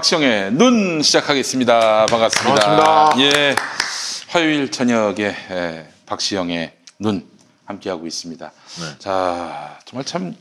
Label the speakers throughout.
Speaker 1: 박시영의 눈 시작하겠습니다. 반갑습니다.
Speaker 2: 반갑습니다.
Speaker 1: 예, 화요일 저녁에 예, 박시영의 눈 함께하고 있습니다.
Speaker 2: 네.
Speaker 1: 자, 정말 참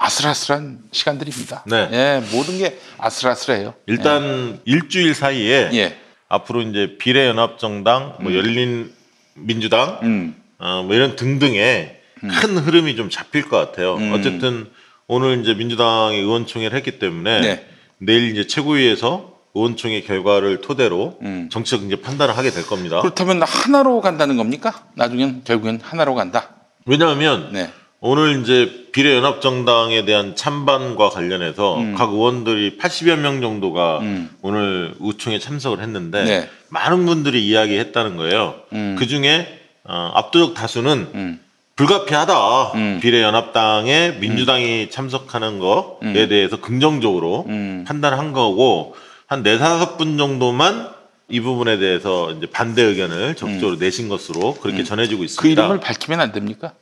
Speaker 1: 아슬아슬한 시간들입니다.
Speaker 2: 네.
Speaker 1: 예, 모든 게 아슬아슬해요.
Speaker 2: 일단 일주일 사이에
Speaker 1: 예,
Speaker 2: 앞으로 이제 비례연합정당, 뭐 열린 민주당,
Speaker 1: 음,
Speaker 2: 어, 뭐 이런 등등의 큰 흐름이 좀 잡힐 것 같아요.
Speaker 1: 음.
Speaker 2: 어쨌든 오늘 이제 민주당이 의원총회를 했기 때문에
Speaker 1: 네.
Speaker 2: 내일 이제 최고위에서 의원총회 결과를 토대로
Speaker 1: 음.
Speaker 2: 정치적 이제 판단을 하게 될 겁니다.
Speaker 1: 그렇다면 하나로 간다는 겁니까? 나중엔 결국엔 하나로 간다.
Speaker 2: 왜냐하면
Speaker 1: 네,
Speaker 2: 오늘 이제 비례연합정당에 대한 찬반과 관련해서 각 의원들이 80여 명 정도가
Speaker 1: 음.
Speaker 2: 오늘 의총에 참석을 했는데
Speaker 1: 네.
Speaker 2: 많은 분들이 이야기했다는 거예요.
Speaker 1: 음.
Speaker 2: 그 중에 어, 압도적 다수는
Speaker 1: 음,
Speaker 2: 불가피하다.
Speaker 1: 음.
Speaker 2: 비례연합당에 민주당이 참석하는 거에 대해서 긍정적으로
Speaker 1: 음.
Speaker 2: 판단한 거고 한 네 다섯 분 정도만 이 부분에 대해서 이제 반대 의견을 적극적으로 내신 것으로 그렇게 전해지고
Speaker 1: 그
Speaker 2: 있습니다.
Speaker 1: 이름을 밝히면 안 됩니까?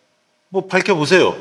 Speaker 2: 뭐 밝혀 보세요.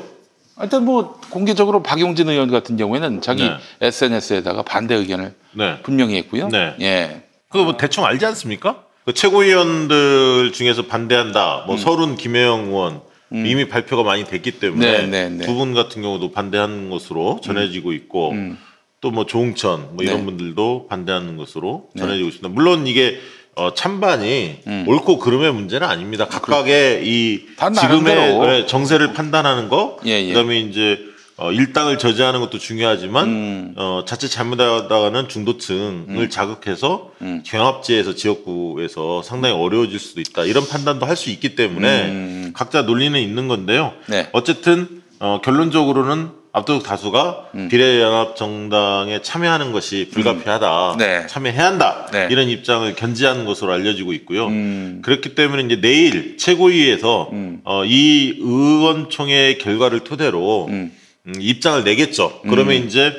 Speaker 1: 일단 뭐 공개적으로 박용진 의원 같은 경우에는 자기
Speaker 2: 네.
Speaker 1: SNS에다가 반대 의견을
Speaker 2: 네.
Speaker 1: 분명히 했고요.
Speaker 2: 네.
Speaker 1: 예.
Speaker 2: 그거 뭐 대충 알지 않습니까? 그 최고위원들 중에서 반대한다. 뭐 서른 김혜영 의원 이미 발표가 많이 됐기 때문에
Speaker 1: 음. 네, 네, 네.
Speaker 2: 두 분 같은 경우도 반대하는 것으로 전해지고 있고
Speaker 1: 음.
Speaker 2: 또뭐 조홍천 뭐 이런
Speaker 1: 네.
Speaker 2: 분들도 반대하는 것으로 전해지고 있습니다. 물론 이게 어, 찬반이
Speaker 1: 음.
Speaker 2: 옳고 그름의 문제는 아닙니다. 각각의
Speaker 1: 이다
Speaker 2: 지금의. 네, 정세를 판단하는 거,
Speaker 1: 예, 예.
Speaker 2: 그다음에 이제 어, 일당을 저지하는 것도 중요하지만
Speaker 1: 음.
Speaker 2: 어, 자칫 잘못하다가는 중도층을 자극해서
Speaker 1: 음.
Speaker 2: 경합지에서 지역구에서 상당히 어려워질 수도 있다. 이런 판단도 할 수 있기 때문에
Speaker 1: 음.
Speaker 2: 각자 논리는 있는 건데요.
Speaker 1: 네.
Speaker 2: 어쨌든 어, 결론적으로는 압도적 다수가
Speaker 1: 음.
Speaker 2: 비례연합 정당에 참여하는 것이 불가피하다.
Speaker 1: 네.
Speaker 2: 참여해야 한다.
Speaker 1: 네.
Speaker 2: 이런 입장을 견지하는 것으로 알려지고 있고요.
Speaker 1: 음.
Speaker 2: 그렇기 때문에 이제 내일 최고위에서
Speaker 1: 음.
Speaker 2: 어, 이 의원총회 결과를 토대로
Speaker 1: 음.
Speaker 2: 음, 입장을 내겠죠. 그러면 이제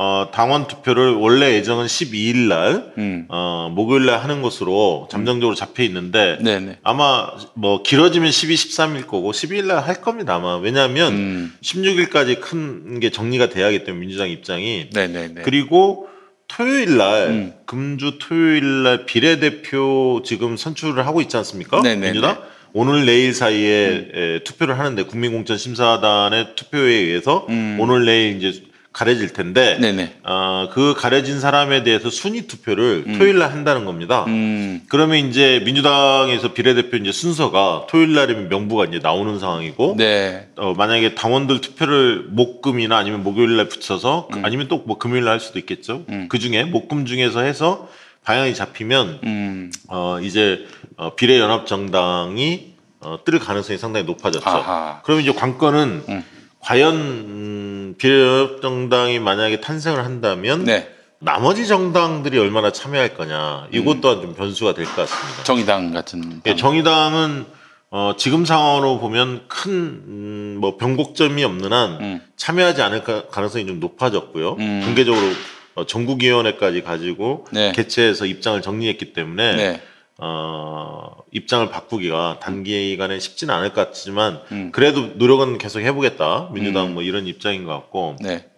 Speaker 2: 어, 당원 투표를 원래 예정은 12일 날
Speaker 1: 음.
Speaker 2: 어, 목요일 날 하는 것으로 잠정적으로 잡혀 있는데
Speaker 1: 네네.
Speaker 2: 아마 뭐 길어지면 12, 13일 거고 12일 날 할 겁니다. 아마 왜냐하면
Speaker 1: 음.
Speaker 2: 16일까지 큰 게 정리가 돼야 하기 때문에 민주당 입장이
Speaker 1: 네네네.
Speaker 2: 그리고 토요일 날
Speaker 1: 음.
Speaker 2: 금주 토요일 날 비례대표 지금 선출을 하고 있지 않습니까?
Speaker 1: 네네네. 음.
Speaker 2: 민주당 오늘 내일 사이에 에, 투표를 하는데 국민공천심사단의 투표에 의해서
Speaker 1: 음.
Speaker 2: 오늘 내일 이제 가려질 텐데
Speaker 1: 네네.
Speaker 2: 어, 그 가려진 사람에 대해서 순위 투표를 토요일 날 한다는 겁니다.
Speaker 1: 음.
Speaker 2: 그러면 이제 민주당에서 비례대표 이제 순서가 토요일 날이면 명부가 이제 나오는 상황이고
Speaker 1: 네.
Speaker 2: 어, 만약에 당원들 투표를 목금이나 아니면 목요일 날 붙여서
Speaker 1: 음.
Speaker 2: 아니면 또 뭐 금요일 날 할 수도 있겠죠. 그 중에 목금 중에서 해서 방향이 잡히면
Speaker 1: 음.
Speaker 2: 어, 이제 어, 비례연합정당이 어, 뜰 가능성이 상당히 높아졌죠.
Speaker 1: 아하.
Speaker 2: 그럼 이제 관건은
Speaker 1: 음.
Speaker 2: 과연 음, 비례연합정당이 만약에 탄생을 한다면
Speaker 1: 네.
Speaker 2: 나머지 정당들이 얼마나 참여할 거냐 이것 또한 좀 변수가 될 것 같습니다.
Speaker 1: 정의당 같은.
Speaker 2: 예,
Speaker 1: 당.
Speaker 2: 정의당은 어, 지금 상황으로 보면 큰, 음, 뭐, 변곡점이 없는 한
Speaker 1: 음.
Speaker 2: 참여하지 않을 가, 가능성이 좀 높아졌고요.
Speaker 1: 음.
Speaker 2: 공개적으로 어, 전국위원회까지 가지고
Speaker 1: 네.
Speaker 2: 개최해서 입장을 정리했기 때문에
Speaker 1: 네.
Speaker 2: 어, 입장을 바꾸기가 단기간에 쉽지는 않을 것 같지만
Speaker 1: 음.
Speaker 2: 그래도 노력은 계속 해보겠다. 민주당 뭐 이런 입장인 것 같고
Speaker 1: 네.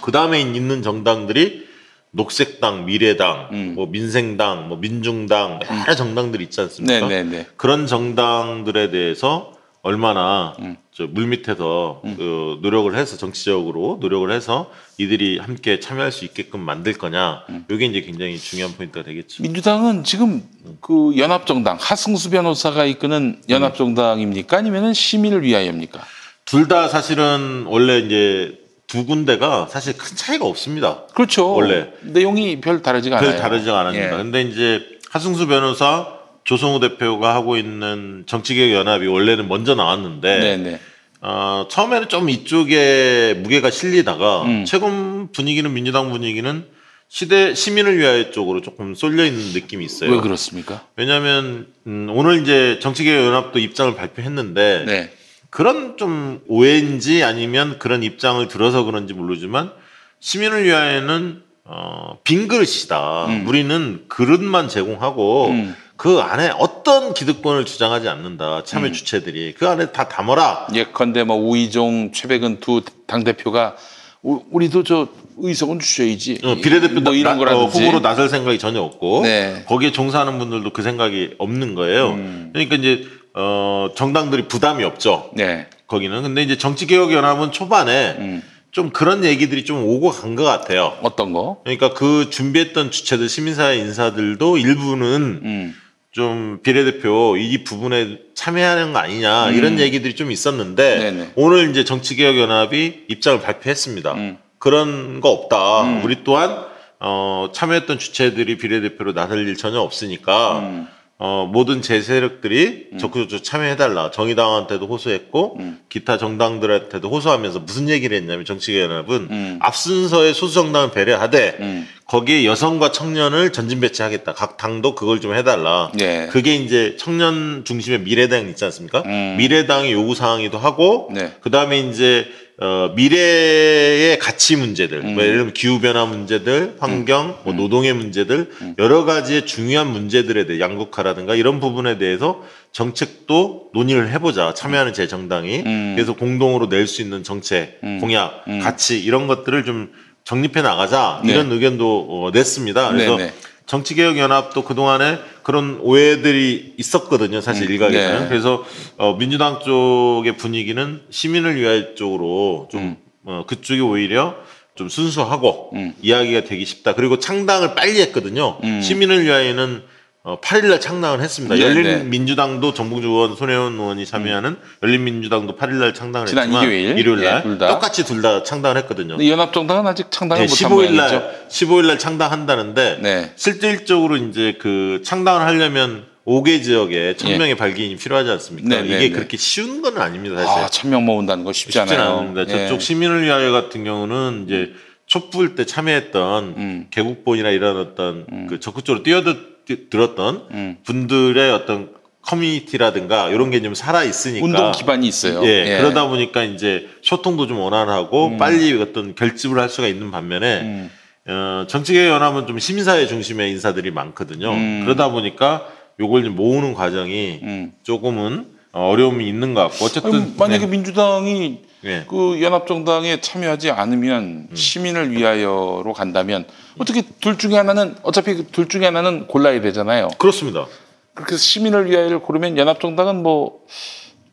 Speaker 2: 그 다음에 있는 정당들이 녹색당, 미래당,
Speaker 1: 음.
Speaker 2: 뭐 민생당, 뭐 민중당 여러 정당들이 있지 않습니까?
Speaker 1: 네네네.
Speaker 2: 그런 정당들에 대해서 얼마나
Speaker 1: 음.
Speaker 2: 저 물밑에서 그 노력을 해서 정치적으로 노력을 해서 이들이 함께 참여할 수 있게끔 만들 거냐
Speaker 1: 음.
Speaker 2: 이게 이제 굉장히 중요한 포인트가 되겠죠.
Speaker 1: 민주당은 지금 그 연합정당 하승수 변호사가 이끄는 연합정당입니까 아니면은 시민을 위하여입니까?
Speaker 2: 둘 다 사실은 원래 이제 두 군데가 사실 큰 차이가 없습니다.
Speaker 1: 그렇죠.
Speaker 2: 원래.
Speaker 1: 내용이 별 다르지가
Speaker 2: 별
Speaker 1: 않아요.
Speaker 2: 다르지가 않았습니다.
Speaker 1: 예.
Speaker 2: 근데 이제 하승수 변호사, 조성우 대표가 하고 있는 정치개혁 연합이 원래는 먼저 나왔는데
Speaker 1: 네네.
Speaker 2: 어, 처음에는 좀 이쪽에 무게가 실리다가
Speaker 1: 음.
Speaker 2: 최근 분위기는 민주당 분위기는 시대 시민을 위하여 쪽으로 조금 쏠려 있는 느낌이 있어요.
Speaker 1: 왜 그렇습니까?
Speaker 2: 왜냐하면 음, 오늘 이제 정치개혁 연합도 입장을 발표했는데
Speaker 1: 네.
Speaker 2: 그런 좀 오해인지 아니면 그런 입장을 들어서 그런지 모르지만 시민을 위하여는 어, 빈 그릇이다. 우리는 그릇만 제공하고
Speaker 1: 음.
Speaker 2: 그 안에 어떤 기득권을 주장하지 않는다.
Speaker 1: 음.
Speaker 2: 참여 주체들이 그 안에 다 담아라.
Speaker 1: 예컨대 뭐 우이종, 최백은 두 당 대표가 우리도 저 의석은 주셔야지.
Speaker 2: 어, 비례대표
Speaker 1: 뭐 이런
Speaker 2: 나-
Speaker 1: 거라든지.
Speaker 2: 어, 후보로 나설 생각이 전혀 없고
Speaker 1: 네.
Speaker 2: 거기에 종사하는 분들도 그 생각이 없는 거예요.
Speaker 1: 음.
Speaker 2: 그러니까 이제 어, 정당들이 부담이 없죠.
Speaker 1: 네.
Speaker 2: 거기는 근데 이제 정치개혁연합은 초반에
Speaker 1: 음.
Speaker 2: 좀 그런 얘기들이 좀 오고 간 것 같아요.
Speaker 1: 어떤 거?
Speaker 2: 그러니까 그 준비했던 주체들 시민사회 인사들도 일부는
Speaker 1: 음.
Speaker 2: 좀 비례대표 이 부분에 참여하는 거 아니냐 이런 얘기들이 좀 있었는데
Speaker 1: 음. 네네.
Speaker 2: 오늘 이제 정치개혁연합이 입장을 발표했습니다.
Speaker 1: 음.
Speaker 2: 그런 거 없다. 우리 또한 어, 참여했던 주체들이 비례대표로 나설 일 전혀 없으니까
Speaker 1: 음.
Speaker 2: 어, 모든 제 세력들이 적극적으로 참여해달라. 정의당한테도 호소했고,
Speaker 1: 음.
Speaker 2: 기타 정당들한테도 호소하면서 무슨 얘기를 했냐면 정치개혁연합은
Speaker 1: 음.
Speaker 2: 앞순서에 소수 정당을 배려하되,
Speaker 1: 음.
Speaker 2: 거기에 여성과 청년을 전진 배치하겠다. 각 당도 그걸 좀 해달라.
Speaker 1: 네.
Speaker 2: 그게 이제 청년 중심의 미래당 있지 않습니까?
Speaker 1: 음.
Speaker 2: 미래당의 요구 사항이기도 하고,
Speaker 1: 네.
Speaker 2: 그 다음에 이제 어, 미래의 가치 문제들,
Speaker 1: 음.
Speaker 2: 뭐 예를 들면 기후 변화 문제들, 환경, 뭐 노동의 문제들
Speaker 1: 음.
Speaker 2: 여러 가지의 중요한 문제들에 대해 양극화라든가 이런 부분에 대해서 정책도 논의를 해보자. 참여하는 제 정당이
Speaker 1: 음.
Speaker 2: 그래서 공동으로 낼 수 있는 정책, 공약, 가치 이런 것들을 좀 정립해 나가자
Speaker 1: 네.
Speaker 2: 이런 의견도 어, 냈습니다. 그래서
Speaker 1: 네 네.
Speaker 2: 정치개혁연합도 그동안에 그런 오해들이 있었거든요. 사실 일각에서는.
Speaker 1: 네.
Speaker 2: 그래서 어, 민주당 쪽의 분위기는 시민을 위할 쪽으로 좀
Speaker 1: 음.
Speaker 2: 어, 그쪽이 오히려 좀 순수하고
Speaker 1: 음.
Speaker 2: 이야기가 되기 쉽다. 그리고 창당을 빨리 했거든요.
Speaker 1: 음.
Speaker 2: 시민을 위하여는 어, 8일날 창당을 했습니다.
Speaker 1: 네, 네.
Speaker 2: 열린민주당도 정봉주 의원, 손혜원 의원이 참여하는 열린민주당도 8일날 창당을
Speaker 1: 지난
Speaker 2: 했지만
Speaker 1: 일요일,
Speaker 2: 일요일날
Speaker 1: 예, 둘 다.
Speaker 2: 똑같이 둘 다 창당을 했거든요.
Speaker 1: 연합정당은 아직 창당을
Speaker 2: 네,
Speaker 1: 못한
Speaker 2: 15일
Speaker 1: 모양이죠.
Speaker 2: 날 15일 날 창당한다는데
Speaker 1: 네.
Speaker 2: 실질적으로 이제 그 창당을 하려면 5개 지역에 1000명의 발기인이 필요하지 않습니까?
Speaker 1: 네, 네,
Speaker 2: 이게
Speaker 1: 네.
Speaker 2: 그렇게 쉬운 건 아닙니다, 사실.
Speaker 1: 아, 천명 모은다는 거 쉽지 않아요.
Speaker 2: 않습니다.
Speaker 1: 예.
Speaker 2: 저쪽 시민을 위하여 같은 경우는 이제 촛불 때 참여했던
Speaker 1: 음.
Speaker 2: 개국본이나 이런 어떤 그 적극적으로 뛰어들 었던
Speaker 1: 음.
Speaker 2: 분들의 어떤 커뮤니티라든가 이런 게 좀 살아 있으니까
Speaker 1: 운동 기반이 있어요.
Speaker 2: 예,
Speaker 1: 예.
Speaker 2: 그러다 보니까 이제 소통도 좀 원활하고 빨리 어떤 결집을 할 수가 있는 반면에
Speaker 1: 음.
Speaker 2: 어, 정치개혁 연합은 좀 시민사회 중심의 인사들이 많거든요.
Speaker 1: 음.
Speaker 2: 그러다 보니까 요걸 좀 모으는 과정이
Speaker 1: 음.
Speaker 2: 조금은 어려움이 있는 것 같고 어쨌든
Speaker 1: 아니, 만약에 민주당이
Speaker 2: 네.
Speaker 1: 그 연합정당에 참여하지 않으면
Speaker 2: 음.
Speaker 1: 시민을 위하여로 간다면 어떻게 둘 중에 하나는 어차피 그둘 중에 하나는 골라야 되잖아요.
Speaker 2: 그렇습니다.
Speaker 1: 그렇게 해서 시민을 위하여를 고르면 연합정당은 뭐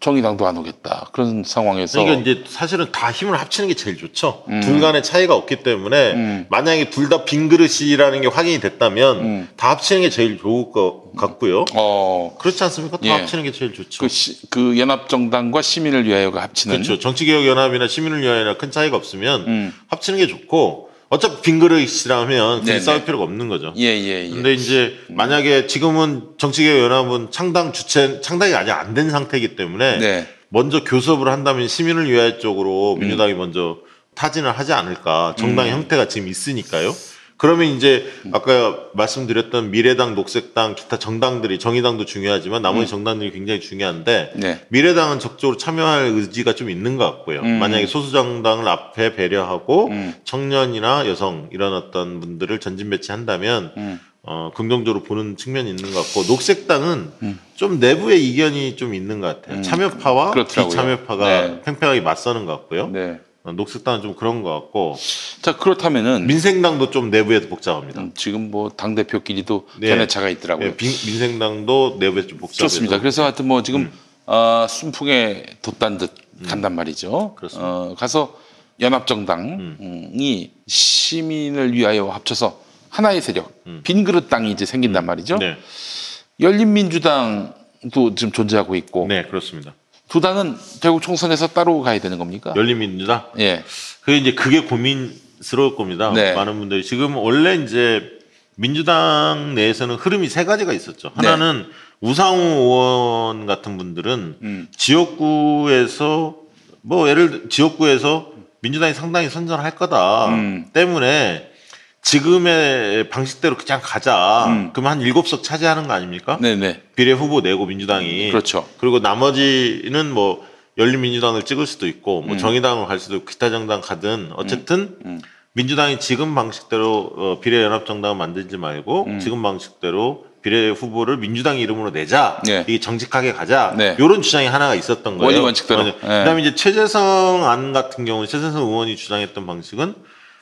Speaker 1: 정의당도 안 오겠다 그런 상황에서
Speaker 2: 그러니까 이제 사실은 다 힘을 합치는 게 제일 좋죠. 둘 간의 차이가 없기 때문에
Speaker 1: 음.
Speaker 2: 만약에 둘 다 빈 그릇이라는 게 확인이 됐다면
Speaker 1: 음.
Speaker 2: 다 합치는 게 제일 좋을 것 같고요.
Speaker 1: 어,
Speaker 2: 그렇지 않습니까? 다
Speaker 1: 예.
Speaker 2: 합치는 게 제일 좋죠.
Speaker 1: 그, 시- 그 연합정당과 시민을 위하여가 합치는
Speaker 2: 그렇죠. 정치개혁연합이나 시민을 위하여나 큰 차이가 없으면
Speaker 1: 음.
Speaker 2: 합치는 게 좋고 어차피 빈 그릇이라면. 굳이 싸울 필요가 없는 거죠.
Speaker 1: 예, 예, 예.
Speaker 2: 근데 이제 만약에 지금은 정치개혁 연합은 창당 주체 창당이 아직 안 된 상태이기 때문에
Speaker 1: 네.
Speaker 2: 먼저 교섭을 한다면 시민을 위할 쪽으로 민주당이 먼저 타진을 하지 않을까. 정당 의 형태가 지금 있으니까요. 그러면 이제 아까 말씀드렸던 미래당, 녹색당, 기타 정당들이 정의당도 중요하지만 나머지 정당들이 굉장히 중요한데
Speaker 1: 네.
Speaker 2: 미래당은 적극적으로 참여할 의지가 좀 있는 것 같고요.
Speaker 1: 음.
Speaker 2: 만약에 소수 정당을 앞에 배려하고
Speaker 1: 음.
Speaker 2: 청년이나 여성 이런 어떤 분들을 전진 배치한다면
Speaker 1: 음.
Speaker 2: 어, 긍정적으로 보는 측면이 있는 것 같고 녹색당은
Speaker 1: 음.
Speaker 2: 좀 내부의 이견이 좀 있는 것 같아요. 참여파와
Speaker 1: 그렇더라고요.
Speaker 2: 비참여파가
Speaker 1: 네.
Speaker 2: 팽팽하게 맞서는 것 같고요.
Speaker 1: 네.
Speaker 2: 어, 녹색당은 좀 그런 것 같고
Speaker 1: 자, 그렇다면은
Speaker 2: 민생당도 좀 내부에서 복잡합니다.
Speaker 1: 음, 지금 뭐 당 대표끼리도
Speaker 2: 네.
Speaker 1: 견해차가 있더라고요.
Speaker 2: 예, 빈- 민생당도 내부에서 좀 복잡해서
Speaker 1: 좋습니다. 그래서 하여튼 뭐 지금
Speaker 2: 음.
Speaker 1: 어, 순풍에 돛단 듯 간단 말이죠.
Speaker 2: 그렇습니다.
Speaker 1: 어, 가서 연합정당이 시민을 위하여 합쳐서 하나의 세력, 빈 그릇 당이 이제 생긴단 말이죠.
Speaker 2: 음. 네,
Speaker 1: 열린민주당도 지금 존재하고 있고
Speaker 2: 네 그렇습니다.
Speaker 1: 두 당은 결국 총선에서 따로 가야 되는 겁니까?
Speaker 2: 열린민주당
Speaker 1: 예,
Speaker 2: 그게 이제 그게 고민스러울 겁니다.
Speaker 1: 네.
Speaker 2: 많은 분들이 지금 원래 이제 민주당 내에서는 흐름이 세 가지가 있었죠. 하나는 우상호 의원 같은 분들은
Speaker 1: 네. 음.
Speaker 2: 지역구에서 뭐 예를 들 지역구에서 민주당이 상당히 선전할 거다
Speaker 1: 음.
Speaker 2: 때문에 지금의 방식대로 그냥 가자.
Speaker 1: 음.
Speaker 2: 그럼 한 일곱 석 차지하는 거 아닙니까?
Speaker 1: 네네.
Speaker 2: 비례 후보 내고 민주당이
Speaker 1: 그렇죠.
Speaker 2: 그리고 나머지는 뭐 열린민주당을 찍을 수도 있고 뭐 정의당을 갈 수도 있고 기타 정당 가든 어쨌든
Speaker 1: 음.
Speaker 2: 민주당이 지금 방식대로 어, 비례연합정당을 만들지 말고
Speaker 1: 음.
Speaker 2: 지금 방식대로 비례 후보를 민주당 이름으로 내자
Speaker 1: 네.
Speaker 2: 이게 정직하게 가자
Speaker 1: 네.
Speaker 2: 이런 주장이 하나가 있었던 거예요.
Speaker 1: 원칙대로. 네.
Speaker 2: 그다음에 이제 최재성 안 같은 경우는 최재성 의원이 주장했던 방식은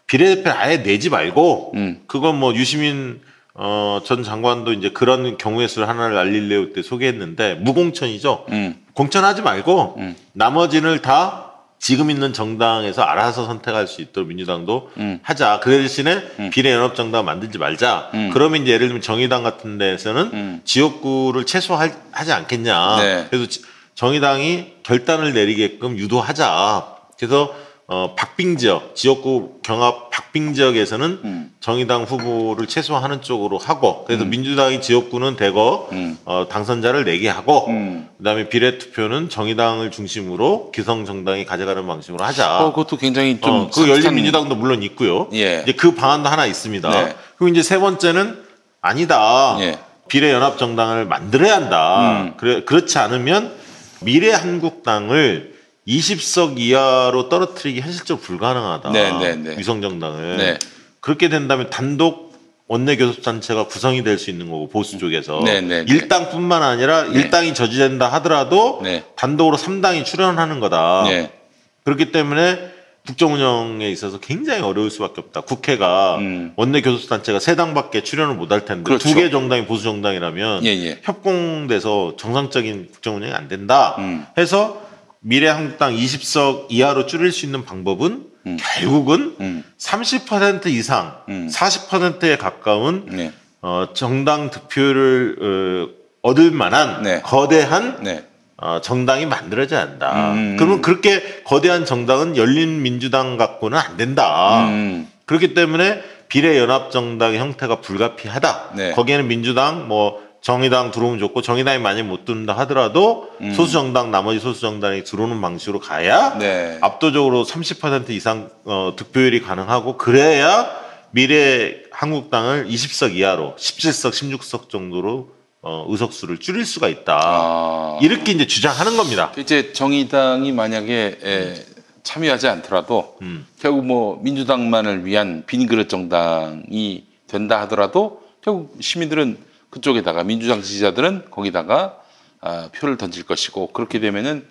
Speaker 2: 비례대표 아예 내지 말고
Speaker 1: 음.
Speaker 2: 그건 뭐 유시민 어, 전 장관도 이제 그런 경우의 수를 하나를 알릴레오 때 소개했는데 무공천이죠.
Speaker 1: 음.
Speaker 2: 공천하지 말고
Speaker 1: 음.
Speaker 2: 나머지를 다 지금 있는 정당에서 알아서 선택할 수 있도록 민주당도
Speaker 1: 음.
Speaker 2: 하자. 그 대신에 비례연합정당 만들지 말자.
Speaker 1: 음.
Speaker 2: 그러면 이제 예를 들면 정의당 같은 데서는
Speaker 1: 음.
Speaker 2: 지역구를 최소화하지 않겠냐.
Speaker 1: 네.
Speaker 2: 그래서 지- 정의당이 결단을 내리게끔 유도하자. 그래서 어, 박빙 지역, 지역구 경합 박빙 지역에서는
Speaker 1: 음.
Speaker 2: 정의당 후보를 최소화하는 쪽으로 하고, 그래서 민주당이 지역구는 대거
Speaker 1: 음.
Speaker 2: 어, 당선자를 내게 하고,
Speaker 1: 음.
Speaker 2: 그다음에 비례 투표는 정의당을 중심으로 기성 정당이 가져가는 방식으로 하자.
Speaker 1: 어, 그것도 굉장히 좀.
Speaker 2: 어, 그
Speaker 1: 산뜻한-
Speaker 2: 열린 민주당도 물론 있고요.
Speaker 1: 예.
Speaker 2: 이제 그 방안도 하나 있습니다.
Speaker 1: 네.
Speaker 2: 그리고 이제 세 번째는 아니다.
Speaker 1: 예.
Speaker 2: 비례 연합 정당을 만들어야 한다.
Speaker 1: 음.
Speaker 2: 그래, 그렇지 않으면 미래 한국당을 20석 이하로 떨어뜨리기 현실적으로 불가능하다.
Speaker 1: 네, 네, 네.
Speaker 2: 위성정당을.
Speaker 1: 네.
Speaker 2: 그렇게 된다면 단독 원내 교섭단체가 구성이 될 수 있는 거고 보수 쪽에서
Speaker 1: 네, 네, 네.
Speaker 2: 일당뿐만 아니라
Speaker 1: 네.
Speaker 2: 일당이 저지된다 하더라도
Speaker 1: 네.
Speaker 2: 단독으로 3당이 출연하는 거다.
Speaker 1: 네.
Speaker 2: 그렇기 때문에 국정 운영에 있어서 굉장히 어려울 수밖에 없다. 국회가
Speaker 1: 음.
Speaker 2: 원내 교섭단체가 세 당밖에 출연을 못 할 텐데
Speaker 1: 그렇죠.
Speaker 2: 두개 정당이 보수 정당이라면
Speaker 1: 예, 예.
Speaker 2: 협공돼서 정상적인 국정 운영이 안 된다.
Speaker 1: 음.
Speaker 2: 해서 미래한국당 20석 이하로 줄일 수 있는 방법은 결국은
Speaker 1: 음.
Speaker 2: 30% 이상,
Speaker 1: 음.
Speaker 2: 40%에 가까운
Speaker 1: 네.
Speaker 2: 어, 정당 득표를 어, 얻을 만한
Speaker 1: 네.
Speaker 2: 거대한
Speaker 1: 네.
Speaker 2: 어, 정당이 만들어져야 한다.
Speaker 1: 음.
Speaker 2: 그러면 그렇게 거대한 정당은 열린민주당 갖고는 안 된다.
Speaker 1: 음.
Speaker 2: 그렇기 때문에 비례연합정당의 형태가 불가피하다.
Speaker 1: 네.
Speaker 2: 거기에는 민주당, 뭐 정의당 들어오면 좋고 정의당이 만약 못 들어온다 하더라도 소수 정당 나머지 소수 정당이 들어오는 방식으로 가야
Speaker 1: 네.
Speaker 2: 압도적으로 30% 이상 어, 득표율이 가능하고 그래야 미래 한국당을 20석 이하로 17석, 16석 정도로 어, 의석수를 줄일 수가 있다.
Speaker 1: 아.
Speaker 2: 이렇게 이제 주장하는 겁니다.
Speaker 1: 이제 정의당이 만약에 에, 참여하지 않더라도
Speaker 2: 음.
Speaker 1: 결국 뭐 민주당만을 위한 빈 그릇 정당이 된다 하더라도 결국 시민들은 그쪽에다가 민주당 지지자들은 거기다가 아, 표를 던질 것이고 그렇게 되면은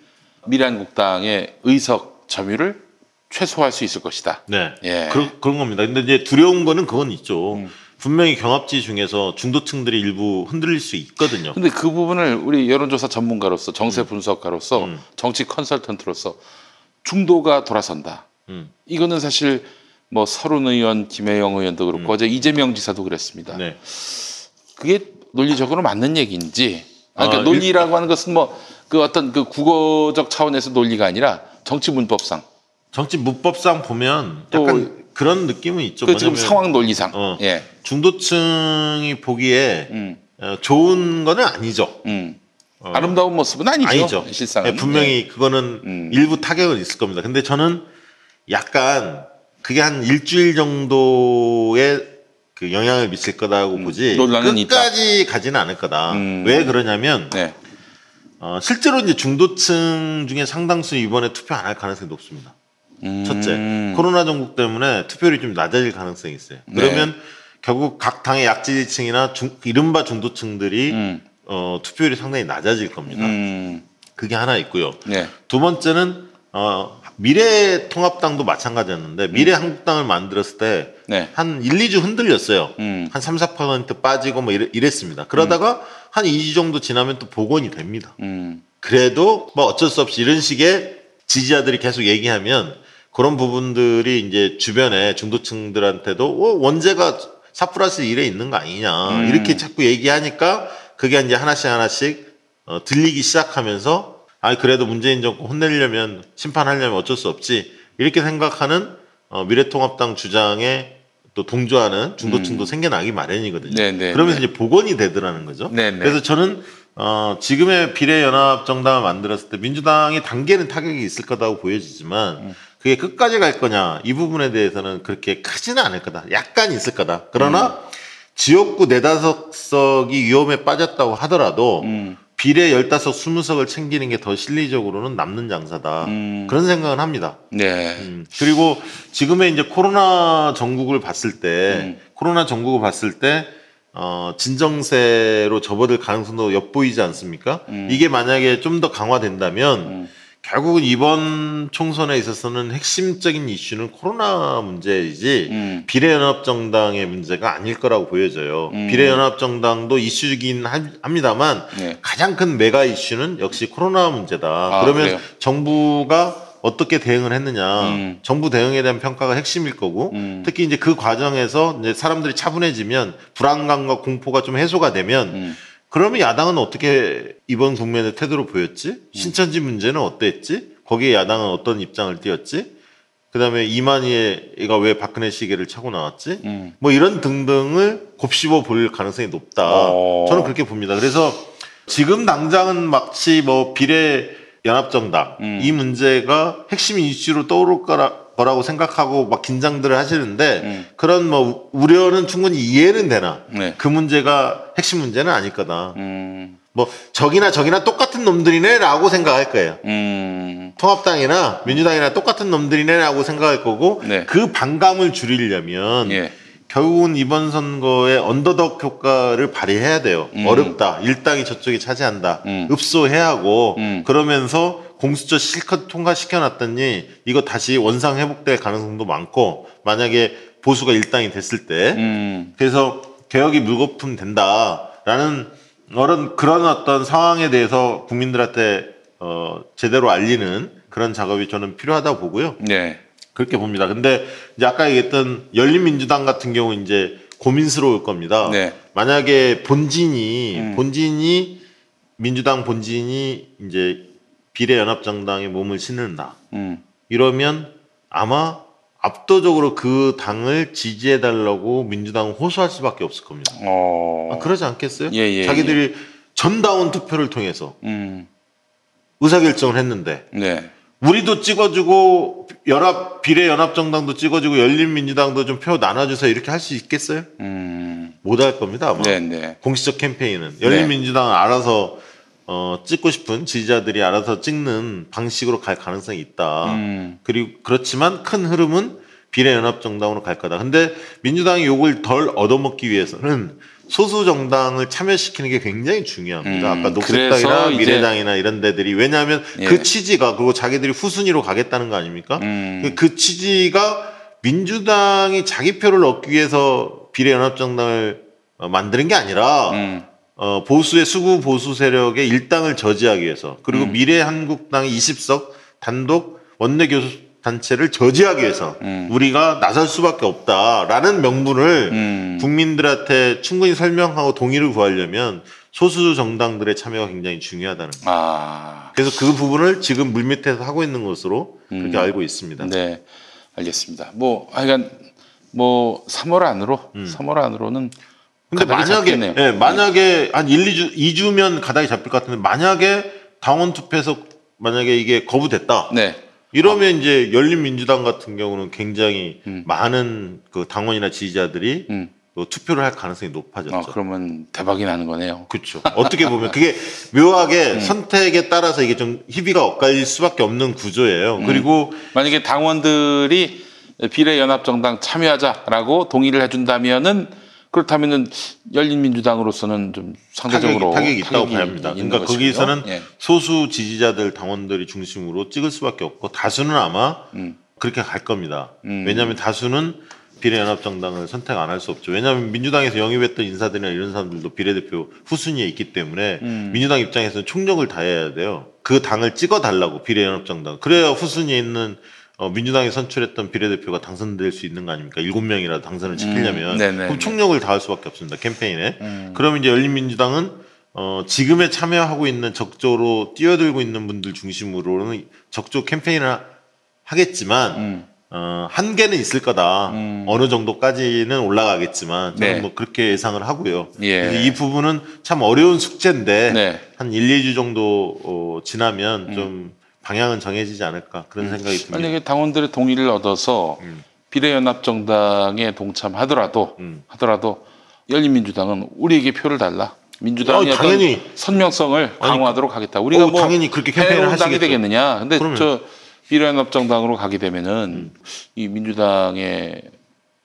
Speaker 1: 미래한국당의 의석 점유를 최소화할 수 있을 것이다.
Speaker 2: 네.
Speaker 1: 예.
Speaker 2: 그런, 그런 겁니다. 근데 이제 두려운 거는 그건 있죠.
Speaker 1: 음.
Speaker 2: 분명히 경합지 중에서 중도층들이 일부 흔들릴 수 있거든요.
Speaker 1: 근데 그 부분을 우리 여론조사 전문가로서 정세 분석가로서
Speaker 2: 음.
Speaker 1: 정치 컨설턴트로서 중도가 돌아선다.
Speaker 2: 음.
Speaker 1: 이거는 사실 뭐 서른 의원, 김혜영 의원도 그렇고 어제 이재명 지사도 그랬습니다.
Speaker 2: 음. 네.
Speaker 1: 그게 논리적으로 맞는 얘기인지. 아, 그러니까
Speaker 2: 아,
Speaker 1: 논리라고 하는 것은 뭐 그 어떤 그 국어적 차원에서 논리가 아니라 정치 문법상
Speaker 2: 정치 문법상 보면
Speaker 1: 또
Speaker 2: 약간 그런 느낌은 있죠.
Speaker 1: 그 지금 상황 논리상.
Speaker 2: 어.
Speaker 1: 예.
Speaker 2: 중도층이 보기에
Speaker 1: 음.
Speaker 2: 어, 좋은 거는 아니죠.
Speaker 1: 음.
Speaker 2: 어.
Speaker 1: 아름다운 모습은 아니죠.
Speaker 2: 아니죠.
Speaker 1: 실상은.
Speaker 2: 예, 분명히 그거는
Speaker 1: 음.
Speaker 2: 일부 타격은 있을 겁니다. 근데 저는 약간 그게 한 일주일 정도의 그 영향을 미칠 거다고 보지
Speaker 1: 음.
Speaker 2: 끝까지 가지는 않을 거다.
Speaker 1: 음.
Speaker 2: 왜 그러냐면
Speaker 1: 네.
Speaker 2: 어, 실제로 이제 중도층 중에 상당수 이번에 투표 안 할 가능성이 높습니다.
Speaker 1: 음.
Speaker 2: 첫째, 코로나 전국 때문에 투표율이 좀 낮아질 가능성이 있어요.
Speaker 1: 네.
Speaker 2: 그러면 결국 각 당의 약지지층이나 중, 이른바 중도층들이
Speaker 1: 음.
Speaker 2: 어, 투표율이 상당히 낮아질 겁니다.
Speaker 1: 음.
Speaker 2: 그게 하나 있고요.
Speaker 1: 네.
Speaker 2: 두 번째는 어, 미래 통합당도 마찬가지였는데 미래 한국당을 만들었을 때
Speaker 1: 네.
Speaker 2: 한 1, 2주 흔들렸어요.
Speaker 1: 음.
Speaker 2: 한 3, 4% 빠지고 뭐 이랬, 이랬습니다. 그러다가 한 2주 정도 지나면 또 복원이 됩니다.
Speaker 1: 음.
Speaker 2: 그래도 뭐 어쩔 수 없이 이런 식의 지지자들이 계속 얘기하면 그런 부분들이 이제 주변에 중도층들한테도 어, 원제가 4 플러스 1에 있는 거 아니냐
Speaker 1: 음.
Speaker 2: 이렇게 자꾸 얘기하니까 그게 이제 하나씩 하나씩 어, 들리기 시작하면서 아 그래도 문재인 정권 혼내려면 심판하려면 어쩔 수 없지 이렇게 생각하는 어, 미래통합당 주장에 또 동조하는 중도층도 생겨나기 마련이거든요.
Speaker 1: 음. 네, 네,
Speaker 2: 그러면서
Speaker 1: 네.
Speaker 2: 이제 복원이 되더라는 거죠.
Speaker 1: 네, 네.
Speaker 2: 그래서 저는 어, 지금의 비례연합 정당을 만들었을 때 민주당이 단계는 타격이 있을 거다고 보여지지만 그게 끝까지 갈 거냐 이 부분에 대해서는 그렇게 크지는 않을 거다. 약간 있을 거다. 그러나 지역구 네다섯 석이 위험에 빠졌다고 하더라도
Speaker 1: 음.
Speaker 2: 비례 열다섯 스무 석을 챙기는 게 더 실리적으로는 남는 장사다.
Speaker 1: 음.
Speaker 2: 그런 생각은 합니다.
Speaker 1: 네.
Speaker 2: 음, 그리고 지금의 이제 코로나 전국을 봤을 때,
Speaker 1: 음.
Speaker 2: 코로나 전국을 봤을 때, 어, 진정세로 접어들 가능성도 엿보이지 않습니까?
Speaker 1: 음.
Speaker 2: 이게 만약에 좀 더 강화된다면,
Speaker 1: 음.
Speaker 2: 결국은 이번 총선에 있어서는 핵심적인 이슈는 코로나 문제이지,
Speaker 1: 음.
Speaker 2: 비례연합정당의 문제가 아닐 거라고 보여져요.
Speaker 1: 음.
Speaker 2: 비례연합정당도 이슈이긴 하- 합니다만,
Speaker 1: 네.
Speaker 2: 가장 큰 메가 이슈는 역시 코로나 문제다.
Speaker 1: 아,
Speaker 2: 그러면
Speaker 1: 그래요?
Speaker 2: 정부가 어떻게 대응을 했느냐.
Speaker 1: 음.
Speaker 2: 정부 대응에 대한 평가가 핵심일 거고,
Speaker 1: 음.
Speaker 2: 특히 이제 그 과정에서 이제 사람들이 차분해지면 불안감과 공포가 좀 해소가 되면,
Speaker 1: 음.
Speaker 2: 그러면 야당은 어떻게 이번 국면의 태도를 보였지? 신천지 문제는 어땠지? 거기에 야당은 어떤 입장을 띄었지? 그 다음에 이만희가 왜 박근혜 시계를 차고 나왔지?
Speaker 1: 음.
Speaker 2: 뭐 이런 등등을 곱씹어 볼 가능성이 높다.
Speaker 1: 어.
Speaker 2: 저는 그렇게 봅니다. 그래서 지금 당장은 마치 뭐 비례 연합정당
Speaker 1: 음.
Speaker 2: 이 문제가 핵심 이슈로 떠오를 거라, 거라고 생각하고 막 긴장들을 하시는데
Speaker 1: 음.
Speaker 2: 그런 뭐 우려는 충분히 이해는 되나
Speaker 1: 네.
Speaker 2: 그 문제가 핵심 문제는 아닐 거다.
Speaker 1: 음.
Speaker 2: 뭐 적이나 적이나 똑같은 놈들이네라고 생각할 거예요.
Speaker 1: 음.
Speaker 2: 통합당이나 민주당이나 똑같은 놈들이네라고 생각할 거고
Speaker 1: 네.
Speaker 2: 그 반감을 줄이려면
Speaker 1: 예.
Speaker 2: 결국은 이번 선거에 언더덕 효과를 발휘해야 돼요.
Speaker 1: 음.
Speaker 2: 어렵다. 일당이 저쪽이 차지한다.
Speaker 1: 음.
Speaker 2: 읍소해야 하고
Speaker 1: 음.
Speaker 2: 그러면서 공수처 실컷 통과시켜 놨더니 이거 다시 원상 회복될 가능성도 많고 만약에 보수가 일당이 됐을 때
Speaker 1: 음.
Speaker 2: 그래서 개혁이 물거품 된다라는 그런 그런 어떤 상황에 대해서 국민들한테 어 제대로 알리는 그런 작업이 저는 필요하다 고 보고요.
Speaker 1: 네.
Speaker 2: 그렇게 봅니다. 근데 이제 아까 얘기했던 열린민주당 같은 경우 이제 고민스러울 겁니다.
Speaker 1: 네.
Speaker 2: 만약에 본진이
Speaker 1: 음.
Speaker 2: 본진이 민주당 본진이 이제 비례연합정당에 몸을 싣는다.
Speaker 1: 음.
Speaker 2: 이러면 아마 압도적으로 그 당을 지지해 달라고 민주당은 호소할 수밖에 없을 겁니다.
Speaker 1: 어.
Speaker 2: 아, 그러지 않겠어요?
Speaker 1: 예, 예,
Speaker 2: 자기들이 전다운 투표를 통해서
Speaker 1: 음.
Speaker 2: 의사결정을 했는데
Speaker 1: 네.
Speaker 2: 우리도 찍어주고 연합 비례 연합정당도 찍어주고 열린민주당도 좀 표 나눠주세요 이렇게 할 수 있겠어요?
Speaker 1: 음.
Speaker 2: 못할 겁니다 아마.
Speaker 1: 네, 네.
Speaker 2: 공식적 캠페인은 열린민주당은 알아서 어, 찍고 싶은 지지자들이 알아서 찍는 방식으로 갈 가능성이 있다.
Speaker 1: 음.
Speaker 2: 그리고 그렇지만 큰 흐름은 비례연합정당으로 갈 거다. 근데 민주당이 요걸 덜 얻어먹기 위해서는 소수 정당을 참여시키는 게 굉장히 중요합니다.
Speaker 1: 음,
Speaker 2: 아까 녹색당이나 미래당이나 이런 데들이 왜냐하면
Speaker 1: 예.
Speaker 2: 그 취지가 그리고 자기들이 후순위로 가겠다는 거 아닙니까?
Speaker 1: 음.
Speaker 2: 그- 그 취지가 민주당이 자기 표를 얻기 위해서 비례연합정당을 어, 만드는 게 아니라
Speaker 1: 음.
Speaker 2: 어, 보수의 수구 보수 세력의 일당을 저지하기 위해서 그리고
Speaker 1: 음.
Speaker 2: 미래 한국당이 20석 단독 원내 교수 단체를 저지하기 위해서
Speaker 1: 음.
Speaker 2: 우리가 나설 수밖에 없다라는 명분을
Speaker 1: 음.
Speaker 2: 국민들한테 충분히 설명하고 동의를 구하려면 소수 정당들의 참여가 굉장히 중요하다는 거예요.
Speaker 1: 아.
Speaker 2: 그래서 그 부분을 지금 물밑에서 하고 있는 것으로 그렇게
Speaker 1: 음.
Speaker 2: 알고 있습니다.
Speaker 1: 네. 알겠습니다. 뭐 하여간 뭐 3월 안으로 3월 안으로는
Speaker 2: 음. 근데 만약에
Speaker 1: 잡겠네요.
Speaker 2: 예, 만약에 한 1, 2주 2주면 가닥이 잡힐 것 같은데 만약에 당원 투표에서 만약에 이게 거부됐다.
Speaker 1: 네.
Speaker 2: 이러면 이제 열린민주당 같은 경우는 굉장히
Speaker 1: 음.
Speaker 2: 많은 그 당원이나 지지자들이
Speaker 1: 음.
Speaker 2: 또 투표를 할 가능성이 높아졌죠.
Speaker 1: 아, 그러면 대박이 나는 거네요.
Speaker 2: 그렇죠. 어떻게 보면 그게
Speaker 1: 음.
Speaker 2: 묘하게 선택에 따라서 이게 좀 희비가 엇갈릴 수밖에 없는 구조예요.
Speaker 1: 음.
Speaker 2: 그리고
Speaker 1: 만약에 당원들이 비례연합정당 참여하자라고 동의를 해준다면은 그렇다면은 열린민주당으로서는 좀 상대적으로
Speaker 2: 타격이, 타격이 있다고 봐야 합니다. 그러니까
Speaker 1: 것이고요.
Speaker 2: 거기서는
Speaker 1: 예.
Speaker 2: 소수 지지자들 당원들이 중심으로 찍을 수밖에 없고 다수는 아마
Speaker 1: 음.
Speaker 2: 그렇게 갈 겁니다.
Speaker 1: 음.
Speaker 2: 왜냐하면 다수는 비례연합정당을 선택 안 할 수 없죠. 왜냐하면 민주당에서 영입했던 인사들이나 이런 사람들도 비례대표 후순위에 있기 때문에
Speaker 1: 음.
Speaker 2: 민주당 입장에서는 총력을 다해야 돼요. 그 당을 찍어달라고 비례연합정당. 그래야 후순위에 있는 어, 민주당이 선출했던 비례대표가 당선될 수 있는 거 아닙니까? 일곱 명이라도 당선을 시키려면
Speaker 1: 음.
Speaker 2: 그럼 총력을 다할 수밖에 없습니다. 캠페인에.
Speaker 1: 음.
Speaker 2: 그러면 이제 열린민주당은 어, 지금에 참여하고 있는 적극적으로 뛰어들고 있는 분들 중심으로는 적극 캠페인을 하겠지만
Speaker 1: 음.
Speaker 2: 어, 한계는 있을 거다.
Speaker 1: 음.
Speaker 2: 어느 정도까지는 올라가겠지만 저는
Speaker 1: 네.
Speaker 2: 뭐 그렇게 예상을 하고요.
Speaker 1: 예.
Speaker 2: 이 부분은 참 어려운 숙제인데
Speaker 1: 네.
Speaker 2: 한 1, 2주 정도 어, 지나면
Speaker 1: 음.
Speaker 2: 좀 방향은 정해지지 않을까 그런 생각이 듭니다.
Speaker 1: 만약에 당원들의 동의를 얻어서
Speaker 2: 음.
Speaker 1: 비례연합정당에 동참하더라도
Speaker 2: 음.
Speaker 1: 하더라도 열린민주당은 우리에게 표를 달라. 민주당이
Speaker 2: 어, 당연히.
Speaker 1: 선명성을 강화하도록 하겠다. 우리가
Speaker 2: 어,
Speaker 1: 뭐
Speaker 2: 당연히 그렇게 캠페인을 하시겠죠.
Speaker 1: 되겠느냐? 근데.
Speaker 2: 음.
Speaker 1: 저 비례연합정당으로 가게 되면은 이 민주당의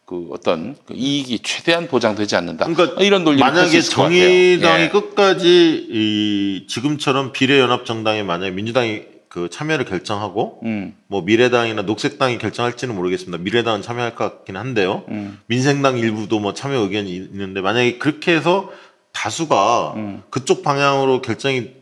Speaker 1: 그 어떤 그 이익이 최대한 보장되지 않는다.
Speaker 2: 그러니까
Speaker 1: 이런 논리를 펼수
Speaker 2: 만약에. 정의당이
Speaker 1: 예.
Speaker 2: 끝까지 이 지금처럼 비례연합정당에 만약에 민주당이 그 참여를 결정하고
Speaker 1: 음,
Speaker 2: 뭐 미래당이나 녹색당이 결정할지는 모르겠습니다. 미래당은 참여할 것 같긴 한데요.
Speaker 1: 음.
Speaker 2: 민생당 일부도 뭐 참여 의견이 있는데 만약에 그렇게 해서 다수가
Speaker 1: 음.
Speaker 2: 그쪽 방향으로 결정이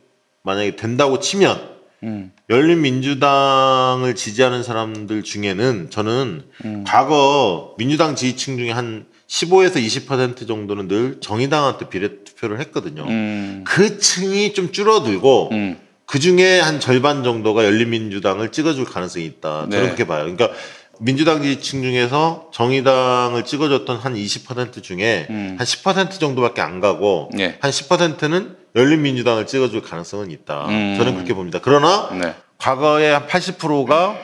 Speaker 2: 만약에 된다고 치면
Speaker 1: 음,
Speaker 2: 열린민주당을 지지하는 사람들 중에는 저는
Speaker 1: 음.
Speaker 2: 과거 민주당 지지층 중에 한 15에서 20% 정도는 늘 정의당한테 비례 투표를 했거든요.
Speaker 1: 음,
Speaker 2: 그 층이 좀 줄어들고
Speaker 1: 음.
Speaker 2: 그 중에 한 절반 정도가 열린민주당을 찍어줄 가능성이 있다. 저는
Speaker 1: 네.
Speaker 2: 그렇게 봐요. 그러니까 민주당 지지층 중에서 정의당을 찍어줬던 한 20% 중에
Speaker 1: 음.
Speaker 2: 한10% 정도밖에 안 가고
Speaker 1: 네.
Speaker 2: 한 10%는 열린민주당을 찍어줄 가능성은 있다.
Speaker 1: 음.
Speaker 2: 저는 그렇게 봅니다. 그러나
Speaker 1: 네.
Speaker 2: 과거에 한 80%가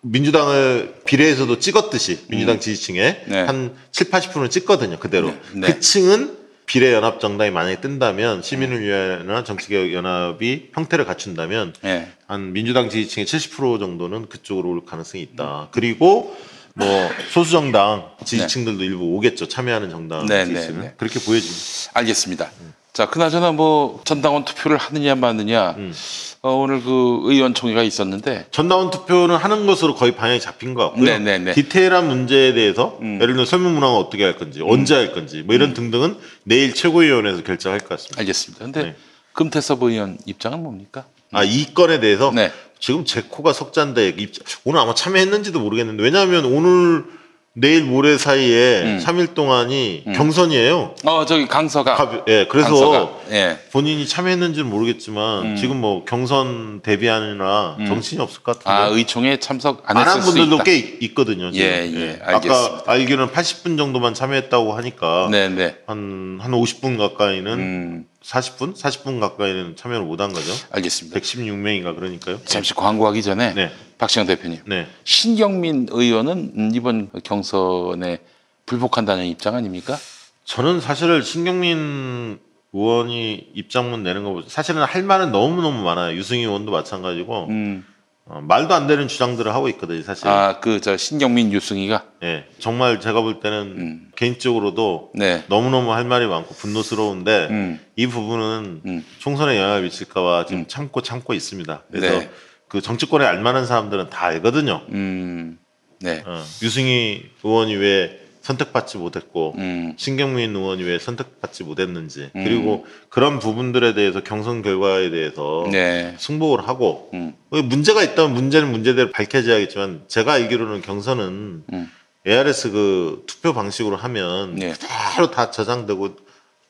Speaker 2: 민주당을 비례해서도 찍었듯이 민주당 지지층에
Speaker 1: 네.
Speaker 2: 한 7, 80%는 찍거든요. 그대로.
Speaker 1: 네. 네.
Speaker 2: 그 층은 비례연합정당이 만약에 뜬다면 시민을 위하여나 정치개혁연합이 형태를 갖춘다면
Speaker 1: 네.
Speaker 2: 한 민주당 지지층의 70% 정도는 그쪽으로 올 가능성이 있다. 그리고 뭐 소수정당 지지층들도 일부 오겠죠. 참여하는 정당
Speaker 1: 네,
Speaker 2: 지지층은
Speaker 1: 네, 네.
Speaker 2: 그렇게 보여집니다.
Speaker 1: 알겠습니다. 자, 그나저나 뭐 전당원 투표를 하느냐 마느냐
Speaker 2: 음.
Speaker 1: 어, 오늘 그 의원총회가 있었는데
Speaker 2: 전당원 투표는 하는 것으로 거의 방향이 잡힌 것 같고요.
Speaker 1: 네, 네, 네.
Speaker 2: 디테일한 문제에 대해서
Speaker 1: 음.
Speaker 2: 예를 들어 설문문항을 어떻게 할 건지, 언제 할 건지 뭐 이런 등등은 내일 최고위원회에서 결정할 것 같습니다.
Speaker 1: 알겠습니다. 근데
Speaker 2: 네.
Speaker 1: 금태섭 의원 입장은 뭡니까?
Speaker 2: 아, 이 건에 대해서
Speaker 1: 네.
Speaker 2: 지금 제 코가 석잔데 입- 오늘 아마 참여했는지도 모르겠는데 왜냐하면 오늘 내일 모레 사이에
Speaker 1: 음.
Speaker 2: 3일 동안이 경선이에요.
Speaker 1: 어, 저기 강서가
Speaker 2: 가- 예, 그래서
Speaker 1: 강서가. 예.
Speaker 2: 본인이 참여했는지는 모르겠지만
Speaker 1: 음.
Speaker 2: 지금 뭐 경선 대비하느라 정신이 없을 것 같은데.
Speaker 1: 아, 의총에 참석
Speaker 2: 안안한
Speaker 1: 했을 수
Speaker 2: 분들도. 꽤 있- 있거든요. 지금.
Speaker 1: 예, 예, 알겠습니다.
Speaker 2: 아까 알기로는 80분 정도만 참여했다고 하니까
Speaker 1: 네, 네.
Speaker 2: 한, 한 50분 가까이는
Speaker 1: 음,
Speaker 2: 40분? 40분 가까이는 참여를 못 한 거죠.
Speaker 1: 알겠습니다.
Speaker 2: 116명인가 그러니까요.
Speaker 1: 잠시 광고하기 전에
Speaker 2: 네.
Speaker 1: 박시영 대표님.
Speaker 2: 네.
Speaker 1: 신경민 의원은 음, 이번 경선에 불복한다는 입장 아닙니까?
Speaker 2: 저는 사실 신경민 의원이 입장문 내는 거 사실은 할 말은 너무 너무 많아요. 유승희 의원도 마찬가지고
Speaker 1: 음,
Speaker 2: 어, 말도 안 되는 주장들을 하고 있거든요. 사실.
Speaker 1: 아, 그 저 신경민 유승희가
Speaker 2: 예. 정말 제가 볼 때는
Speaker 1: 음.
Speaker 2: 개인적으로도
Speaker 1: 네.
Speaker 2: 너무 너무 할 말이 많고 분노스러운데
Speaker 1: 음.
Speaker 2: 이 부분은
Speaker 1: 음.
Speaker 2: 총선에 영향을 미칠까봐 지금 참고 참고 있습니다. 그래서
Speaker 1: 네.
Speaker 2: 그 정치권에 알만한 사람들은 다 알거든요.
Speaker 1: 음. 네.
Speaker 2: 어, 유승희 의원이 왜 선택받지 못했고
Speaker 1: 음.
Speaker 2: 신경민 의원이 왜 선택받지 못했는지 그리고 그런 부분들에 대해서 경선 결과에 대해서
Speaker 1: 네.
Speaker 2: 승복을 하고
Speaker 1: 음.
Speaker 2: 문제가 있다면 문제는 문제대로 밝혀져야겠지만 제가 알기로는 경선은
Speaker 1: 음.
Speaker 2: ARS 그 투표 방식으로 하면
Speaker 1: 네.
Speaker 2: 그대로 다 저장되고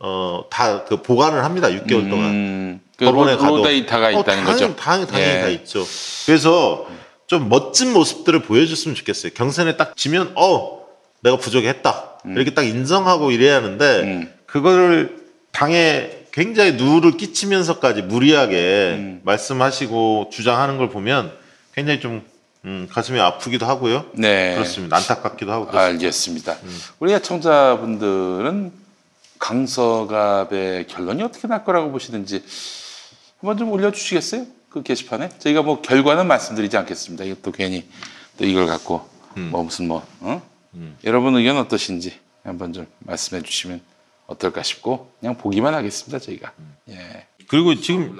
Speaker 2: 어 다 그 보관을 합니다 6개월 동안
Speaker 1: 음, 그
Speaker 2: 법원에
Speaker 1: 로,
Speaker 2: 가도
Speaker 1: 로 데이터가
Speaker 2: 어,
Speaker 1: 있다는
Speaker 2: 당연히,
Speaker 1: 거죠.
Speaker 2: 당연히, 당연히
Speaker 1: 예.
Speaker 2: 다 있죠. 그래서 좀 멋진 모습들을 보여줬으면 좋겠어요. 경선에 딱 지면 어 내가 부족했다 이렇게 딱 인정하고 이래야 하는데
Speaker 1: 음.
Speaker 2: 그거를 당에 굉장히 누를 끼치면서까지 무리하게
Speaker 1: 음.
Speaker 2: 말씀하시고 주장하는 걸 보면 굉장히 좀 음, 가슴이 아프기도 하고요.
Speaker 1: 네.
Speaker 2: 그렇습니다. 안타깝기도 하고 그렇습니다.
Speaker 1: 알겠습니다.
Speaker 2: 음.
Speaker 1: 우리 애청자분들은 강서갑의 결론이 어떻게 날 거라고 보시는지 한번 좀 올려주시겠어요? 그 게시판에 저희가 뭐 결과는 말씀드리지 않겠습니다. 이것도 괜히 또 이걸 갖고 뭐 무슨 뭐 어? 여러분 의견 어떠신지 한번 좀 말씀해 주시면 어떨까 싶고 그냥 보기만 하겠습니다. 저희가 예.
Speaker 2: 그리고 지금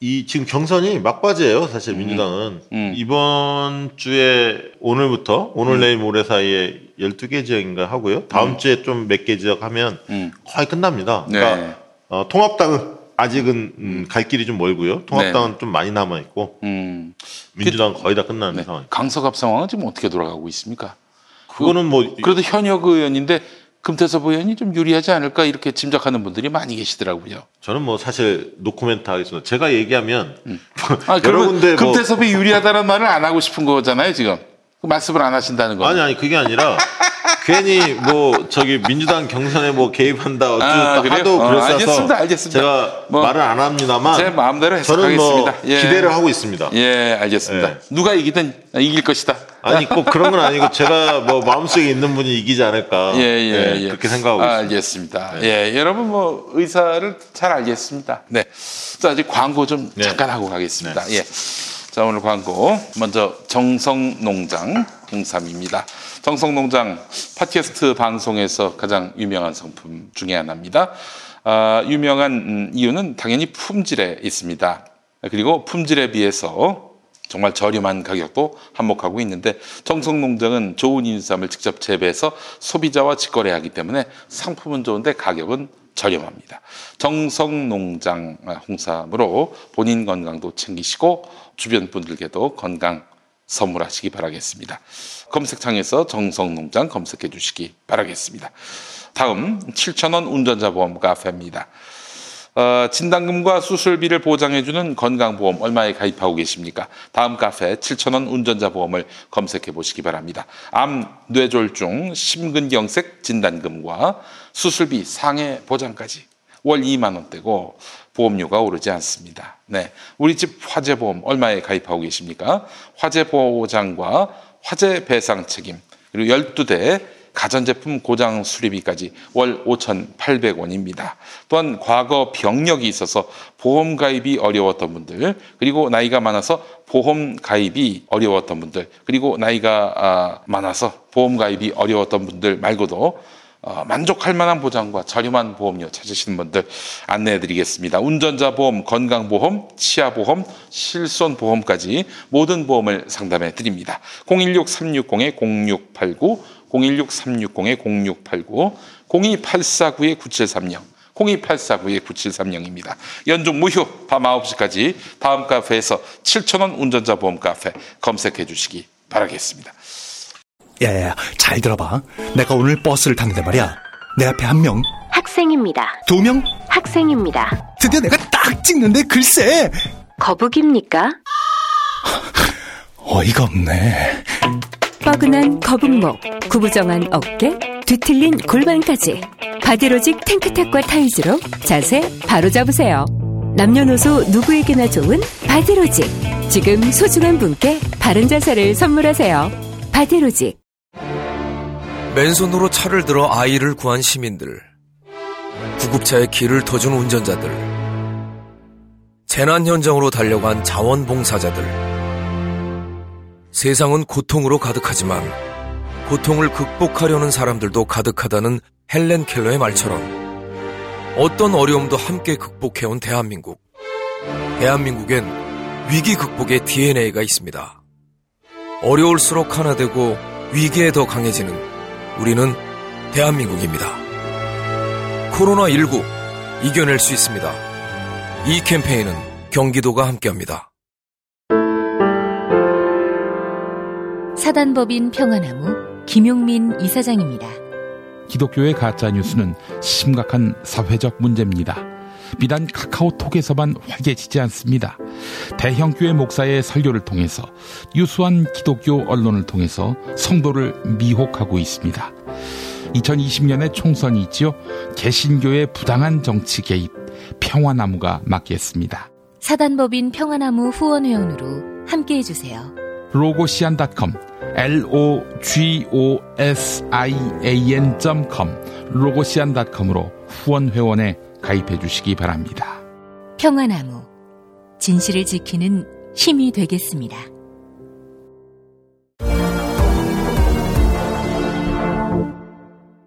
Speaker 2: 이 지금 경선이 막바지예요. 사실 민주당은
Speaker 1: 음.
Speaker 2: 이번 주에 오늘부터 오늘 내일 모레 사이에 12개 지역인가 하고요. 다음 주에 좀 몇 개 지역 하면
Speaker 1: 음.
Speaker 2: 거의 끝납니다.
Speaker 1: 네.
Speaker 2: 그러니까 어, 통합당은 아직은 음, 갈 길이 좀 멀고요. 통합당은 좀 많이 남아 있고
Speaker 1: 음.
Speaker 2: 민주당은 거의 다 끝나는
Speaker 1: 네.
Speaker 2: 상황.
Speaker 1: 강서갑 상황은 지금 어떻게 돌아가고 있습니까?
Speaker 2: 그거는 뭐
Speaker 1: 그래도 현역 의원인데 금태섭 의원이 좀 유리하지 않을까 이렇게 짐작하는 분들이 많이 계시더라고요.
Speaker 2: 저는 뭐 사실 노코멘트 하겠습니다. 제가 얘기하면
Speaker 1: 아,
Speaker 2: 여러 군데 뭐
Speaker 1: 금태섭이 유리하다는 말을 안 하고 싶은 거잖아요, 지금. 그 말씀을 안 하신다는 거.
Speaker 2: 아니 아니 그게 아니라 괜히 뭐 저기 민주당 경선에 뭐 개입한다 어쩌고
Speaker 1: 아, 그래요?
Speaker 2: 하도
Speaker 1: 어,
Speaker 2: 그랬어서
Speaker 1: 알겠습니다, 알겠습니다.
Speaker 2: 제가
Speaker 1: 뭐
Speaker 2: 말은 안 합니다만
Speaker 1: 제 마음대로
Speaker 2: 저는 뭐
Speaker 1: 해석하겠습니다. 예.
Speaker 2: 기대를 하고 있습니다.
Speaker 1: 예, 알겠습니다.
Speaker 2: 예.
Speaker 1: 누가 이기든 이길 것이다.
Speaker 2: 아니 꼭 그런 건 아니고 제가 뭐 마음속에 있는 분이 이기지 않을까
Speaker 1: 예, 예, 예.
Speaker 2: 그렇게 생각하고
Speaker 1: 아,
Speaker 2: 있습니다.
Speaker 1: 알겠습니다. 예, 여러분 뭐 의사를 잘 알겠습니다. 네. 자, 이제 광고 좀
Speaker 2: 네.
Speaker 1: 잠깐 하고 가겠습니다. 예. 자, 오늘 광고 먼저 정성농장 홍삼입니다. 정성농장 팟캐스트 방송에서 가장 유명한 상품 중에 하나입니다. 아, 유명한 음, 이유는 당연히 품질에 있습니다. 그리고 품질에 비해서 정말 저렴한 가격도 한몫하고 있는데 정성농장은 좋은 인삼을 직접 재배해서 소비자와 직거래하기 때문에 상품은 좋은데 가격은 저렴합니다. 정성농장 홍삼으로 본인 건강도 챙기시고 주변 분들께도 건강 선물하시기 바라겠습니다. 검색창에서 정성농장 검색해 주시기 바라겠습니다. 다음 7,000원 운전자 보험 카페입니다. 어, 진단금과 수술비를 보장해주는 건강보험 얼마에 가입하고 계십니까? 다음 카페 7,000원 운전자 보험을 검색해 보시기 바랍니다. 암, 뇌졸중, 심근경색 진단금과 수술비 상해 보장까지 월 2만 원대고 보험료가 오르지 않습니다. 네, 우리 집 화재보험 얼마에 가입하고 계십니까? 화재 보장과 화재 배상 책임 그리고 12대 가전제품 고장 수리비까지 월 5,800원입니다. 또한 과거 병력이 있어서 보험 가입이 어려웠던 분들, 그리고 나이가 많아서 보험 가입이 어려웠던 분들, 그리고 나이가 아, 많아서 보험 가입이 어려웠던 분들 말고도 어, 만족할 만한 보장과 저렴한 보험료 찾으시는 분들 안내해 드리겠습니다. 운전자 보험, 건강보험, 치아보험, 실손보험까지 모든 보험을 상담해 드립니다. 016-360-0689, 016-360-0689, 02849-9730, 02849-9730입니다. 연중 무휴 밤 9시까지 다음 카페에서 7,000원 운전자 보험 카페 검색해 주시기 바라겠습니다.
Speaker 3: 야야야, 잘 들어봐. 내가 오늘 버스를 탔는데 말이야. 내 앞에 한 명,
Speaker 4: 학생입니다.
Speaker 3: 두 명,
Speaker 4: 학생입니다.
Speaker 3: 드디어 내가 딱 찍는데 글쎄.
Speaker 4: 거북입니까?
Speaker 3: 어이가 없네.
Speaker 5: 뻐근한 거북목, 구부정한 어깨, 뒤틀린 골반까지 바디로직 탱크탑과 타이즈로 자세 바로 잡으세요. 남녀노소 누구에게나 좋은 바디로직. 지금 소중한 분께 바른 자세를 선물하세요. 바디로직.
Speaker 6: 맨손으로 차를 들어 아이를 구한 시민들, 구급차에 길을 터준 운전자들, 재난 현장으로 달려간 자원봉사자들. 세상은 고통으로 가득하지만 고통을 극복하려는 사람들도 가득하다는 헬렌 켈러의 말처럼 어떤 어려움도 함께 극복해온 대한민국. 대한민국엔 위기 극복의 DNA가 있습니다. 어려울수록 하나 되고 위기에 더 강해지는 우리는 대한민국입니다. 코로나19 이겨낼 수 있습니다. 이 캠페인은 경기도가 함께합니다.
Speaker 5: 사단법인 평화나무 김용민 이사장입니다.
Speaker 7: 기독교의 가짜 뉴스는 심각한 사회적 문제입니다. 비단 카카오톡에서만 활개치지 않습니다. 대형 교회 목사의 설교를 통해서 유수한 기독교 언론을 통해서 성도를 미혹하고 있습니다. 2020년에 총선이 있지요. 개신교의 부당한 정치 개입 평화나무가 맡겠습니다.
Speaker 5: 사단법인 평화나무 후원회원으로 함께해 주세요.
Speaker 7: 로고시안.com logosian.com 로고시안.com으로 후원 회원에 가입해 주시기 바랍니다.
Speaker 5: 평화나무 진실을 지키는 힘이 되겠습니다.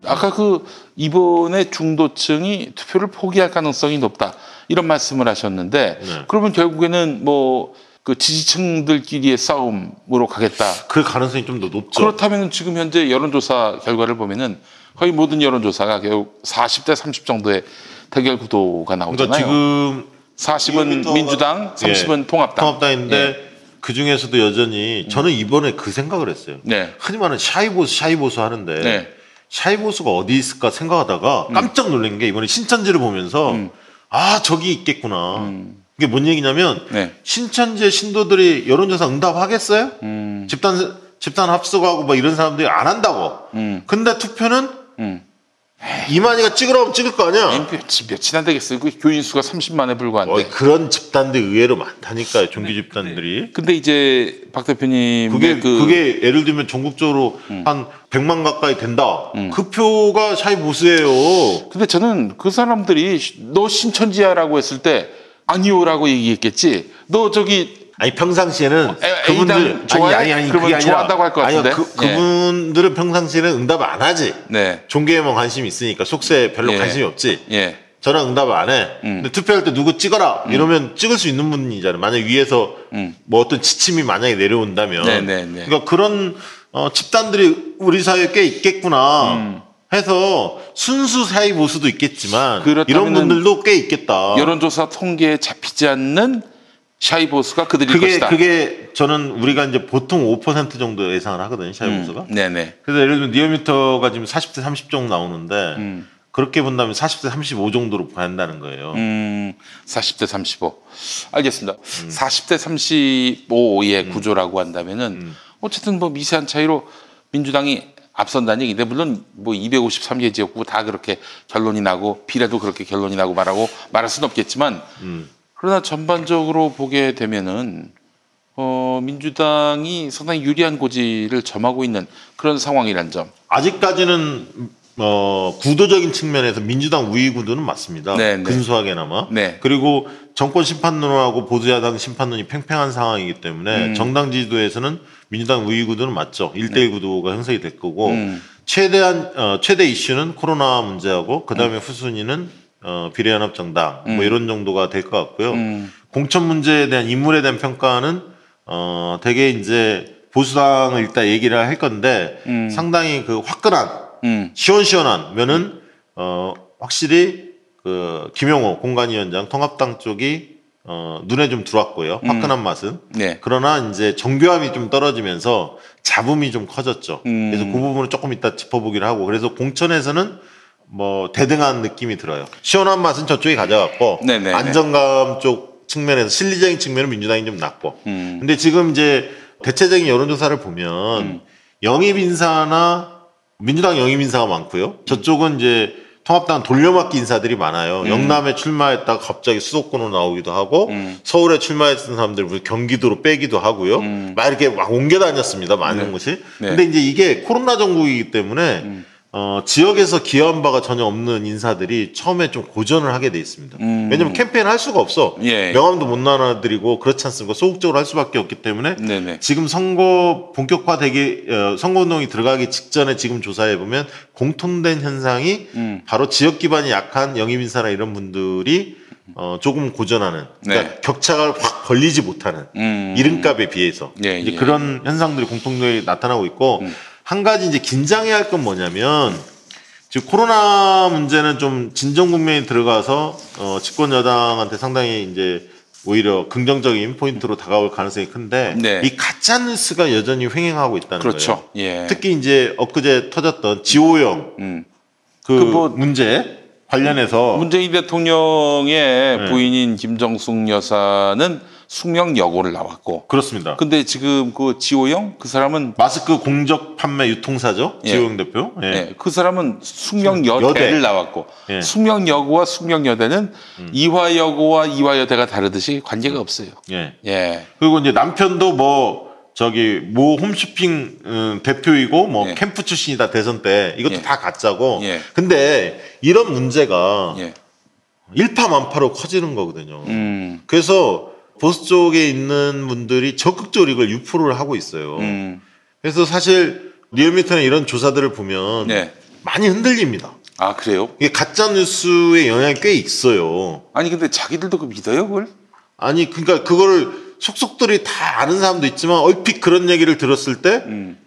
Speaker 1: 아까 그 이번에 중도층이 투표를 포기할 가능성이 높다 이런 말씀을 하셨는데
Speaker 2: 네.
Speaker 1: 그러면 결국에는 뭐 그 지지층들끼리의 싸움으로 가겠다.
Speaker 2: 그 가능성이 좀 더 높죠.
Speaker 1: 그렇다면 지금 현재 여론조사 결과를 보면은 거의 모든 여론조사가 결국 40대 30 정도의 대결 구도가 나오잖아요.
Speaker 2: 그러니까 지금
Speaker 1: 40은
Speaker 2: 200m 가
Speaker 1: 민주당, 30은
Speaker 2: 예,
Speaker 1: 통합당.
Speaker 2: 통합당인데
Speaker 1: 예.
Speaker 2: 그 중에서도 여전히 저는 이번에 그 생각을 했어요.
Speaker 1: 네.
Speaker 2: 흔히 말하는 샤이보수 샤이보수 하는데
Speaker 1: 네.
Speaker 2: 샤이보수가 어디 있을까 생각하다가 깜짝 놀란 게 이번에 신천지를 보면서
Speaker 1: 음.
Speaker 2: 아 저기 있겠구나. 이게 뭔 얘기냐면
Speaker 1: 네.
Speaker 2: 신천지의 신도들이 여론조사 응답하겠어요?
Speaker 1: 음.
Speaker 2: 집단 집단 합숙하고 뭐 이런 사람들이 안 한다고.
Speaker 1: 음.
Speaker 2: 근데 투표는
Speaker 1: 음.
Speaker 2: 이만희가 찍으라면 찍을 거 아니야.
Speaker 1: 며칠 며칠 안 되겠어요. 그 교인 수가 30만에 불과한데.
Speaker 2: 어, 그런 집단들 의외로 많다니까요. 종교 집단들이.
Speaker 1: 근데 이제 박 대표님
Speaker 2: 그게
Speaker 1: 그
Speaker 2: 그게 예를 들면 전국적으로 한 100만 가까이 된다. 그 표가 샤이 보수예요.
Speaker 1: 근데 저는 그 사람들이 너 신천지야라고 했을 때 아니오라고 얘기했겠지. 너 저기
Speaker 2: 아니 평상시에는
Speaker 1: 에,
Speaker 2: 그분들
Speaker 1: 좋아해?
Speaker 2: 아니 아니 아니 아니라
Speaker 1: 좋아한다고 할것
Speaker 2: 아니요,
Speaker 1: 같은데?
Speaker 2: 그,
Speaker 1: 예.
Speaker 2: 그분들은 평상시에는 응답 안 하지.
Speaker 1: 네.
Speaker 2: 종교에만 관심이 있으니까 속세에 별로
Speaker 1: 예.
Speaker 2: 관심이 없지.
Speaker 1: 예.
Speaker 2: 저는 응답 안 해.
Speaker 1: 음.
Speaker 2: 근데 투표할 때 누구 찍어라 이러면 찍을 수 있는 분이잖아요. 만약 위에서
Speaker 1: 음.
Speaker 2: 뭐 어떤 지침이 만약에 내려온다면.
Speaker 1: 네, 네, 네.
Speaker 2: 그러니까 그런 어, 집단들이 우리 사회에 꽤 있겠구나. 해서 순수 사이 보수도 있겠지만 이런 분들도 꽤 있겠다.
Speaker 1: 여론조사 통계에 잡히지 않는 샤이보스가 그들일
Speaker 2: 그게
Speaker 1: 것이다.
Speaker 2: 그게 저는 우리가 이제 보통 5% 정도 예상을 하거든요. 샤이 보수가.
Speaker 1: 음, 네네.
Speaker 2: 그래서 예를 들면 니어미터가 지금 40대 30 정도 나오는데
Speaker 1: 음.
Speaker 2: 그렇게 본다면 40대 35 정도로 봐야 한다는 거예요.
Speaker 1: 음, 40대 35. 알겠습니다.
Speaker 2: 음.
Speaker 1: 40대 35의 구조라고 한다면은
Speaker 2: 음.
Speaker 1: 어쨌든 뭐 미세한 차이로 민주당이 앞선다는 얘기인데 물론 뭐 253개 지역구 다 그렇게 결론이 나고 비례도 그렇게 결론이 나고 말하고 말할 수는 없겠지만
Speaker 2: 음.
Speaker 1: 그러나 전반적으로 보게 되면은 어, 민주당이 상당히 유리한 고지를 점하고 있는 그런 상황이란 점.
Speaker 2: 아직까지는 어, 구도적인 측면에서 민주당 우위 구도는 맞습니다.
Speaker 1: 네, 네.
Speaker 2: 근소하게나마.
Speaker 1: 네.
Speaker 2: 그리고 정권 심판론하고 보수야당 심판론이 팽팽한 상황이기 때문에
Speaker 1: 음.
Speaker 2: 정당 지지도에서는 민주당 우위 구도는 맞죠. 1대1 구도가 형성이 될 거고
Speaker 1: 음.
Speaker 2: 최대한 어, 최대 이슈는 코로나 문제하고 그다음에 후순위는 어, 비례연합 정당 뭐 이런 정도가 될 것 같고요.
Speaker 1: 음.
Speaker 2: 공천 문제에 대한 인물에 대한 평가는 어 되게 이제 보수당을 일단 얘기를 할 건데
Speaker 1: 음.
Speaker 2: 상당히 그 화끈한
Speaker 1: 음.
Speaker 2: 시원시원한 면은 어 확실히 그 김용호 공관위원장 통합당 쪽이 어 눈에 좀 들어왔고요. 화끈한 맛은.
Speaker 1: 네.
Speaker 2: 그러나 이제 정교함이 좀 떨어지면서 잡음이 좀 커졌죠.
Speaker 1: 음.
Speaker 2: 그래서 그 부분을 조금 이따 짚어보기로 하고 그래서 공천에서는 뭐 대등한 느낌이 들어요. 시원한 맛은 저쪽이 가져갔고
Speaker 1: 네네네.
Speaker 2: 안정감 쪽 측면에서 실리적인 측면은 민주당이 좀 낮고.
Speaker 1: 음.
Speaker 2: 근데 지금 이제 대체적인 여론조사를 보면
Speaker 1: 음.
Speaker 2: 영입 인사나 민주당 영입 인사가 많고요. 저쪽은 이제 통합당 돌려막기 인사들이 많아요. 영남에 출마했다가 갑자기 수도권으로 나오기도 하고
Speaker 1: 음.
Speaker 2: 서울에 출마했던 사람들 을 경기도로 빼기도 하고요.
Speaker 1: 음.
Speaker 2: 막 이렇게 막 옮겨 다녔습니다. 많은
Speaker 1: 네.
Speaker 2: 곳이.
Speaker 1: 네.
Speaker 2: 근데 이제 이게 코로나 전국이기 때문에
Speaker 1: 음.
Speaker 2: 어, 지역에서 기여한 바가 전혀 없는 인사들이 처음에 좀 고전을 하게 돼 있습니다.
Speaker 1: 음.
Speaker 2: 왜냐면 캠페인 할 수가 없어.
Speaker 1: 예.
Speaker 2: 명함도 못 나눠드리고 그렇지 않습니까? 소극적으로 할 수밖에 없기 때문에
Speaker 1: 네네.
Speaker 2: 지금 선거 본격화 되기 어, 선거 운동이 들어가기 직전에 지금 조사해 보면 공통된 현상이
Speaker 1: 음.
Speaker 2: 바로 지역 기반이 약한 영입 인사나 이런 분들이 어, 조금 고전하는 그러니까
Speaker 1: 네.
Speaker 2: 격차가 확 벌리지 못하는
Speaker 1: 음.
Speaker 2: 이름값에 비해서
Speaker 1: 예,
Speaker 2: 이제
Speaker 1: 예.
Speaker 2: 그런 현상들이 공통되게 나타나고 있고
Speaker 1: 음.
Speaker 2: 한 가지 이제 긴장해야 할 건 뭐냐면 지금 코로나 문제는 좀 진정 국면에 들어가서 어, 집권 여당한테 상당히 이제 오히려 긍정적인 포인트로 다가올 가능성이 큰데
Speaker 1: 네.
Speaker 2: 이 가짜 뉴스가 여전히 횡행하고 있다는
Speaker 1: 그렇죠.
Speaker 2: 거예요.
Speaker 1: 예.
Speaker 2: 특히 이제 엊그제 터졌던 지호영
Speaker 1: 음.
Speaker 2: 그,
Speaker 1: 그 뭐-
Speaker 2: 문제 관련해서
Speaker 1: 문재인 대통령의
Speaker 2: 네.
Speaker 1: 부인인 김정숙 여사는 숙명 여고를 나왔고
Speaker 2: 그렇습니다.
Speaker 1: 근데 지금 그 지호영 그 사람은
Speaker 2: 마스크 공적 판매 유통사죠
Speaker 1: 예.
Speaker 2: 지호영 대표. 예.
Speaker 1: 예, 그 사람은 숙명
Speaker 2: 여대.
Speaker 1: 여대를 나왔고
Speaker 2: 예. 음.
Speaker 1: 숙명 여고와 숙명 여대는 이화 여고와 이화 여대가 다르듯이 관계가 없어요.
Speaker 2: 예.
Speaker 1: 예.
Speaker 2: 그리고 이제 남편도 뭐 저기 모 홈쇼핑 음, 대표이고 뭐
Speaker 1: 예.
Speaker 2: 캠프 출신이다 대선 때 이것도
Speaker 1: 예.
Speaker 2: 다 가짜고.
Speaker 1: 예.
Speaker 2: 근데 이런 문제가
Speaker 1: 예.
Speaker 2: 일파만파로 커지는 거거든요.
Speaker 1: 음.
Speaker 2: 그래서 보수 쪽에 있는 분들이 적극적으로 이걸 유포를 하고 있어요.
Speaker 1: 음.
Speaker 2: 그래서 사실 리얼미터나 이런 조사들을 보면
Speaker 1: 네.
Speaker 2: 많이 흔들립니다.
Speaker 1: 아, 그래요?
Speaker 2: 이게 가짜 뉴스의 영향이 꽤 있어요.
Speaker 1: 아니 근데 자기들도 그 믿어요, 그걸?
Speaker 2: 아니 그러니까 그거를 속속들이 다 아는 사람도 있지만 얼핏 그런 얘기를 들었을 때
Speaker 1: 음.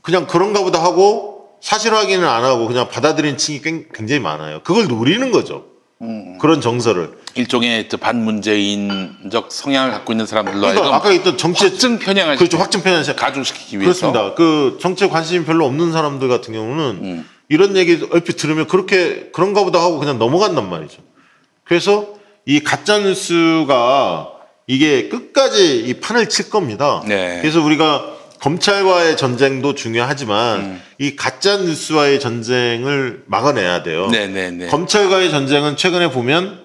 Speaker 2: 그냥 그런가 보다 하고 사실 확인을 안 하고 그냥 받아들이는 층이 꽤- 굉장히 많아요. 그걸 노리는 거죠.
Speaker 1: 음.
Speaker 2: 그런 정서를.
Speaker 1: 일종의 저 반문재인적 성향을 갖고 있는 사람들로
Speaker 2: 그러니까
Speaker 1: 하여금
Speaker 2: 아까 있던 정치
Speaker 1: 확증 편향을
Speaker 2: 그렇죠. 확증 편향
Speaker 1: 가중시키기 위해서
Speaker 2: 그렇습니다. 그 정치에 관심이 별로 없는 사람들 같은 경우는
Speaker 1: 음.
Speaker 2: 이런 얘기 얼핏 들으면 그렇게 그런가 보다 하고 그냥 넘어간단 말이죠. 그래서 이 가짜 뉴스가 이게 끝까지 이 판을 칠 겁니다.
Speaker 1: 네.
Speaker 2: 그래서 우리가 검찰과의 전쟁도 중요하지만 이 가짜 뉴스와의 전쟁을 막아내야 돼요.
Speaker 1: 네네네.
Speaker 2: 검찰과의 전쟁은 최근에 보면